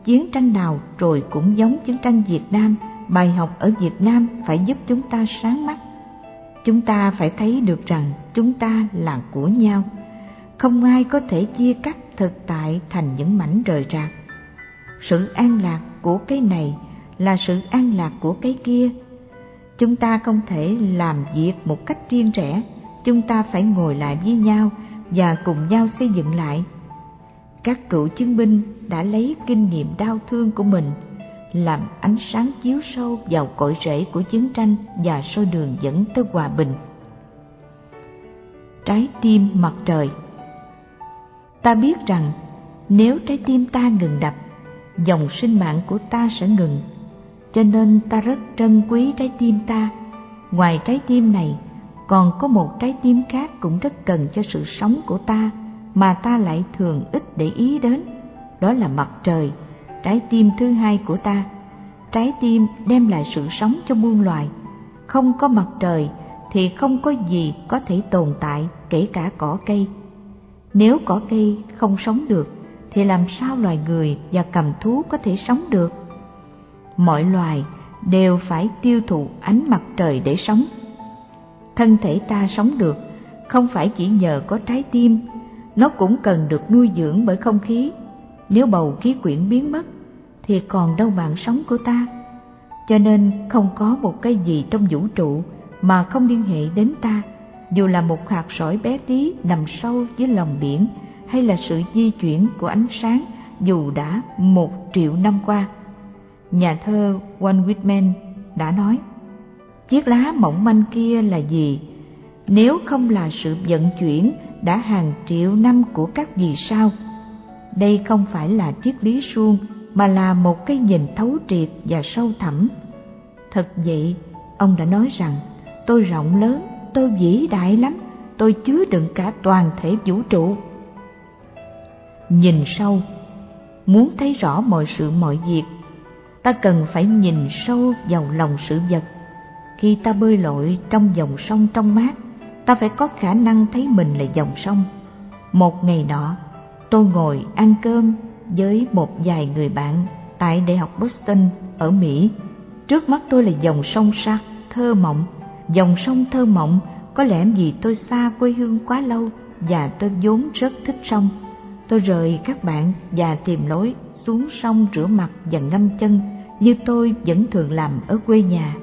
Chiến tranh nào rồi cũng giống chiến tranh Việt Nam, bài học ở Việt Nam phải giúp chúng ta sáng mắt. Chúng ta phải thấy được rằng chúng ta là của nhau. Không ai có thể chia cắt thực tại thành những mảnh rời rạc. Sự an lạc của cái này là sự an lạc của cái kia. Chúng ta không thể làm việc một cách riêng rẽ, chúng ta phải ngồi lại với nhau và cùng nhau xây dựng lại. Các cựu chiến binh đã lấy kinh nghiệm đau thương của mình làm ánh sáng chiếu sâu vào cội rễ của chiến tranh và soi đường dẫn tới hòa bình. Trái tim mặt trời Ta biết rằng nếu trái tim ta ngừng đập, dòng sinh mạng của ta sẽ ngừng. Cho nên ta rất trân quý trái tim ta. Ngoài trái tim này, còn có một trái tim khác cũng rất cần cho sự sống của ta mà ta lại thường ít để ý đến. Đó là mặt trời trái tim thứ hai của ta. Trái tim đem lại sự sống cho muôn loài. Không có mặt trời thì không có gì có thể tồn tại kể cả cỏ cây. Nếu cỏ cây không sống được thì làm sao loài người và cầm thú có thể sống được? Mọi loài đều phải tiêu thụ ánh mặt trời để sống. Thân thể ta sống được không phải chỉ nhờ có trái tim, nó cũng cần được nuôi dưỡng bởi không khí. Nếu bầu khí quyển biến mất, thì còn đâu mạng sống của ta. Cho nên không có một cái gì trong vũ trụ mà không liên hệ đến ta. Dù là một hạt sỏi bé tí nằm sâu dưới lòng biển, hay là sự di chuyển của ánh sáng, dù đã một triệu năm qua. Nhà thơ Walt Whitman đã nói, chiếc lá mỏng manh kia là gì? Nếu không là sự vận chuyển đã hàng triệu năm của các vì sao đây không phải là triết lý suông mà là một cái nhìn thấu triệt và sâu thẳm. Thật vậy, ông đã nói rằng tôi rộng lớn, tôi vĩ đại lắm, tôi chứa đựng cả toàn thể vũ trụ. Nhìn sâu, muốn thấy rõ mọi sự mọi việc, ta cần phải nhìn sâu vào lòng sự vật. Khi ta bơi lội trong dòng sông trong mát, ta phải có khả năng thấy mình là dòng sông. Một ngày nọ, tôi ngồi ăn cơm với một vài người bạn tại Đại học Boston ở Mỹ. Trước mắt tôi là dòng sông sắc thơ mộng. Dòng sông thơ mộng có lẽ vì tôi xa quê hương quá lâu và tôi vốn rất thích sông. Tôi rời các bạn và tìm lối xuống sông rửa mặt và ngâm chân như tôi vẫn thường làm ở quê nhà.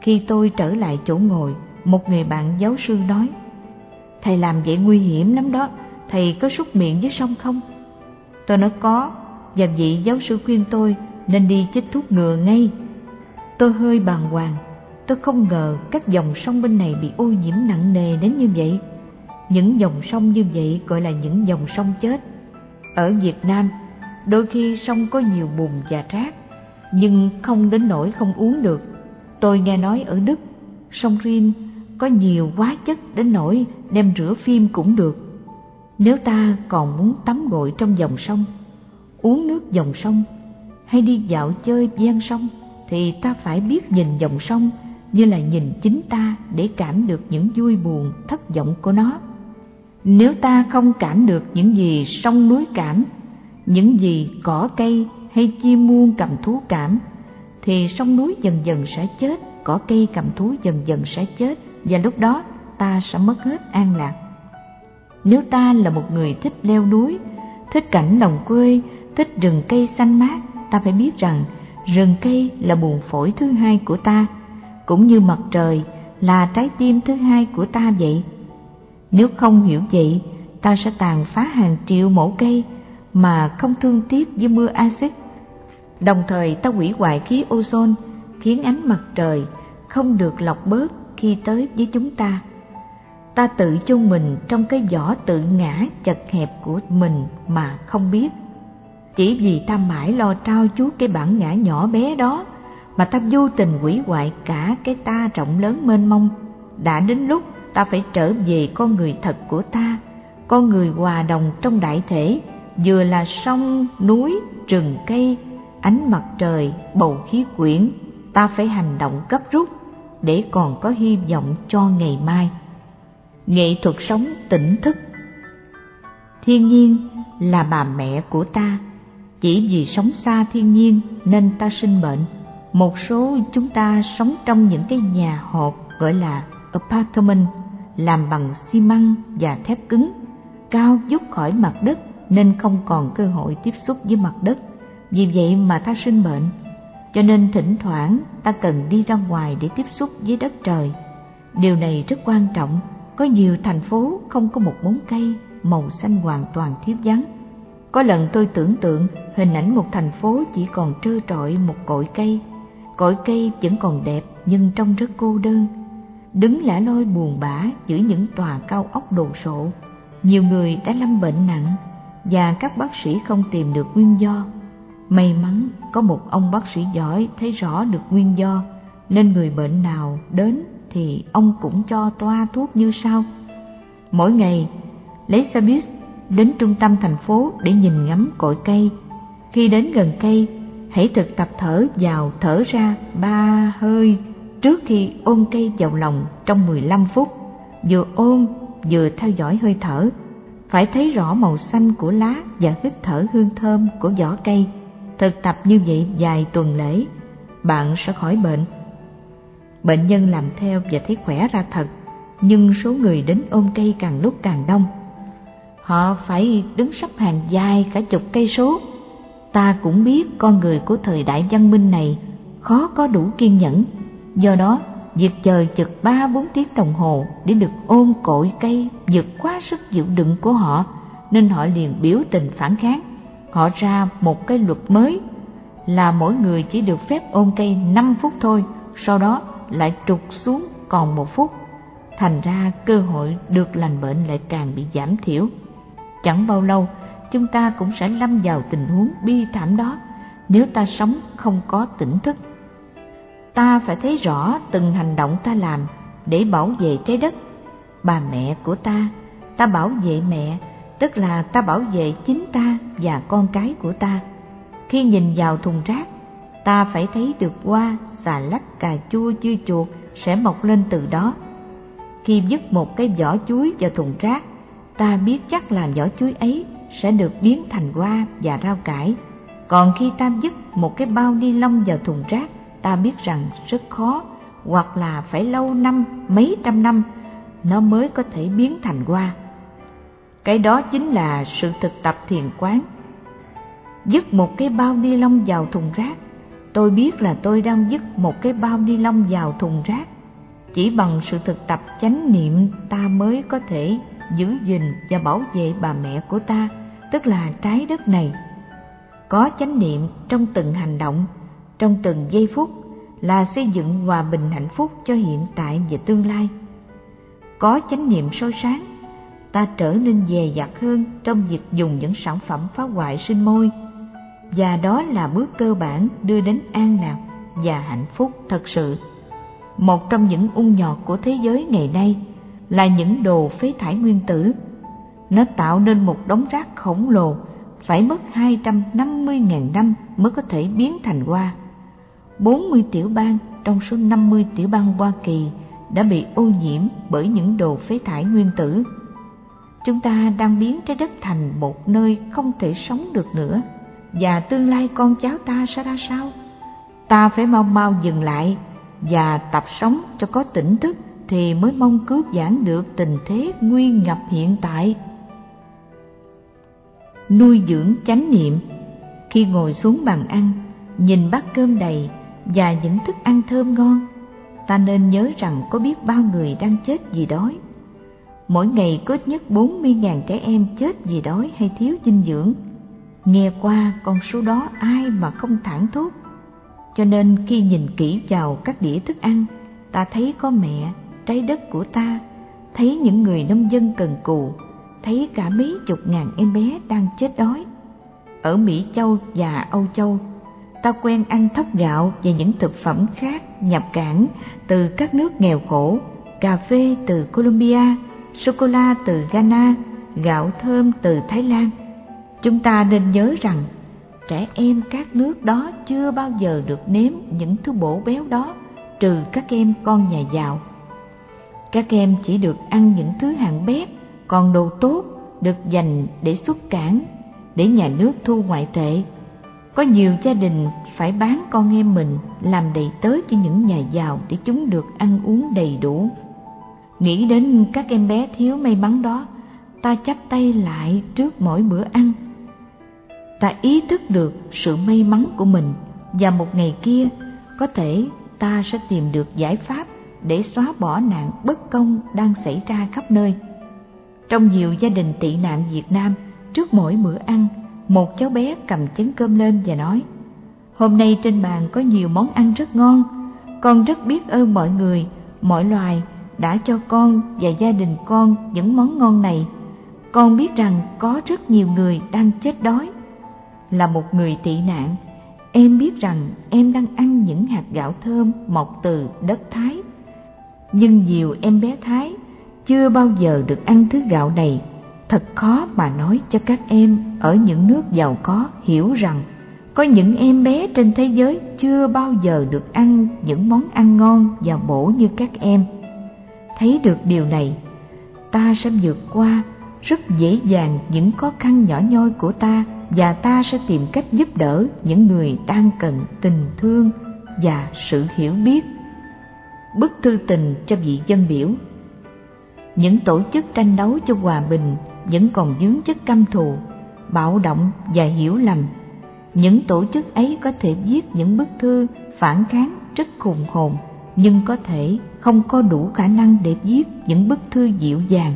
Khi tôi trở lại chỗ ngồi, một người bạn giáo sư nói, Thầy làm vậy nguy hiểm lắm đó, thầy có súc miệng với sông không? Tôi nói có, và vị giáo sư khuyên tôi nên đi chích thuốc ngừa ngay. Tôi hơi bàng hoàng, tôi không ngờ các dòng sông bên này bị ô nhiễm nặng nề đến như vậy. Những dòng sông như vậy gọi là những dòng sông chết. Ở Việt Nam, đôi khi sông có nhiều bùn và rác, nhưng không đến nỗi không uống được. Tôi nghe nói ở Đức, sông Rin có nhiều hóa chất đến nỗi đem rửa phim cũng được. Nếu ta còn muốn tắm gội trong dòng sông, uống nước dòng sông hay đi dạo chơi ven sông thì ta phải biết nhìn dòng sông như là nhìn chính ta để cảm được những vui buồn thất vọng của nó. Nếu ta không cảm được những gì sông núi cảm, những gì cỏ cây hay chim muôn cầm thú cảm, thì sông núi dần dần sẽ chết, cỏ cây cầm thú dần dần sẽ chết, và lúc đó ta sẽ mất hết an lạc. Nếu ta là một người thích leo núi, thích cảnh đồng quê, thích rừng cây xanh mát, ta phải biết rằng rừng cây là buồn phổi thứ hai của ta, cũng như mặt trời là trái tim thứ hai của ta vậy. Nếu không hiểu vậy, ta sẽ tàn phá hàng triệu mẫu cây mà không thương tiếc với mưa axit. Đồng thời ta hủy hoại khí ozone, khiến ánh mặt trời không được lọc bớt khi tới với chúng ta. Ta tự chôn mình trong cái vỏ tự ngã chật hẹp của mình mà không biết. Chỉ vì ta mãi lo trao chuốt cái bản ngã nhỏ bé đó mà ta vô tình hủy hoại cả cái ta rộng lớn mênh mông. Đã đến lúc ta phải trở về con người thật của ta, con người hòa đồng trong đại thể, vừa là sông, núi, rừng cây, ánh mặt trời, bầu khí quyển. Ta phải hành động gấp rút để còn có hy vọng cho ngày mai. Nghệ thuật sống tỉnh thức. Thiên nhiên là bà mẹ của ta. Chỉ vì sống xa thiên nhiên nên ta sinh bệnh. Một số chúng ta sống trong những cái nhà hộp gọi là apartment, làm bằng xi măng và thép cứng, cao vút khỏi mặt đất nên không còn cơ hội tiếp xúc với mặt đất. Vì vậy mà ta sinh bệnh cho nên thỉnh thoảng ta cần đi ra ngoài để tiếp xúc với đất trời. Điều này rất quan trọng. Có nhiều thành phố không có một bóng cây màu xanh hoàn toàn thiếu vắng. Có lần tôi tưởng tượng hình ảnh một thành phố chỉ còn trơ trọi một cội cây. Cội cây vẫn còn đẹp nhưng trông rất cô đơn. Đứng lẻ loi buồn bã giữa những tòa cao ốc đồ sộ. Nhiều người đã lâm bệnh nặng và các bác sĩ không tìm được nguyên do may mắn có một ông bác sĩ giỏi thấy rõ được nguyên do, nên người bệnh nào đến thì ông cũng cho toa thuốc như sau. Mỗi ngày, lấy xe buýt đến trung tâm thành phố để nhìn ngắm cội cây. Khi đến gần cây, hãy thực tập thở vào thở ra ba hơi trước khi ôm cây vào lòng trong 15 phút. Vừa ôm, vừa theo dõi hơi thở. Phải thấy rõ màu xanh của lá và hít thở hương thơm của vỏ cây thực tập như vậy vài tuần lễ, bạn sẽ khỏi bệnh. Bệnh nhân làm theo và thấy khỏe ra thật, nhưng số người đến ôm cây càng lúc càng đông. Họ phải đứng sắp hàng dài cả chục cây số. Ta cũng biết con người của thời đại văn minh này khó có đủ kiên nhẫn. Do đó, việc chờ chực ba bốn tiếng đồng hồ để được ôm cội cây vượt quá sức chịu đựng của họ, nên họ liền biểu tình phản kháng họ ra một cái luật mới, là mỗi người chỉ được phép ôm cây 5 phút thôi, sau đó lại trục xuống còn một phút. Thành ra cơ hội được lành bệnh lại càng bị giảm thiểu. Chẳng bao lâu, chúng ta cũng sẽ lâm vào tình huống bi thảm đó, nếu ta sống không có tỉnh thức. Ta phải thấy rõ từng hành động ta làm để bảo vệ trái đất. Bà mẹ của ta ta bảo vệ mẹ tức là ta bảo vệ chính ta và con cái của ta. Khi nhìn vào thùng rác, ta phải thấy được hoa, xà lách, cà chua, dưa chuột sẽ mọc lên từ đó. Khi vứt một cái vỏ chuối vào thùng rác, ta biết chắc là vỏ chuối ấy sẽ được biến thành hoa và rau cải. Còn khi ta vứt một cái bao ni lông vào thùng rác, ta biết rằng rất khó, hoặc là phải lâu năm, mấy trăm năm, nó mới có thể biến thành hoa cái đó chính là sự thực tập thiền quán. Dứt một cái bao ni lông vào thùng rác, tôi biết là tôi đang dứt một cái bao ni lông vào thùng rác. Chỉ bằng sự thực tập chánh niệm ta mới có thể giữ gìn và bảo vệ bà mẹ của ta, tức là trái đất này. Có chánh niệm trong từng hành động, trong từng giây phút là xây dựng hòa bình hạnh phúc cho hiện tại và tương lai. Có chánh niệm soi sáng ta trở nên dè dặt hơn trong việc dùng những sản phẩm phá hoại sinh môi và đó là bước cơ bản đưa đến an lạc và hạnh phúc thật sự một trong những ung nhọt của thế giới ngày nay là những đồ phế thải nguyên tử nó tạo nên một đống rác khổng lồ, phải mất 250.000 năm mới có thể biến thành hoa. 40 tiểu bang trong số 50 tiểu bang Hoa Kỳ đã bị ô nhiễm bởi những đồ phế thải nguyên tử. Chúng ta đang biến trái đất thành một nơi không thể sống được nữa và tương lai con cháu ta sẽ ra sao? Ta phải mau mau dừng lại và tập sống cho có tỉnh thức thì mới mong cứu vãn được tình thế nguy ngập hiện tại. Nuôi dưỡng chánh niệm Khi ngồi xuống bàn ăn, nhìn bát cơm đầy và những thức ăn thơm ngon, ta nên nhớ rằng có biết bao người đang chết vì đói. Mỗi ngày có ít nhất 40.000 trẻ em chết vì đói hay thiếu dinh dưỡng. Nghe qua con số đó ai mà không thẳng thốt. Cho nên khi nhìn kỹ vào các đĩa thức ăn, ta thấy có mẹ, trái đất của ta, thấy những người nông dân cần cù, thấy cả mấy chục ngàn em bé đang chết đói. Ở Mỹ Châu và Âu Châu, ta quen ăn thóc gạo và những thực phẩm khác nhập cảng từ các nước nghèo khổ, cà phê từ Colombia, sô-cô-la từ Ghana, gạo thơm từ Thái Lan. Chúng ta nên nhớ rằng trẻ em các nước đó chưa bao giờ được nếm những thứ bổ béo đó trừ các em con nhà giàu. Các em chỉ được ăn những thứ hạng bét, còn đồ tốt được dành để xuất cảng, để nhà nước thu ngoại tệ. Có nhiều gia đình phải bán con em mình làm đầy tớ cho những nhà giàu để chúng được ăn uống đầy đủ. Nghĩ đến các em bé thiếu may mắn đó, ta chắp tay lại trước mỗi bữa ăn. Ta ý thức được sự may mắn của mình và một ngày kia có thể ta sẽ tìm được giải pháp để xóa bỏ nạn bất công đang xảy ra khắp nơi. Trong nhiều gia đình tị nạn Việt Nam, trước mỗi bữa ăn, một cháu bé cầm chén cơm lên và nói Hôm nay trên bàn có nhiều món ăn rất ngon, con rất biết ơn mọi người, mọi loài đã cho con và gia đình con những món ngon này. Con biết rằng có rất nhiều người đang chết đói. Là một người tị nạn, em biết rằng em đang ăn những hạt gạo thơm mọc từ đất Thái. Nhưng nhiều em bé Thái chưa bao giờ được ăn thứ gạo này. Thật khó mà nói cho các em ở những nước giàu có hiểu rằng có những em bé trên thế giới chưa bao giờ được ăn những món ăn ngon và bổ như các em. Thấy được điều này, ta sẽ vượt qua rất dễ dàng những khó khăn nhỏ nhoi của ta và ta sẽ tìm cách giúp đỡ những người đang cần tình thương và sự hiểu biết. Bức thư tình cho vị dân biểu Những tổ chức tranh đấu cho hòa bình vẫn còn dướng chất căm thù, bạo động và hiểu lầm. Những tổ chức ấy có thể viết những bức thư phản kháng rất khùng hồn, nhưng có thể không có đủ khả năng để viết những bức thư dịu dàng.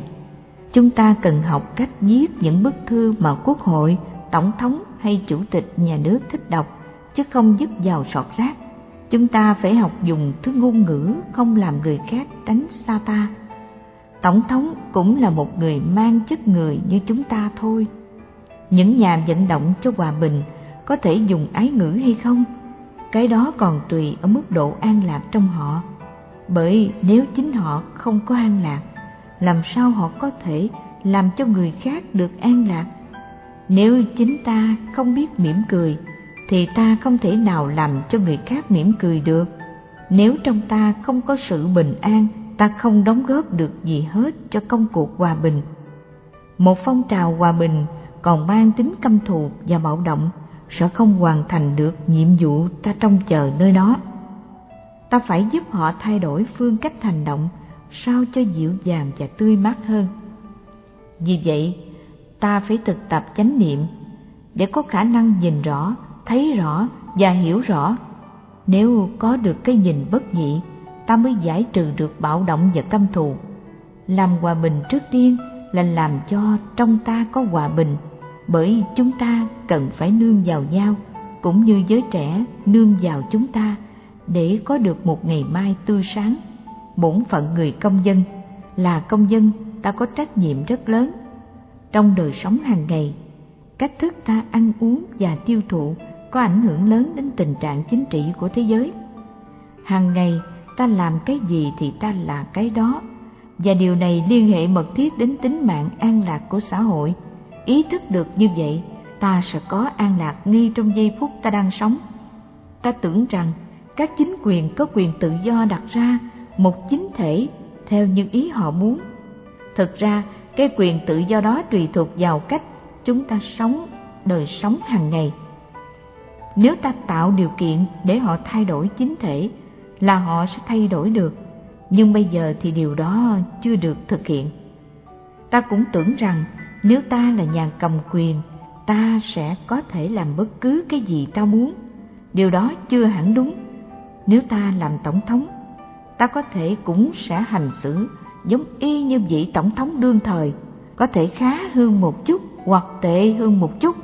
Chúng ta cần học cách viết những bức thư mà quốc hội, tổng thống hay chủ tịch nhà nước thích đọc, chứ không dứt vào sọt rác. Chúng ta phải học dùng thứ ngôn ngữ không làm người khác đánh xa ta. Tổng thống cũng là một người mang chất người như chúng ta thôi. Những nhà vận động cho hòa bình có thể dùng ái ngữ hay không? Cái đó còn tùy ở mức độ an lạc trong họ bởi nếu chính họ không có an lạc làm sao họ có thể làm cho người khác được an lạc nếu chính ta không biết mỉm cười thì ta không thể nào làm cho người khác mỉm cười được. Nếu trong ta không có sự bình an, ta không đóng góp được gì hết cho công cuộc hòa bình. Một phong trào hòa bình còn mang tính căm thù và bạo động sẽ không hoàn thành được nhiệm vụ ta trông chờ nơi đó. Ta phải giúp họ thay đổi phương cách hành động sao cho dịu dàng và tươi mát hơn. Vì vậy, ta phải thực tập chánh niệm để có khả năng nhìn rõ, thấy rõ và hiểu rõ. Nếu có được cái nhìn bất nhị, ta mới giải trừ được bạo động và căm thù. Làm hòa bình trước tiên là làm cho trong ta có hòa bình, bởi chúng ta cần phải nương vào nhau, cũng như giới trẻ nương vào chúng ta để có được một ngày mai tươi sáng. Bổn phận người công dân là công dân, ta có trách nhiệm rất lớn. Trong đời sống hàng ngày, cách thức ta ăn uống và tiêu thụ có ảnh hưởng lớn đến tình trạng chính trị của thế giới. Hàng ngày, ta làm cái gì thì ta là cái đó. Và điều này liên hệ mật thiết đến tính mạng an lạc của xã hội. Ý thức được như vậy, ta sẽ có an lạc ngay trong giây phút ta đang sống. Ta tưởng rằng các chính quyền có quyền tự do đặt ra một chính thể theo những ý họ muốn. Thực ra, cái quyền tự do đó tùy thuộc vào cách chúng ta sống, đời sống hàng ngày. Nếu ta tạo điều kiện để họ thay đổi chính thể là họ sẽ thay đổi được. Nhưng bây giờ thì điều đó chưa được thực hiện. Ta cũng tưởng rằng nếu ta là nhà cầm quyền, ta sẽ có thể làm bất cứ cái gì ta muốn. Điều đó chưa hẳn đúng nếu ta làm tổng thống ta có thể cũng sẽ hành xử giống y như vị tổng thống đương thời, có thể khá hơn một chút hoặc tệ hơn một chút.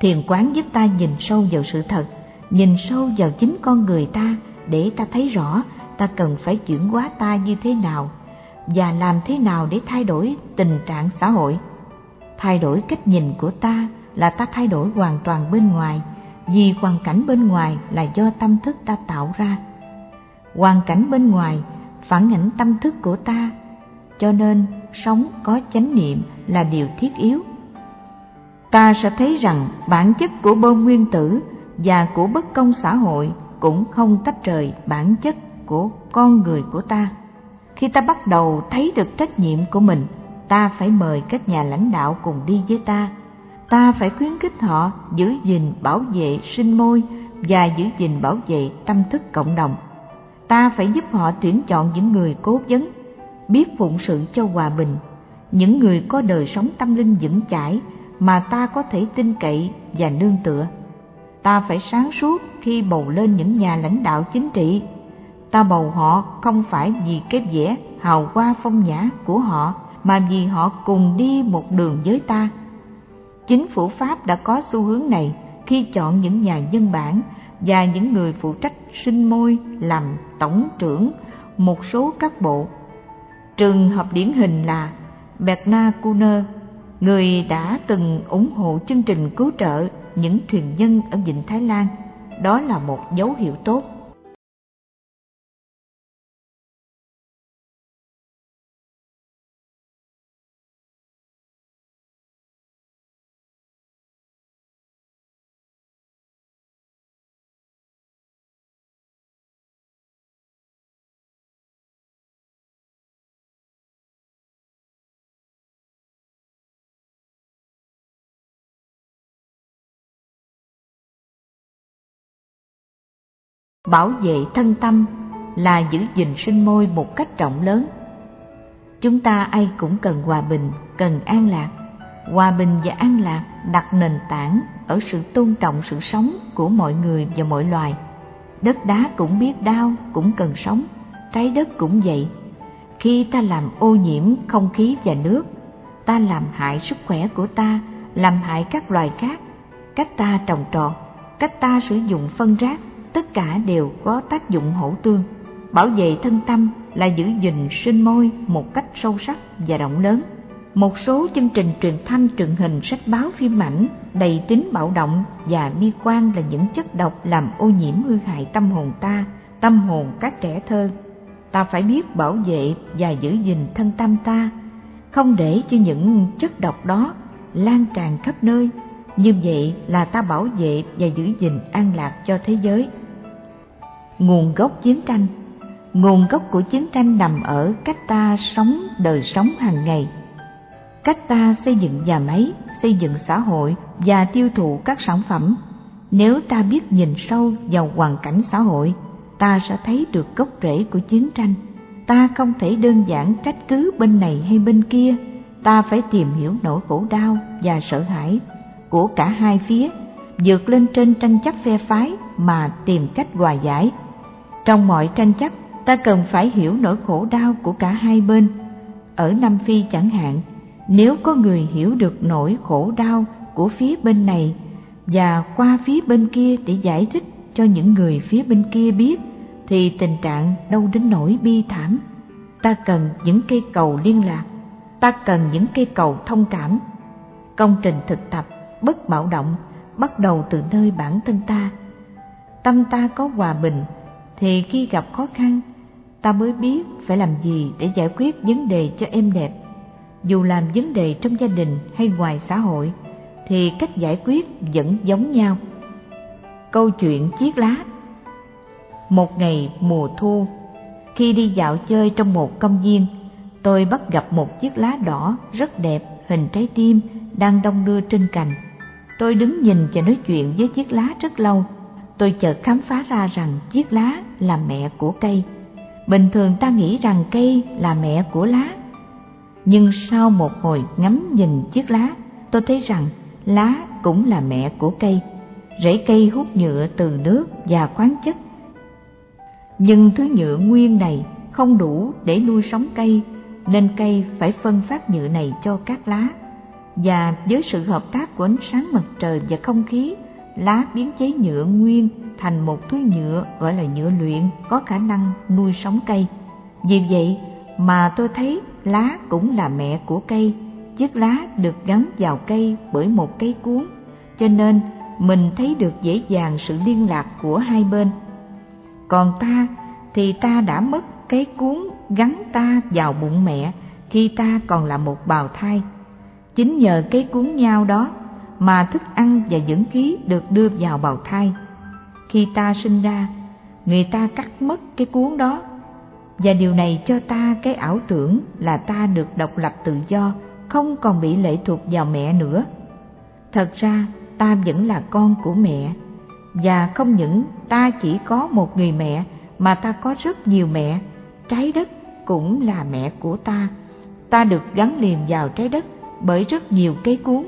Thiền quán giúp ta nhìn sâu vào sự thật, nhìn sâu vào chính con người ta để ta thấy rõ ta cần phải chuyển hóa ta như thế nào và làm thế nào để thay đổi tình trạng xã hội thay đổi cách nhìn của ta là ta thay đổi hoàn toàn bên ngoài vì hoàn cảnh bên ngoài là do tâm thức ta tạo ra. Hoàn cảnh bên ngoài phản ảnh tâm thức của ta, cho nên sống có chánh niệm là điều thiết yếu. Ta sẽ thấy rằng bản chất của bơm nguyên tử và của bất công xã hội cũng không tách rời bản chất của con người của ta. Khi ta bắt đầu thấy được trách nhiệm của mình, ta phải mời các nhà lãnh đạo cùng đi với ta ta phải khuyến khích họ giữ gìn bảo vệ sinh môi và giữ gìn bảo vệ tâm thức cộng đồng. Ta phải giúp họ tuyển chọn những người cố vấn, biết phụng sự cho hòa bình, những người có đời sống tâm linh vững chãi mà ta có thể tin cậy và nương tựa. Ta phải sáng suốt khi bầu lên những nhà lãnh đạo chính trị. Ta bầu họ không phải vì cái vẻ hào hoa phong nhã của họ, mà vì họ cùng đi một đường với ta chính phủ pháp đã có xu hướng này khi chọn những nhà dân bản và những người phụ trách sinh môi làm tổng trưởng một số các bộ. Trường hợp điển hình là bernard kuhner, người đã từng ủng hộ chương trình cứu trợ những thuyền nhân ở vịnh thái lan. Đó là một dấu hiệu tốt. Bảo vệ thân tâm là giữ gìn sinh môi một cách rộng lớn. Chúng ta ai cũng cần hòa bình, cần an lạc. Hòa bình và an lạc đặt nền tảng ở sự tôn trọng sự sống của mọi người và mọi loài. Đất đá cũng biết đau, cũng cần sống. Trái đất cũng vậy. Khi ta làm ô nhiễm không khí và nước, ta làm hại sức khỏe của ta, làm hại các loài khác. Cách ta trồng trọt, cách ta sử dụng phân rác tất cả đều có tác dụng hỗ tương. Bảo vệ thân tâm là giữ gìn sinh môi một cách sâu sắc và rộng lớn. Một số chương trình truyền thanh, truyền hình, sách báo, phim ảnh đầy tính bạo động và bi quan là những chất độc làm ô nhiễm hư hại tâm hồn ta, tâm hồn các trẻ thơ. Ta phải biết bảo vệ và giữ gìn thân tâm ta, không để cho những chất độc đó lan tràn khắp nơi. Như vậy là ta bảo vệ và giữ gìn an lạc cho thế giới nguồn gốc chiến tranh. Nguồn gốc của chiến tranh nằm ở cách ta sống đời sống hàng ngày. Cách ta xây dựng nhà máy, xây dựng xã hội và tiêu thụ các sản phẩm. Nếu ta biết nhìn sâu vào hoàn cảnh xã hội, ta sẽ thấy được gốc rễ của chiến tranh. Ta không thể đơn giản trách cứ bên này hay bên kia. Ta phải tìm hiểu nỗi khổ đau và sợ hãi của cả hai phía, vượt lên trên tranh chấp phe phái mà tìm cách hòa giải trong mọi tranh chấp, ta cần phải hiểu nỗi khổ đau của cả hai bên. Ở Nam Phi chẳng hạn, nếu có người hiểu được nỗi khổ đau của phía bên này và qua phía bên kia để giải thích cho những người phía bên kia biết thì tình trạng đâu đến nỗi bi thảm. Ta cần những cây cầu liên lạc, ta cần những cây cầu thông cảm. Công trình thực tập bất bạo động bắt đầu từ nơi bản thân ta. Tâm ta có hòa bình thì khi gặp khó khăn, ta mới biết phải làm gì để giải quyết vấn đề cho êm đẹp. Dù làm vấn đề trong gia đình hay ngoài xã hội, thì cách giải quyết vẫn giống nhau. Câu chuyện chiếc lá. Một ngày mùa thu, khi đi dạo chơi trong một công viên, tôi bắt gặp một chiếc lá đỏ rất đẹp, hình trái tim đang đong đưa trên cành. Tôi đứng nhìn và nói chuyện với chiếc lá rất lâu tôi chợt khám phá ra rằng chiếc lá là mẹ của cây. Bình thường ta nghĩ rằng cây là mẹ của lá. Nhưng sau một hồi ngắm nhìn chiếc lá, tôi thấy rằng lá cũng là mẹ của cây. Rễ cây hút nhựa từ nước và khoáng chất. Nhưng thứ nhựa nguyên này không đủ để nuôi sống cây, nên cây phải phân phát nhựa này cho các lá. Và với sự hợp tác của ánh sáng mặt trời và không khí, lá biến chế nhựa nguyên thành một thứ nhựa gọi là nhựa luyện có khả năng nuôi sống cây. Vì vậy mà tôi thấy lá cũng là mẹ của cây, chiếc lá được gắn vào cây bởi một cây cuốn, cho nên mình thấy được dễ dàng sự liên lạc của hai bên. Còn ta thì ta đã mất cái cuốn gắn ta vào bụng mẹ khi ta còn là một bào thai. Chính nhờ cái cuốn nhau đó mà thức ăn và dưỡng khí được đưa vào bào thai. Khi ta sinh ra, người ta cắt mất cái cuốn đó và điều này cho ta cái ảo tưởng là ta được độc lập tự do, không còn bị lệ thuộc vào mẹ nữa. Thật ra, ta vẫn là con của mẹ, và không những ta chỉ có một người mẹ mà ta có rất nhiều mẹ, trái đất cũng là mẹ của ta. Ta được gắn liền vào trái đất bởi rất nhiều cây cuốn.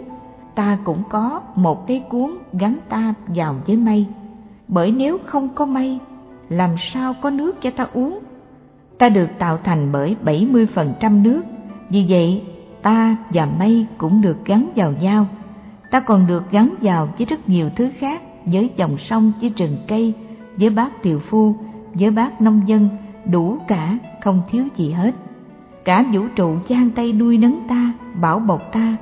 Ta cũng có một cái cuốn gắn ta vào với mây. Bởi nếu không có mây, làm sao có nước cho ta uống? Ta được tạo thành bởi 70% nước, vì vậy ta và mây cũng được gắn vào nhau. Ta còn được gắn vào với rất nhiều thứ khác, với dòng sông, với rừng cây, với bác tiều phu, với bác nông dân, đủ cả, không thiếu gì hết. Cả vũ trụ giang tay nuôi nấng ta, bảo bọc ta.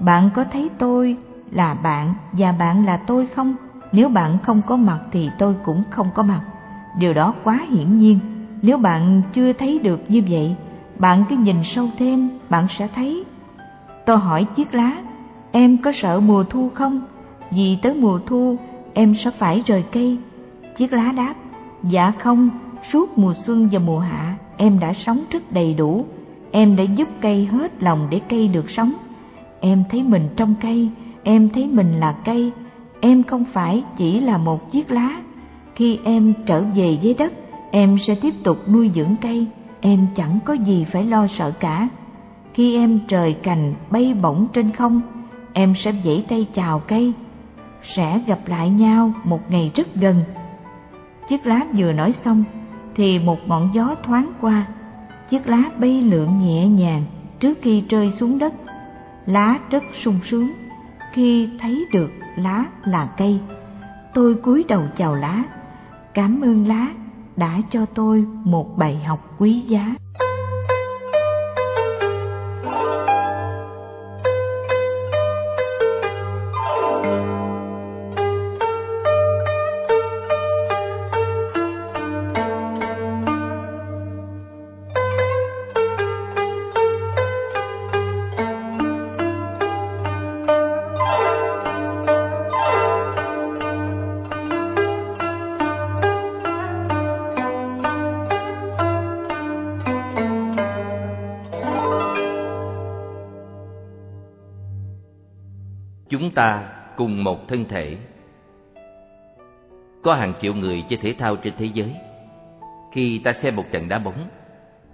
Bạn có thấy tôi là bạn và bạn là tôi không? Nếu bạn không có mặt thì tôi cũng không có mặt. Điều đó quá hiển nhiên. Nếu bạn chưa thấy được như vậy, bạn cứ nhìn sâu thêm, bạn sẽ thấy. Tôi hỏi chiếc lá, em có sợ mùa thu không? Vì tới mùa thu, em sẽ phải rời cây. Chiếc lá đáp, dạ không, suốt mùa xuân và mùa hạ, em đã sống rất đầy đủ. Em đã giúp cây hết lòng để cây được sống. Em thấy mình trong cây, em thấy mình là cây. Em không phải chỉ là một chiếc lá. Khi em trở về dưới đất, em sẽ tiếp tục nuôi dưỡng cây. Em chẳng có gì phải lo sợ cả. Khi em trời cành bay bổng trên không, em sẽ vẫy tay chào cây. Sẽ gặp lại nhau một ngày rất gần. Chiếc lá vừa nói xong, thì một ngọn gió thoáng qua chiếc lá bay lượn nhẹ nhàng trước khi rơi xuống đất lá rất sung sướng. Khi thấy được lá là cây, tôi cúi đầu chào lá. Cảm ơn lá đã cho tôi một bài học quý giá. Chúng ta cùng một thân thể. Có hàng triệu người chơi thể thao trên thế giới. Khi ta xem một trận đá bóng,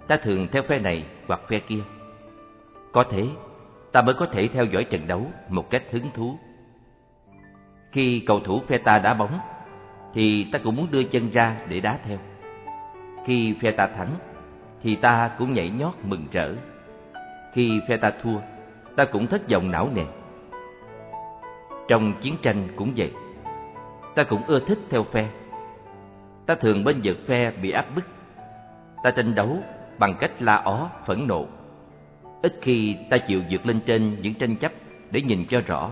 ta thường theo phe này hoặc phe kia. Có thế, ta mới có thể theo dõi trận đấu một cách hứng thú. Khi cầu thủ phe ta đá bóng, thì ta cũng muốn đưa chân ra để đá theo. Khi phe ta thắng, thì ta cũng nhảy nhót mừng rỡ. Khi phe ta thua, ta cũng thất vọng não nề. Trong chiến tranh cũng vậy. Ta cũng ưa thích theo phe. Ta thường bên vực phe bị áp bức. Ta tranh đấu bằng cách la ó, phẫn nộ. Ít khi ta chịu vượt lên trên những tranh chấp để nhìn cho rõ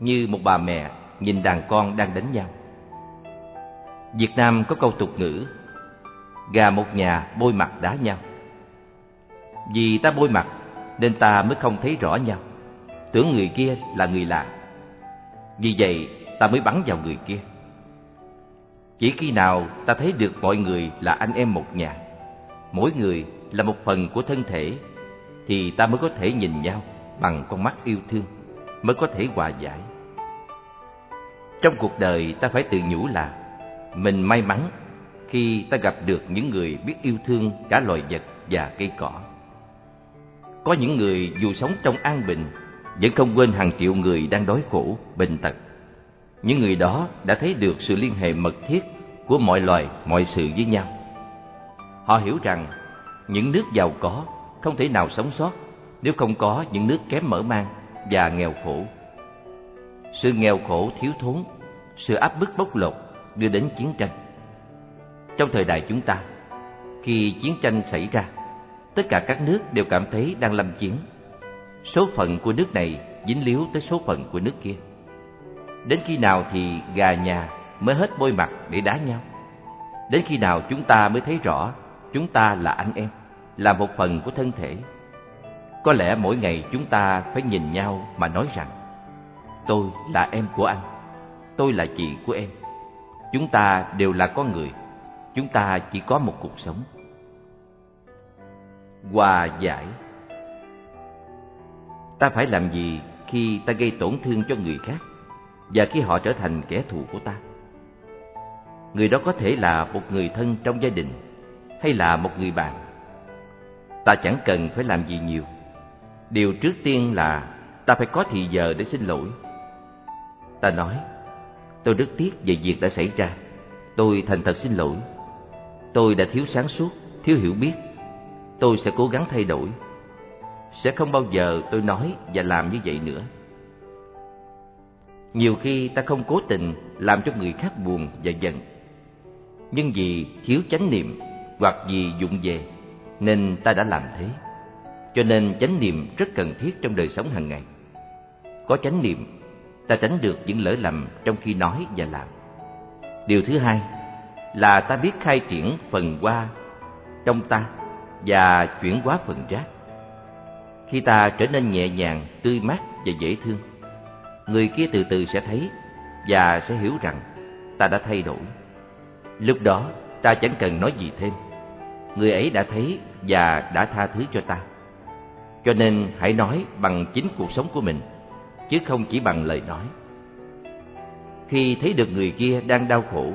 Như một bà mẹ nhìn đàn con đang đánh nhau. Việt Nam có câu tục ngữ Gà một nhà bôi mặt đá nhau. Vì ta bôi mặt nên ta mới không thấy rõ nhau. Tưởng người kia là người lạ vì vậy, ta mới bắn vào người kia. Chỉ khi nào ta thấy được mọi người là anh em một nhà, Mỗi người là một phần của thân thể, Thì ta mới có thể nhìn nhau bằng con mắt yêu thương, Mới có thể hòa giải. Trong cuộc đời, ta phải tự nhủ là Mình may mắn khi ta gặp được những người biết yêu thương cả loài vật và cây cỏ. Có những người dù sống trong an bình vẫn không quên hàng triệu người đang đói khổ, bệnh tật. Những người đó đã thấy được sự liên hệ mật thiết của mọi loài, mọi sự với nhau. Họ hiểu rằng những nước giàu có không thể nào sống sót nếu không có những nước kém mở mang và nghèo khổ. sự nghèo khổ thiếu thốn, sự áp bức bóc lột đưa đến chiến tranh. Trong thời đại chúng ta, khi chiến tranh xảy ra, tất cả các nước đều cảm thấy đang lâm chiến. Số phận của nước này dính líu tới số phận của nước kia. Đến khi nào thì gà nhà mới hết bôi mặt để đá nhau? Đến khi nào chúng ta mới thấy rõ chúng ta là anh em, là một phần của thân thể? Có lẽ mỗi ngày chúng ta phải nhìn nhau mà nói rằng Tôi là em của anh, tôi là chị của em. Chúng ta đều là con người, chúng ta chỉ có một cuộc sống. Hòa giải Ta phải làm gì khi ta gây tổn thương cho người khác và khi họ trở thành kẻ thù của ta? Người đó có thể là một người thân trong gia đình hay là một người bạn. Ta chẳng cần phải làm gì nhiều. Điều trước tiên là ta phải có thì giờ để xin lỗi. Ta nói, tôi rất tiếc về việc đã xảy ra. Tôi thành thật xin lỗi. Tôi đã thiếu sáng suốt, thiếu hiểu biết. Tôi sẽ cố gắng thay đổi. Sẽ không bao giờ tôi nói và làm như vậy nữa. Nhiều khi ta không cố tình làm cho người khác buồn và giận. Nhưng vì thiếu chánh niệm hoặc vì dụng về nên ta đã làm thế. Cho nên chánh niệm rất cần thiết trong đời sống hàng ngày. Có chánh niệm, ta tránh được những lỡ lầm trong khi nói và làm. Điều thứ hai là ta biết khai triển phần qua trong ta và chuyển hóa phần rác. Khi ta trở nên nhẹ nhàng, tươi mát và dễ thương, người kia từ từ sẽ thấy và sẽ hiểu rằng ta đã thay đổi. Lúc đó, ta chẳng cần nói gì thêm. Người ấy đã thấy và đã tha thứ cho ta. Cho nên hãy nói bằng chính cuộc sống của mình, chứ không chỉ bằng lời nói. Khi thấy được người kia đang đau khổ,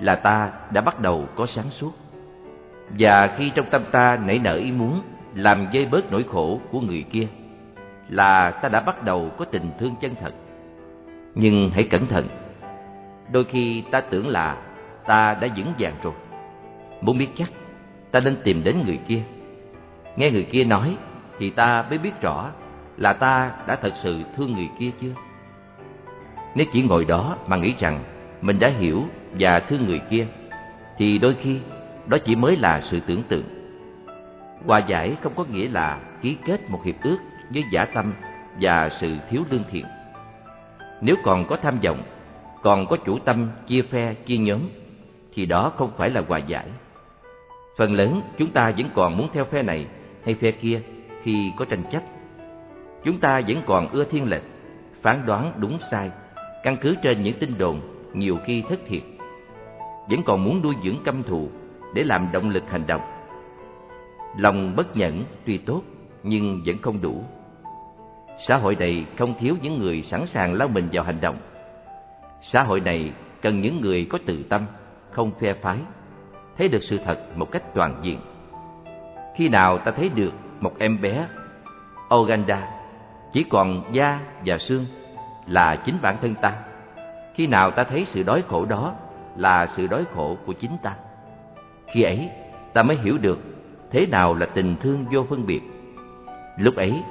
là ta đã bắt đầu có sáng suốt. Và khi trong tâm ta nảy nở ý muốn làm dây bớt nỗi khổ của người kia, là ta đã bắt đầu có tình thương chân thật. Nhưng hãy cẩn thận, đôi khi ta tưởng là ta đã vững vàng rồi. Muốn biết chắc, ta nên tìm đến người kia. Nghe người kia nói thì ta mới biết rõ là ta đã thật sự thương người kia chưa. Nếu chỉ ngồi đó mà nghĩ rằng mình đã hiểu và thương người kia, thì đôi khi đó chỉ mới là sự tưởng tượng. Hòa giải không có nghĩa là ký kết một hiệp ước với giả tâm và sự thiếu lương thiện. Nếu còn có tham vọng, còn có chủ tâm chia phe, chia nhóm, thì đó không phải là hòa giải. Phần lớn chúng ta vẫn còn muốn theo phe này hay phe kia khi có tranh chấp. Chúng ta vẫn còn ưa thiên lệch, phán đoán đúng sai, căn cứ trên những tin đồn nhiều khi thất thiệt. Vẫn còn muốn nuôi dưỡng căm thù để làm động lực hành động. Lòng bất nhẫn tuy tốt nhưng vẫn không đủ. Xã hội này không thiếu những người sẵn sàng lao mình vào hành động. Xã hội này cần những người có tự tâm, không phe phái, thấy được sự thật một cách toàn diện. Khi nào ta thấy được một em bé Oganda chỉ còn da và xương là chính bản thân ta. Khi nào ta thấy sự đói khổ đó là sự đói khổ của chính ta. Khi ấy ta mới hiểu được thế nào là tình thương vô phân biệt. Lúc ấy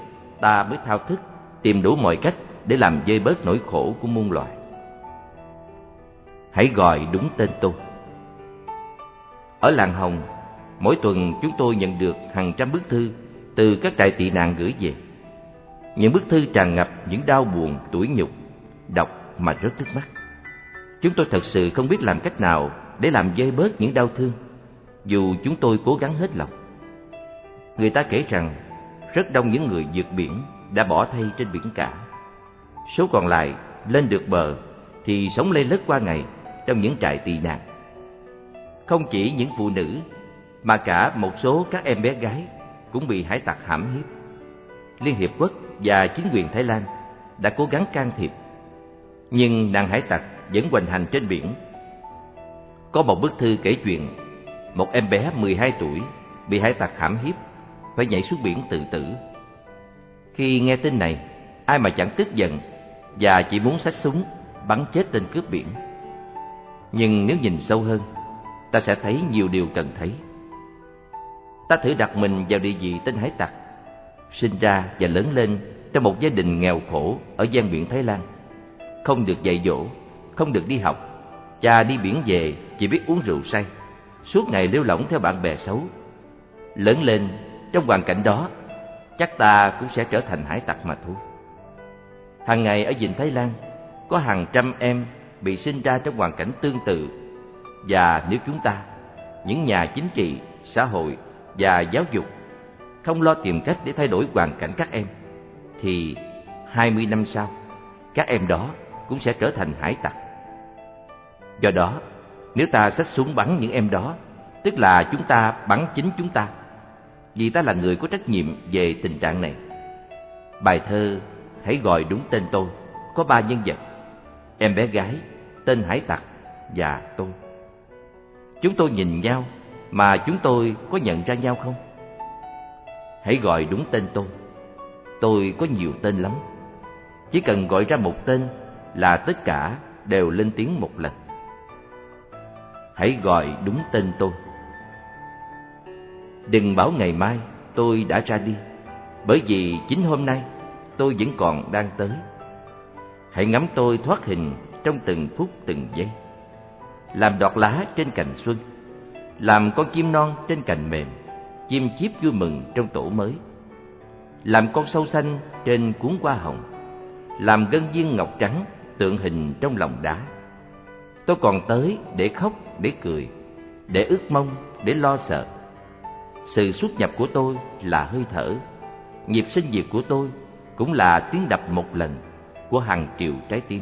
ta mới thao thức tìm đủ mọi cách để làm dơi bớt nỗi khổ của muôn loài. Hãy gọi đúng tên tôi. Ở làng Hồng, mỗi tuần chúng tôi nhận được hàng trăm bức thư từ các trại tị nạn gửi về. Những bức thư tràn ngập những đau buồn, tủi nhục, đọc mà rất nước mắt. Chúng tôi thật sự không biết làm cách nào để làm dơi bớt những đau thương, dù chúng tôi cố gắng hết lòng. Người ta kể rằng rất đông những người vượt biển đã bỏ thay trên biển cả. Số còn lại lên được bờ thì sống lê lất qua ngày trong những trại tị nạn. Không chỉ những phụ nữ mà cả một số các em bé gái cũng bị hải tặc hãm hiếp. Liên Hiệp Quốc và chính quyền Thái Lan đã cố gắng can thiệp, nhưng nàng hải tặc vẫn hoành hành trên biển. Có một bức thư kể chuyện một em bé 12 tuổi bị hải tặc hãm hiếp, phải nhảy xuống biển tự tử. Khi nghe tin này, ai mà chẳng tức giận và chỉ muốn xách súng bắn chết tên cướp biển. Nhưng nếu nhìn sâu hơn, ta sẽ thấy nhiều điều cần thấy. Ta thử đặt mình vào địa vị tên hải tặc, sinh ra và lớn lên trong một gia đình nghèo khổ ở gian biển Thái Lan. không được dạy dỗ, không được đi học. Cha đi biển về chỉ biết uống rượu say, suốt ngày lêu lỏng theo bạn bè xấu. Lớn lên trong hoàn cảnh đó, chắc ta cũng sẽ trở thành hải tặc mà thôi. Hàng ngày ở Vịnh Thái Lan, có hàng trăm em bị sinh ra trong hoàn cảnh tương tự. Và nếu chúng ta, những nhà chính trị, xã hội và giáo dục không lo tìm cách để thay đổi hoàn cảnh các em, thì 20 năm sau, các em đó cũng sẽ trở thành hải tặc. Do đó, nếu ta xách súng bắn những em đó, tức là chúng ta bắn chính chúng ta, vì ta là người có trách nhiệm về tình trạng này. Bài thơ Hãy gọi đúng tên tôi có ba nhân vật, em bé gái, tên hải tặc và tôi. Chúng tôi nhìn nhau mà chúng tôi có nhận ra nhau không? Hãy gọi đúng tên tôi. Tôi có nhiều tên lắm. Chỉ cần gọi ra một tên là tất cả đều lên tiếng một lần. Hãy gọi đúng tên tôi. Đừng bảo ngày mai tôi đã ra đi, bởi vì chính hôm nay tôi vẫn còn đang tới. Hãy ngắm tôi thoát hình trong từng phút từng giây. Làm đọt lá trên cành xuân, làm con chim non trên cành mềm, chim chiếp vui mừng trong tổ mới. Làm con sâu xanh trên cuốn hoa hồng, làm gân viên ngọc trắng tượng hình trong lòng đá. Tôi còn tới để khóc, để cười, để ước mong, để lo sợ. Sự xuất nhập của tôi là hơi thở, nhịp sinh diệt của tôi cũng là tiếng đập một lần của hàng triệu trái tim.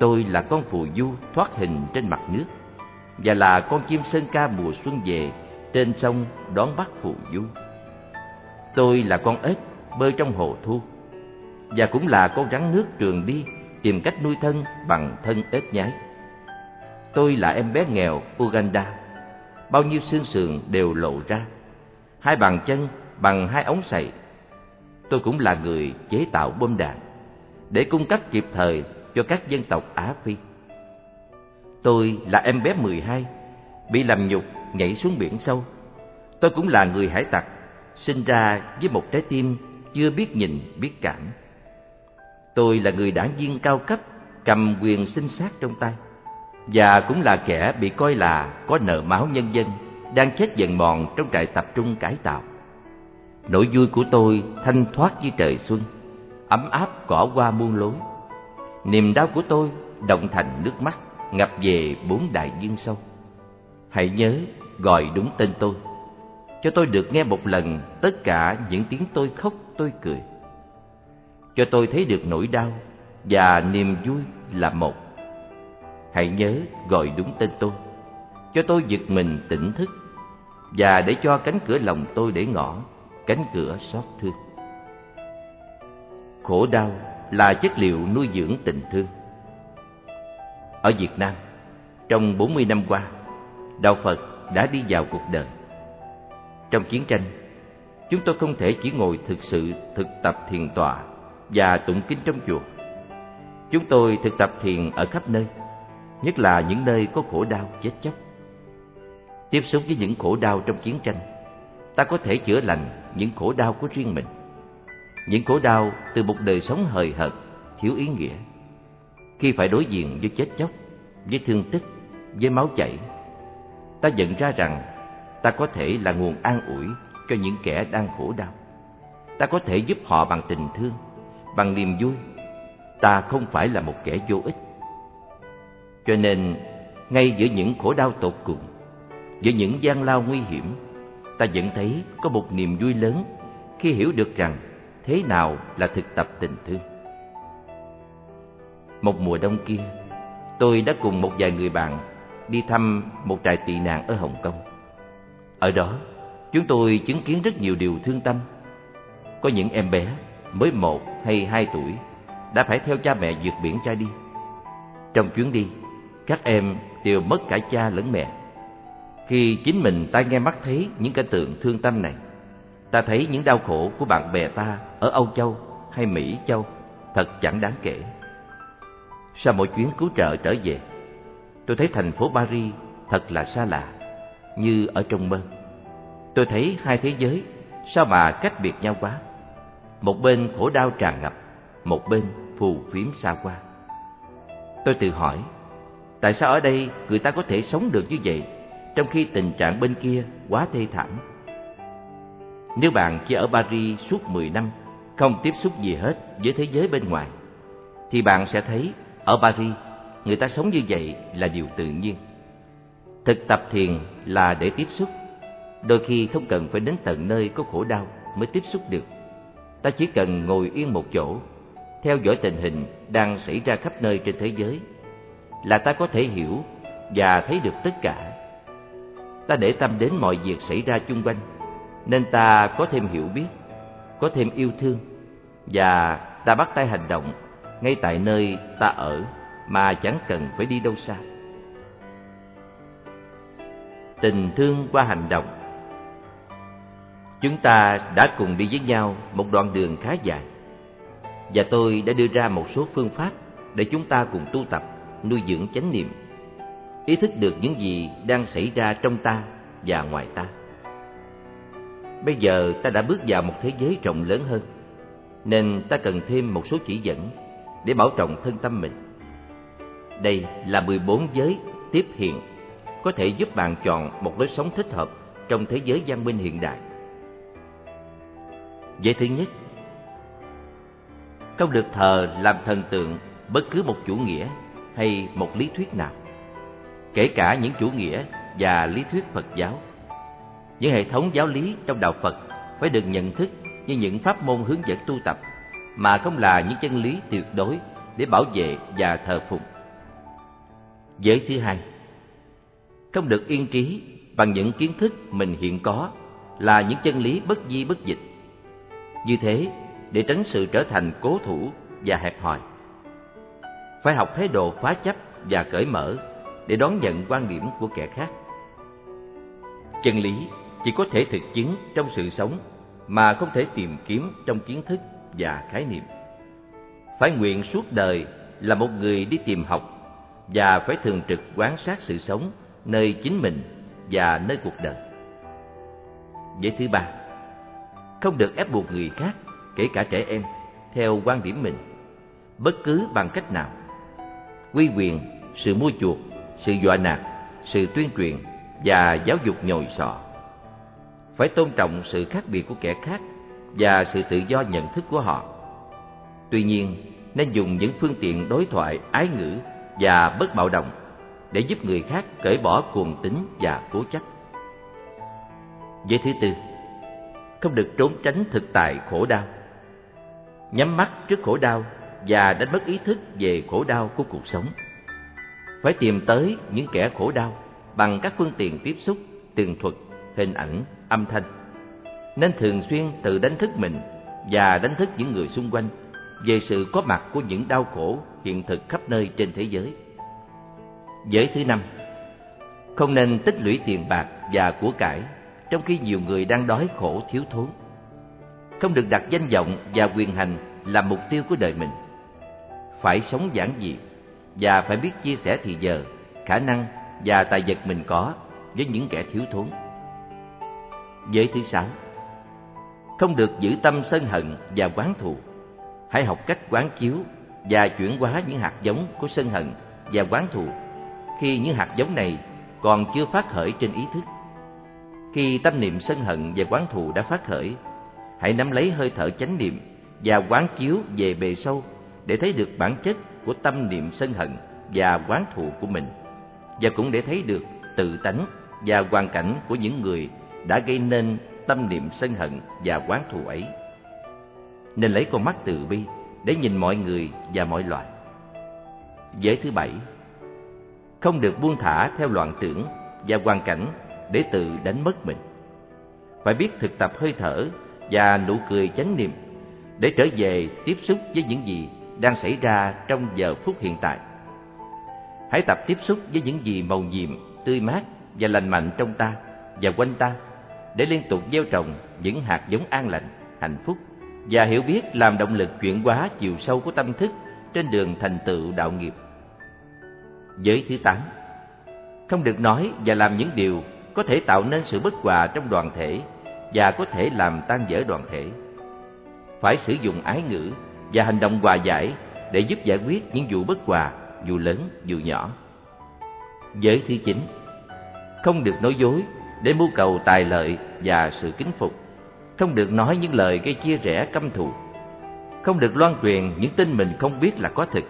Tôi là con phù du thoát hình trên mặt nước và là con chim sơn ca mùa xuân về trên sông đón bắt phù du. Tôi là con ếch bơi trong hồ thu và cũng là con rắn nước trường đi tìm cách nuôi thân bằng thân ếch nhái. Tôi là em bé nghèo Uganda, bao nhiêu xương sườn đều lộ ra, hai bàn chân bằng hai ống sậy. Tôi cũng là người chế tạo bom đạn để cung cấp kịp thời cho các dân tộc Á Phi. Tôi là em bé 12, bị làm nhục nhảy xuống biển sâu. Tôi cũng là người hải tặc, sinh ra với một trái tim chưa biết nhìn biết cảm. Tôi là người đảng viên cao cấp, cầm quyền sinh sát trong tay, và cũng là kẻ bị coi là có nợ máu nhân dân, đang chết dần mòn trong trại tập trung cải tạo. Nỗi vui của tôi thanh thoát như trời xuân, ấm áp cỏ qua muôn lối. Niềm đau của tôi động thành nước mắt ngập về bốn đại dương sâu. Hãy nhớ gọi đúng tên tôi, cho tôi được nghe một lần tất cả những tiếng tôi khóc tôi cười. Cho tôi thấy được nỗi đau và niềm vui là một. Hãy nhớ gọi đúng tên tôi, cho tôi giật mình tỉnh thức và để cho cánh cửa lòng tôi để ngỏ, cánh cửa xót thương. Khổ đau là chất liệu nuôi dưỡng tình thương. Ở Việt Nam, trong 40 năm qua, Đạo Phật đã đi vào cuộc đời. Trong chiến tranh, chúng tôi không thể chỉ ngồi thực sự thực tập thiền tọa và tụng kinh trong chùa. Chúng tôi thực tập thiền ở khắp nơi, nhất là những nơi có khổ đau chết chóc. Tiếp xúc với những khổ đau trong chiến tranh, ta có thể chữa lành những khổ đau của riêng mình. Những khổ đau từ một đời sống hời hợt, thiếu ý nghĩa. Khi phải đối diện với chết chóc, với thương tích, với máu chảy, ta nhận ra rằng ta có thể là nguồn an ủi cho những kẻ đang khổ đau. Ta có thể giúp họ bằng tình thương, bằng niềm vui. Ta không phải là một kẻ vô ích. Cho nên, ngay giữa những khổ đau tột cùng, giữa những gian lao nguy hiểm, ta vẫn thấy có một niềm vui lớn khi hiểu được rằng thế nào là thực tập tình thương. Một mùa đông kia, tôi đã cùng một vài người bạn đi thăm một trại tị nạn ở Hồng Kông. Ở đó, chúng tôi chứng kiến rất nhiều điều thương tâm. Có những em bé mới một hay hai tuổi đã phải theo cha mẹ vượt biển ra đi. Trong chuyến đi, các em đều mất cả cha lẫn mẹ. Khi chính mình tai nghe mắt thấy những cảnh tượng thương tâm này, ta thấy những đau khổ của bạn bè ta ở Âu Châu hay Mỹ Châu thật chẳng đáng kể. Sau mỗi chuyến cứu trợ trở về, tôi thấy thành phố Paris thật là xa lạ, như ở trong mơ. Tôi thấy hai thế giới sao mà cách biệt nhau quá. Một bên khổ đau tràn ngập, một bên phù phiếm xa qua. Tôi tự hỏi, tại sao ở đây người ta có thể sống được như vậy, trong khi tình trạng bên kia quá thê thảm? Nếu bạn chỉ ở Paris suốt 10 năm, không tiếp xúc gì hết với thế giới bên ngoài, thì bạn sẽ thấy ở Paris, người ta sống như vậy là điều tự nhiên. Thực tập thiền là để tiếp xúc, đôi khi không cần phải đến tận nơi có khổ đau mới tiếp xúc được. Ta chỉ cần ngồi yên một chỗ, theo dõi tình hình đang xảy ra khắp nơi trên thế giới, là ta có thể hiểu và thấy được tất cả. Ta để tâm đến mọi việc xảy ra chung quanh, nên ta có thêm hiểu biết, có thêm yêu thương, và ta bắt tay hành động ngay tại nơi ta ở mà chẳng cần phải đi đâu xa. Tình thương qua hành động Chúng ta đã cùng đi với nhau một đoạn đường khá dài Và tôi đã đưa ra một số phương pháp để chúng ta cùng tu tập, nuôi dưỡng chánh niệm. Ý thức được những gì đang xảy ra trong ta và ngoài ta. Bây giờ ta đã bước vào một thế giới rộng lớn hơn, Nên ta cần thêm một số chỉ dẫn để bảo trọng thân tâm mình. Đây là 14 giới tiếp hiện, Có thể giúp bạn chọn một lối sống thích hợp trong thế giới văn minh hiện đại. Giới thứ nhất, Không được thờ làm thần tượng bất cứ một chủ nghĩa hay một lý thuyết nào Kể cả những chủ nghĩa và lý thuyết Phật giáo những hệ thống giáo lý trong đạo Phật phải được nhận thức như những pháp môn hướng dẫn tu tập mà không là những chân lý tuyệt đối để bảo vệ và thờ phụng. Giới thứ hai, không được yên trí bằng những kiến thức mình hiện có là những chân lý bất di bất dịch. Như thế, để tránh sự trở thành cố thủ và hẹp hòi. Phải học thái độ khóa chấp và cởi mở để đón nhận quan điểm của kẻ khác. Chân lý chỉ có thể thực chứng trong sự sống mà không thể tìm kiếm trong kiến thức và khái niệm. Phải nguyện suốt đời là một người đi tìm học và phải thường trực quan sát sự sống nơi chính mình và nơi cuộc đời. Giới thứ ba, không được ép buộc người khác, kể cả trẻ em, theo quan điểm mình, bất cứ bằng cách nào. Quy quyền, sự mua chuộc, sự dọa nạt, sự tuyên truyền và giáo dục nhồi sọ phải tôn trọng sự khác biệt của kẻ khác và sự tự do nhận thức của họ. Tuy nhiên, nên dùng những phương tiện đối thoại ái ngữ và bất bạo động để giúp người khác cởi bỏ cuồng tính và cố chấp. Giới thứ tư, không được trốn tránh thực tại khổ đau. Nhắm mắt trước khổ đau và đánh mất ý thức về khổ đau của cuộc sống. Phải tìm tới những kẻ khổ đau bằng các phương tiện tiếp xúc, tường thuật, hình ảnh âm thanh nên thường xuyên tự đánh thức mình và đánh thức những người xung quanh về sự có mặt của những đau khổ hiện thực khắp nơi trên thế giới. Giới thứ năm, không nên tích lũy tiền bạc và của cải trong khi nhiều người đang đói khổ thiếu thốn. Không được đặt danh vọng và quyền hành làm mục tiêu của đời mình. Phải sống giản dị và phải biết chia sẻ thì giờ, khả năng và tài vật mình có với những kẻ thiếu thốn. Giới thứ sáu Không được giữ tâm sân hận và quán thù Hãy học cách quán chiếu và chuyển hóa những hạt giống của sân hận và quán thù khi những hạt giống này còn chưa phát khởi trên ý thức. Khi tâm niệm sân hận và quán thù đã phát khởi, hãy nắm lấy hơi thở chánh niệm và quán chiếu về bề sâu để thấy được bản chất của tâm niệm sân hận và quán thù của mình và cũng để thấy được tự tánh và hoàn cảnh của những người đã gây nên tâm niệm sân hận và quán thù ấy. Nên lấy con mắt từ bi để nhìn mọi người và mọi loài. Giới thứ bảy, Không được buông thả theo loạn tưởng và hoàn cảnh để tự đánh mất mình. Phải biết thực tập hơi thở và nụ cười chánh niệm để trở về tiếp xúc với những gì đang xảy ra trong giờ phút hiện tại. Hãy tập tiếp xúc với những gì màu nhiệm, tươi mát và lành mạnh trong ta và quanh ta để liên tục gieo trồng những hạt giống an lành, hạnh phúc và hiểu biết làm động lực chuyển hóa chiều sâu của tâm thức trên đường thành tựu đạo nghiệp. Giới thứ tám Không được nói và làm những điều có thể tạo nên sự bất hòa trong đoàn thể và có thể làm tan vỡ đoàn thể. Phải sử dụng ái ngữ và hành động hòa giải để giúp giải quyết những vụ bất hòa dù lớn dù nhỏ. Giới thứ chín, không được nói dối để mưu cầu tài lợi và sự kính phục, không được nói những lời gây chia rẽ căm thù, không được loan truyền những tin mình không biết là có thực,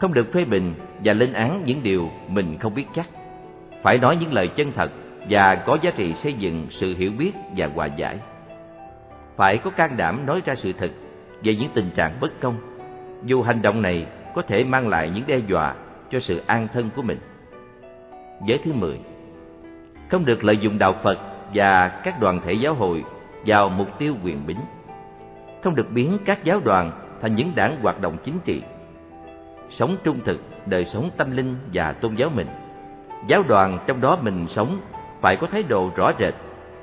không được phê bình và lên án những điều mình không biết chắc. Phải nói những lời chân thật và có giá trị xây dựng sự hiểu biết và hòa giải. Phải có can đảm nói ra sự thật về những tình trạng bất công, dù hành động này có thể mang lại những đe dọa cho sự an thân của mình. Giới thứ 10 Không được lợi dụng đạo Phật và các đoàn thể giáo hội vào mục tiêu quyền bính. Không được biến các giáo đoàn thành những đảng hoạt động chính trị. Sống trung thực đời sống tâm linh và tôn giáo mình. Giáo đoàn trong đó mình sống phải có thái độ rõ rệt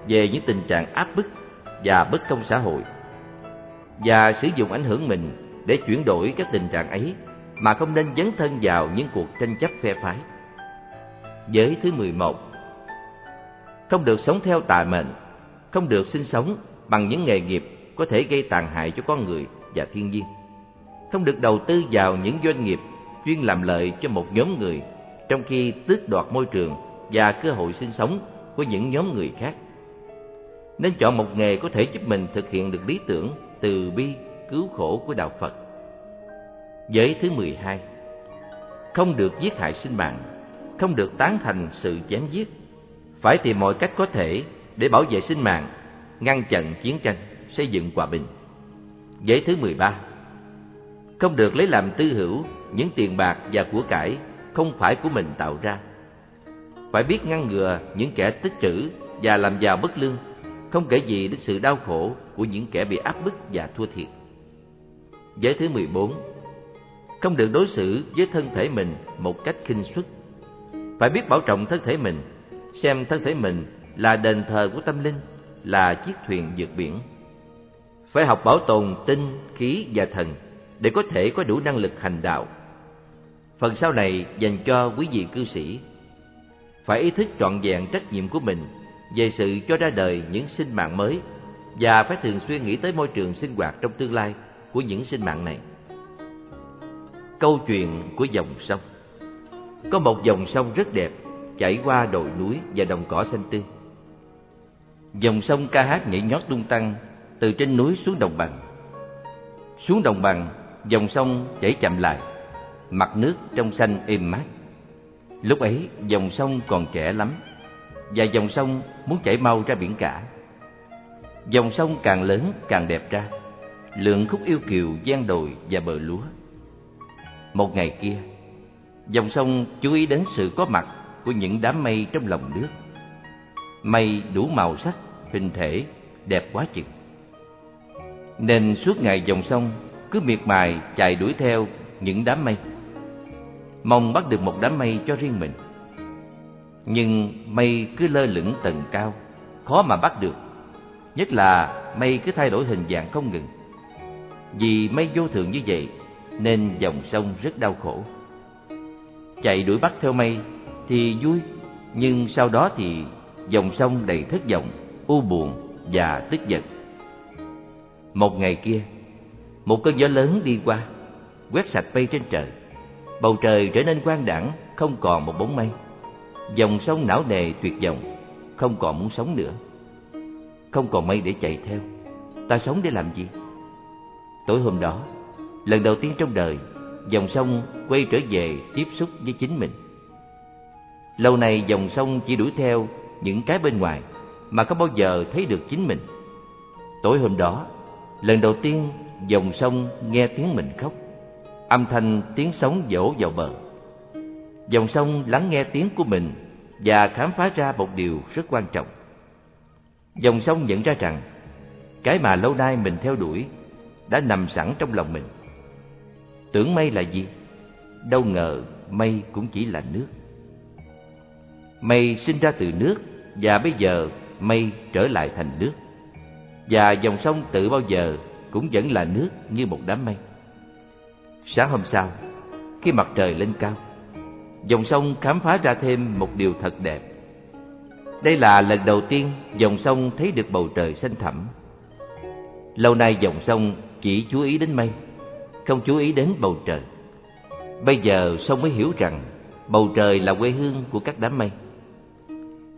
về những tình trạng áp bức và bất công xã hội và sử dụng ảnh hưởng mình để chuyển đổi các tình trạng ấy mà không nên dấn thân vào những cuộc tranh chấp phe phái. Giới thứ 11 Không được sống theo tà mệnh, không được sinh sống bằng những nghề nghiệp có thể gây tàn hại cho con người và thiên nhiên. Không được đầu tư vào những doanh nghiệp chuyên làm lợi cho một nhóm người trong khi tước đoạt môi trường và cơ hội sinh sống của những nhóm người khác. Nên chọn một nghề có thể giúp mình thực hiện được lý tưởng từ bi, cứu khổ của Đạo Phật. Giới thứ 12 Không được giết hại sinh mạng, không được tán thành sự chém giết, phải tìm mọi cách có thể để bảo vệ sinh mạng, ngăn chặn chiến tranh, xây dựng hòa bình. Giới thứ 13 Không được lấy làm tư hữu những tiền bạc và của cải không phải của mình tạo ra. Phải biết ngăn ngừa những kẻ tích trữ và làm giàu bất lương, không kể gì đến sự đau khổ của những kẻ bị áp bức và thua thiệt. Giới thứ 14 Không được đối xử với thân thể mình một cách khinh suất. Phải biết bảo trọng thân thể mình, xem thân thể mình là đền thờ của tâm linh, là chiếc thuyền vượt biển. Phải học bảo tồn tinh, khí và thần để có thể có đủ năng lực hành đạo. Phần sau này dành cho quý vị cư sĩ. Phải ý thức trọn vẹn trách nhiệm của mình về sự cho ra đời những sinh mạng mới và phải thường xuyên nghĩ tới môi trường sinh hoạt trong tương lai của những sinh mạng này. Câu chuyện của dòng sông Có một dòng sông rất đẹp chảy qua đồi núi và đồng cỏ xanh tươi. Dòng sông ca hát nhảy nhót tung tăng từ trên núi xuống đồng bằng. Xuống đồng bằng, dòng sông chảy chậm lại, mặt nước trong xanh êm mát. Lúc ấy, dòng sông còn trẻ lắm, và dòng sông muốn chảy mau ra biển cả. Dòng sông càng lớn càng đẹp ra, lượng khúc yêu kiều gian đồi và bờ lúa. Một ngày kia, dòng sông chú ý đến sự có mặt của những đám mây trong lòng nước. Mây đủ màu sắc, hình thể, đẹp quá chừng. Nên suốt ngày dòng sông cứ miệt mài chạy đuổi theo những đám mây. Mong bắt được một đám mây cho riêng mình. Nhưng mây cứ lơ lửng tầng cao, khó mà bắt được. Nhất là mây cứ thay đổi hình dạng không ngừng. Vì mây vô thường như vậy Nên dòng sông rất đau khổ. Chạy đuổi bắt theo mây Thì vui Nhưng sau đó thì dòng sông đầy thất vọng U buồn và tức giận. Một ngày kia Một cơn gió lớn đi qua Quét sạch mây trên trời. Bầu trời trở nên quang đẳng Không còn một bóng mây. Dòng sông não nề tuyệt vọng, Không còn muốn sống nữa. Không còn mây để chạy theo. Ta sống để làm gì? Tối hôm đó, lần đầu tiên trong đời, dòng sông quay trở về tiếp xúc với chính mình. Lâu nay dòng sông chỉ đuổi theo những cái bên ngoài mà không bao giờ thấy được chính mình. Tối hôm đó, lần đầu tiên dòng sông nghe tiếng mình khóc, âm thanh tiếng sóng dỗ vào bờ dòng sông lắng nghe tiếng của mình và khám phá ra một điều rất quan trọng Dòng sông nhận ra rằng cái mà lâu nay mình theo đuổi đã nằm sẵn trong lòng mình. Tưởng mây là gì? Đâu ngờ mây cũng chỉ là nước. Mây sinh ra từ nước và bây giờ mây trở lại thành nước. Và dòng sông tự bao giờ cũng vẫn là nước như một đám mây. Sáng hôm sau, khi mặt trời lên cao, dòng sông khám phá ra thêm một điều thật đẹp đây là lần đầu tiên dòng sông thấy được bầu trời xanh thẳm. Lâu nay dòng sông chỉ chú ý đến mây, không chú ý đến bầu trời. Bây giờ sông mới hiểu rằng bầu trời là quê hương của các đám mây.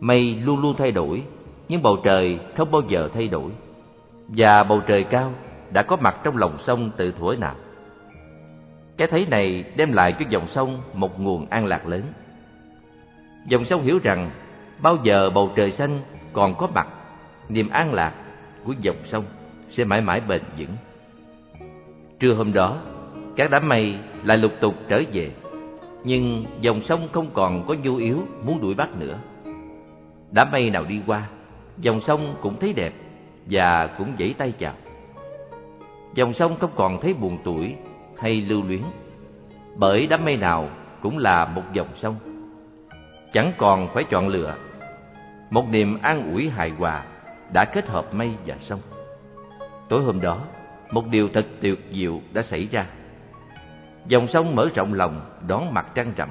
Mây luôn luôn thay đổi, nhưng bầu trời không bao giờ thay đổi. Và bầu trời cao đã có mặt trong lòng sông từ thuở nào. Cái thấy này đem lại cho dòng sông một nguồn an lạc lớn. Dòng sông hiểu rằng bao giờ bầu trời xanh còn có mặt, niềm an lạc của dòng sông sẽ mãi mãi bền vững. Trưa hôm đó, các đám mây lại lục tục trở về, nhưng dòng sông không còn có nhu yếu muốn đuổi bắt nữa. Đám mây nào đi qua, dòng sông cũng thấy đẹp và cũng vẫy tay chào. Dòng sông không còn thấy buồn tuổi hay lưu luyến, bởi đám mây nào cũng là một dòng sông. Chẳng còn phải chọn lựa, một niềm an ủi hài hòa đã kết hợp mây và sông. Tối hôm đó, một điều thật tuyệt diệu đã xảy ra. Dòng sông mở rộng lòng đón mặt trăng rằm,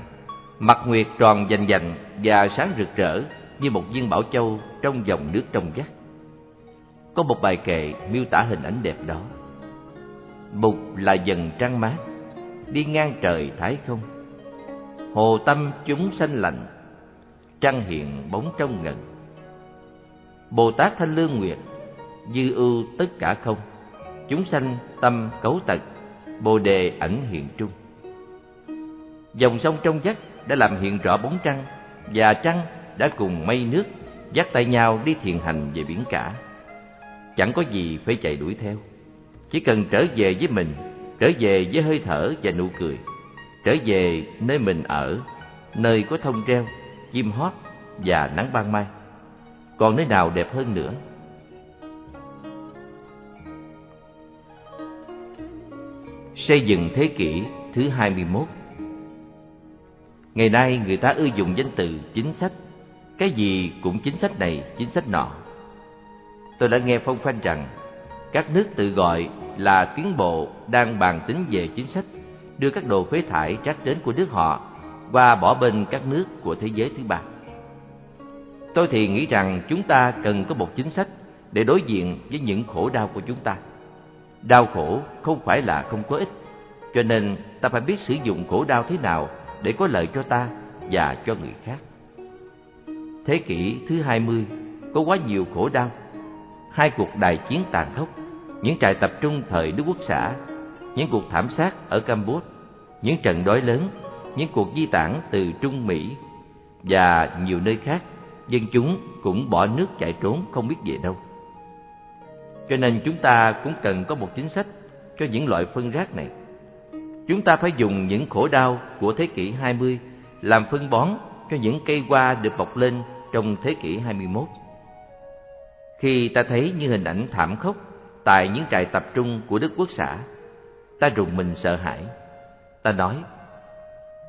mặt nguyệt tròn dành dành và sáng rực rỡ như một viên bảo châu trong dòng nước trong vắt. Có một bài kệ miêu tả hình ảnh đẹp đó mục là dần trăng mát, đi ngang trời thái không. Hồ tâm chúng sanh lạnh, trăng hiện bóng trong ngần. Bồ Tát Thanh Lương Nguyệt, dư ưu tất cả không, chúng sanh tâm cấu tật, bồ đề ảnh hiện trung. Dòng sông trong vắt đã làm hiện rõ bóng trăng, và trăng đã cùng mây nước dắt tay nhau đi thiền hành về biển cả. Chẳng có gì phải chạy đuổi theo, chỉ cần trở về với mình, trở về với hơi thở và nụ cười, trở về nơi mình ở, nơi có thông reo, chim hót và nắng ban mai. Còn nơi nào đẹp hơn nữa? Xây dựng thế kỷ thứ 21 Ngày nay người ta ưa dùng danh từ chính sách Cái gì cũng chính sách này, chính sách nọ Tôi đã nghe phong phanh rằng các nước tự gọi là tiến bộ đang bàn tính về chính sách, Đưa các đồ phế thải rác đến của nước họ Qua bỏ bên các nước của thế giới thứ ba. Tôi thì nghĩ rằng chúng ta cần có một chính sách Để đối diện với những khổ đau của chúng ta. Đau khổ không phải là không có ích, Cho nên ta phải biết sử dụng khổ đau thế nào Để có lợi cho ta và cho người khác. Thế kỷ thứ hai mươi, có quá nhiều khổ đau. Hai cuộc đại chiến tàn khốc, Những trại tập trung thời Đức Quốc xã, Những cuộc thảm sát ở Campuchia Những trận đói lớn, Những cuộc di tản từ Trung Mỹ Và nhiều nơi khác, Dân chúng cũng bỏ nước chạy trốn không biết về đâu cho nên chúng ta cũng cần có một chính sách cho những loại phân rác này. Chúng ta phải dùng những khổ đau của thế kỷ 20 làm phân bón cho những cây hoa được bọc lên trong thế kỷ 21. Khi ta thấy những hình ảnh thảm khốc tại những trại tập trung của Đức Quốc xã, ta rùng mình sợ hãi. Ta nói,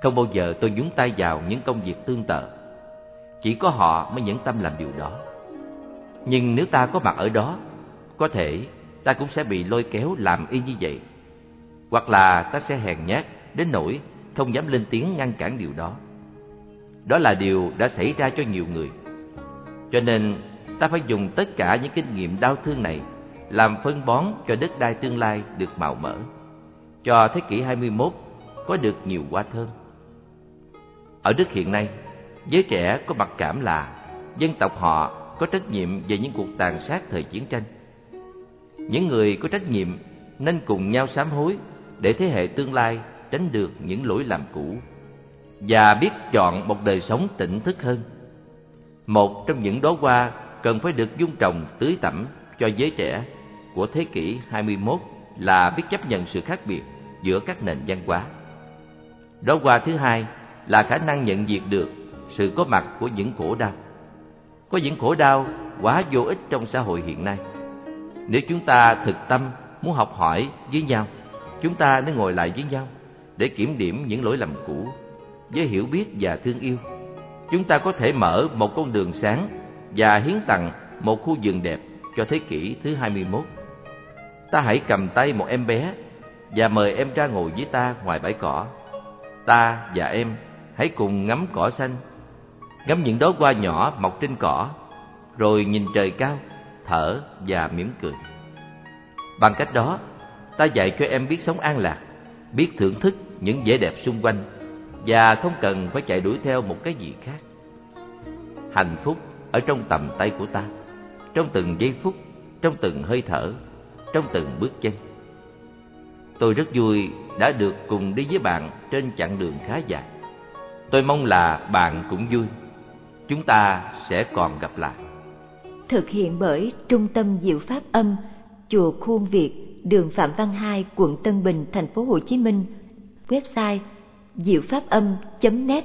không bao giờ tôi nhúng tay vào những công việc tương tự. Chỉ có họ mới nhẫn tâm làm điều đó. Nhưng nếu ta có mặt ở đó có thể ta cũng sẽ bị lôi kéo làm y như vậy Hoặc là ta sẽ hèn nhát đến nỗi không dám lên tiếng ngăn cản điều đó Đó là điều đã xảy ra cho nhiều người Cho nên ta phải dùng tất cả những kinh nghiệm đau thương này Làm phân bón cho đất đai tương lai được màu mỡ. Cho thế kỷ 21 có được nhiều hoa thơm. Ở Đức hiện nay, giới trẻ có mặc cảm là dân tộc họ có trách nhiệm về những cuộc tàn sát thời chiến tranh. Những người có trách nhiệm nên cùng nhau sám hối để thế hệ tương lai tránh được những lỗi lầm cũ và biết chọn một đời sống tỉnh thức hơn. Một trong những đóa hoa cần phải được dung trồng tưới tẩm cho giới trẻ của thế kỷ 21 là biết chấp nhận sự khác biệt giữa các nền văn hóa. Đóa hoa thứ hai là khả năng nhận diện được sự có mặt của những khổ đau. Có những khổ đau quá vô ích trong xã hội hiện nay nếu chúng ta thực tâm muốn học hỏi với nhau, chúng ta nên ngồi lại với nhau để kiểm điểm những lỗi lầm cũ với hiểu biết và thương yêu. Chúng ta có thể mở một con đường sáng và hiến tặng một khu vườn đẹp cho thế kỷ thứ 21. Ta hãy cầm tay một em bé và mời em ra ngồi với ta ngoài bãi cỏ. Ta và em hãy cùng ngắm cỏ xanh, ngắm những đóa hoa nhỏ mọc trên cỏ, rồi nhìn trời cao thở và mỉm cười. Bằng cách đó, ta dạy cho em biết sống an lạc, biết thưởng thức những vẻ đẹp xung quanh và không cần phải chạy đuổi theo một cái gì khác. Hạnh phúc ở trong tầm tay của ta, trong từng giây phút, trong từng hơi thở, trong từng bước chân. Tôi rất vui đã được cùng đi với bạn trên chặng đường khá dài. Tôi mong là bạn cũng vui. Chúng ta sẽ còn gặp lại. Thực hiện bởi Trung tâm Diệu Pháp Âm, Chùa Khuôn Việt, đường Phạm Văn Hai, quận Tân Bình, thành phố Hồ Chí Minh. Website diệu pháp âm.net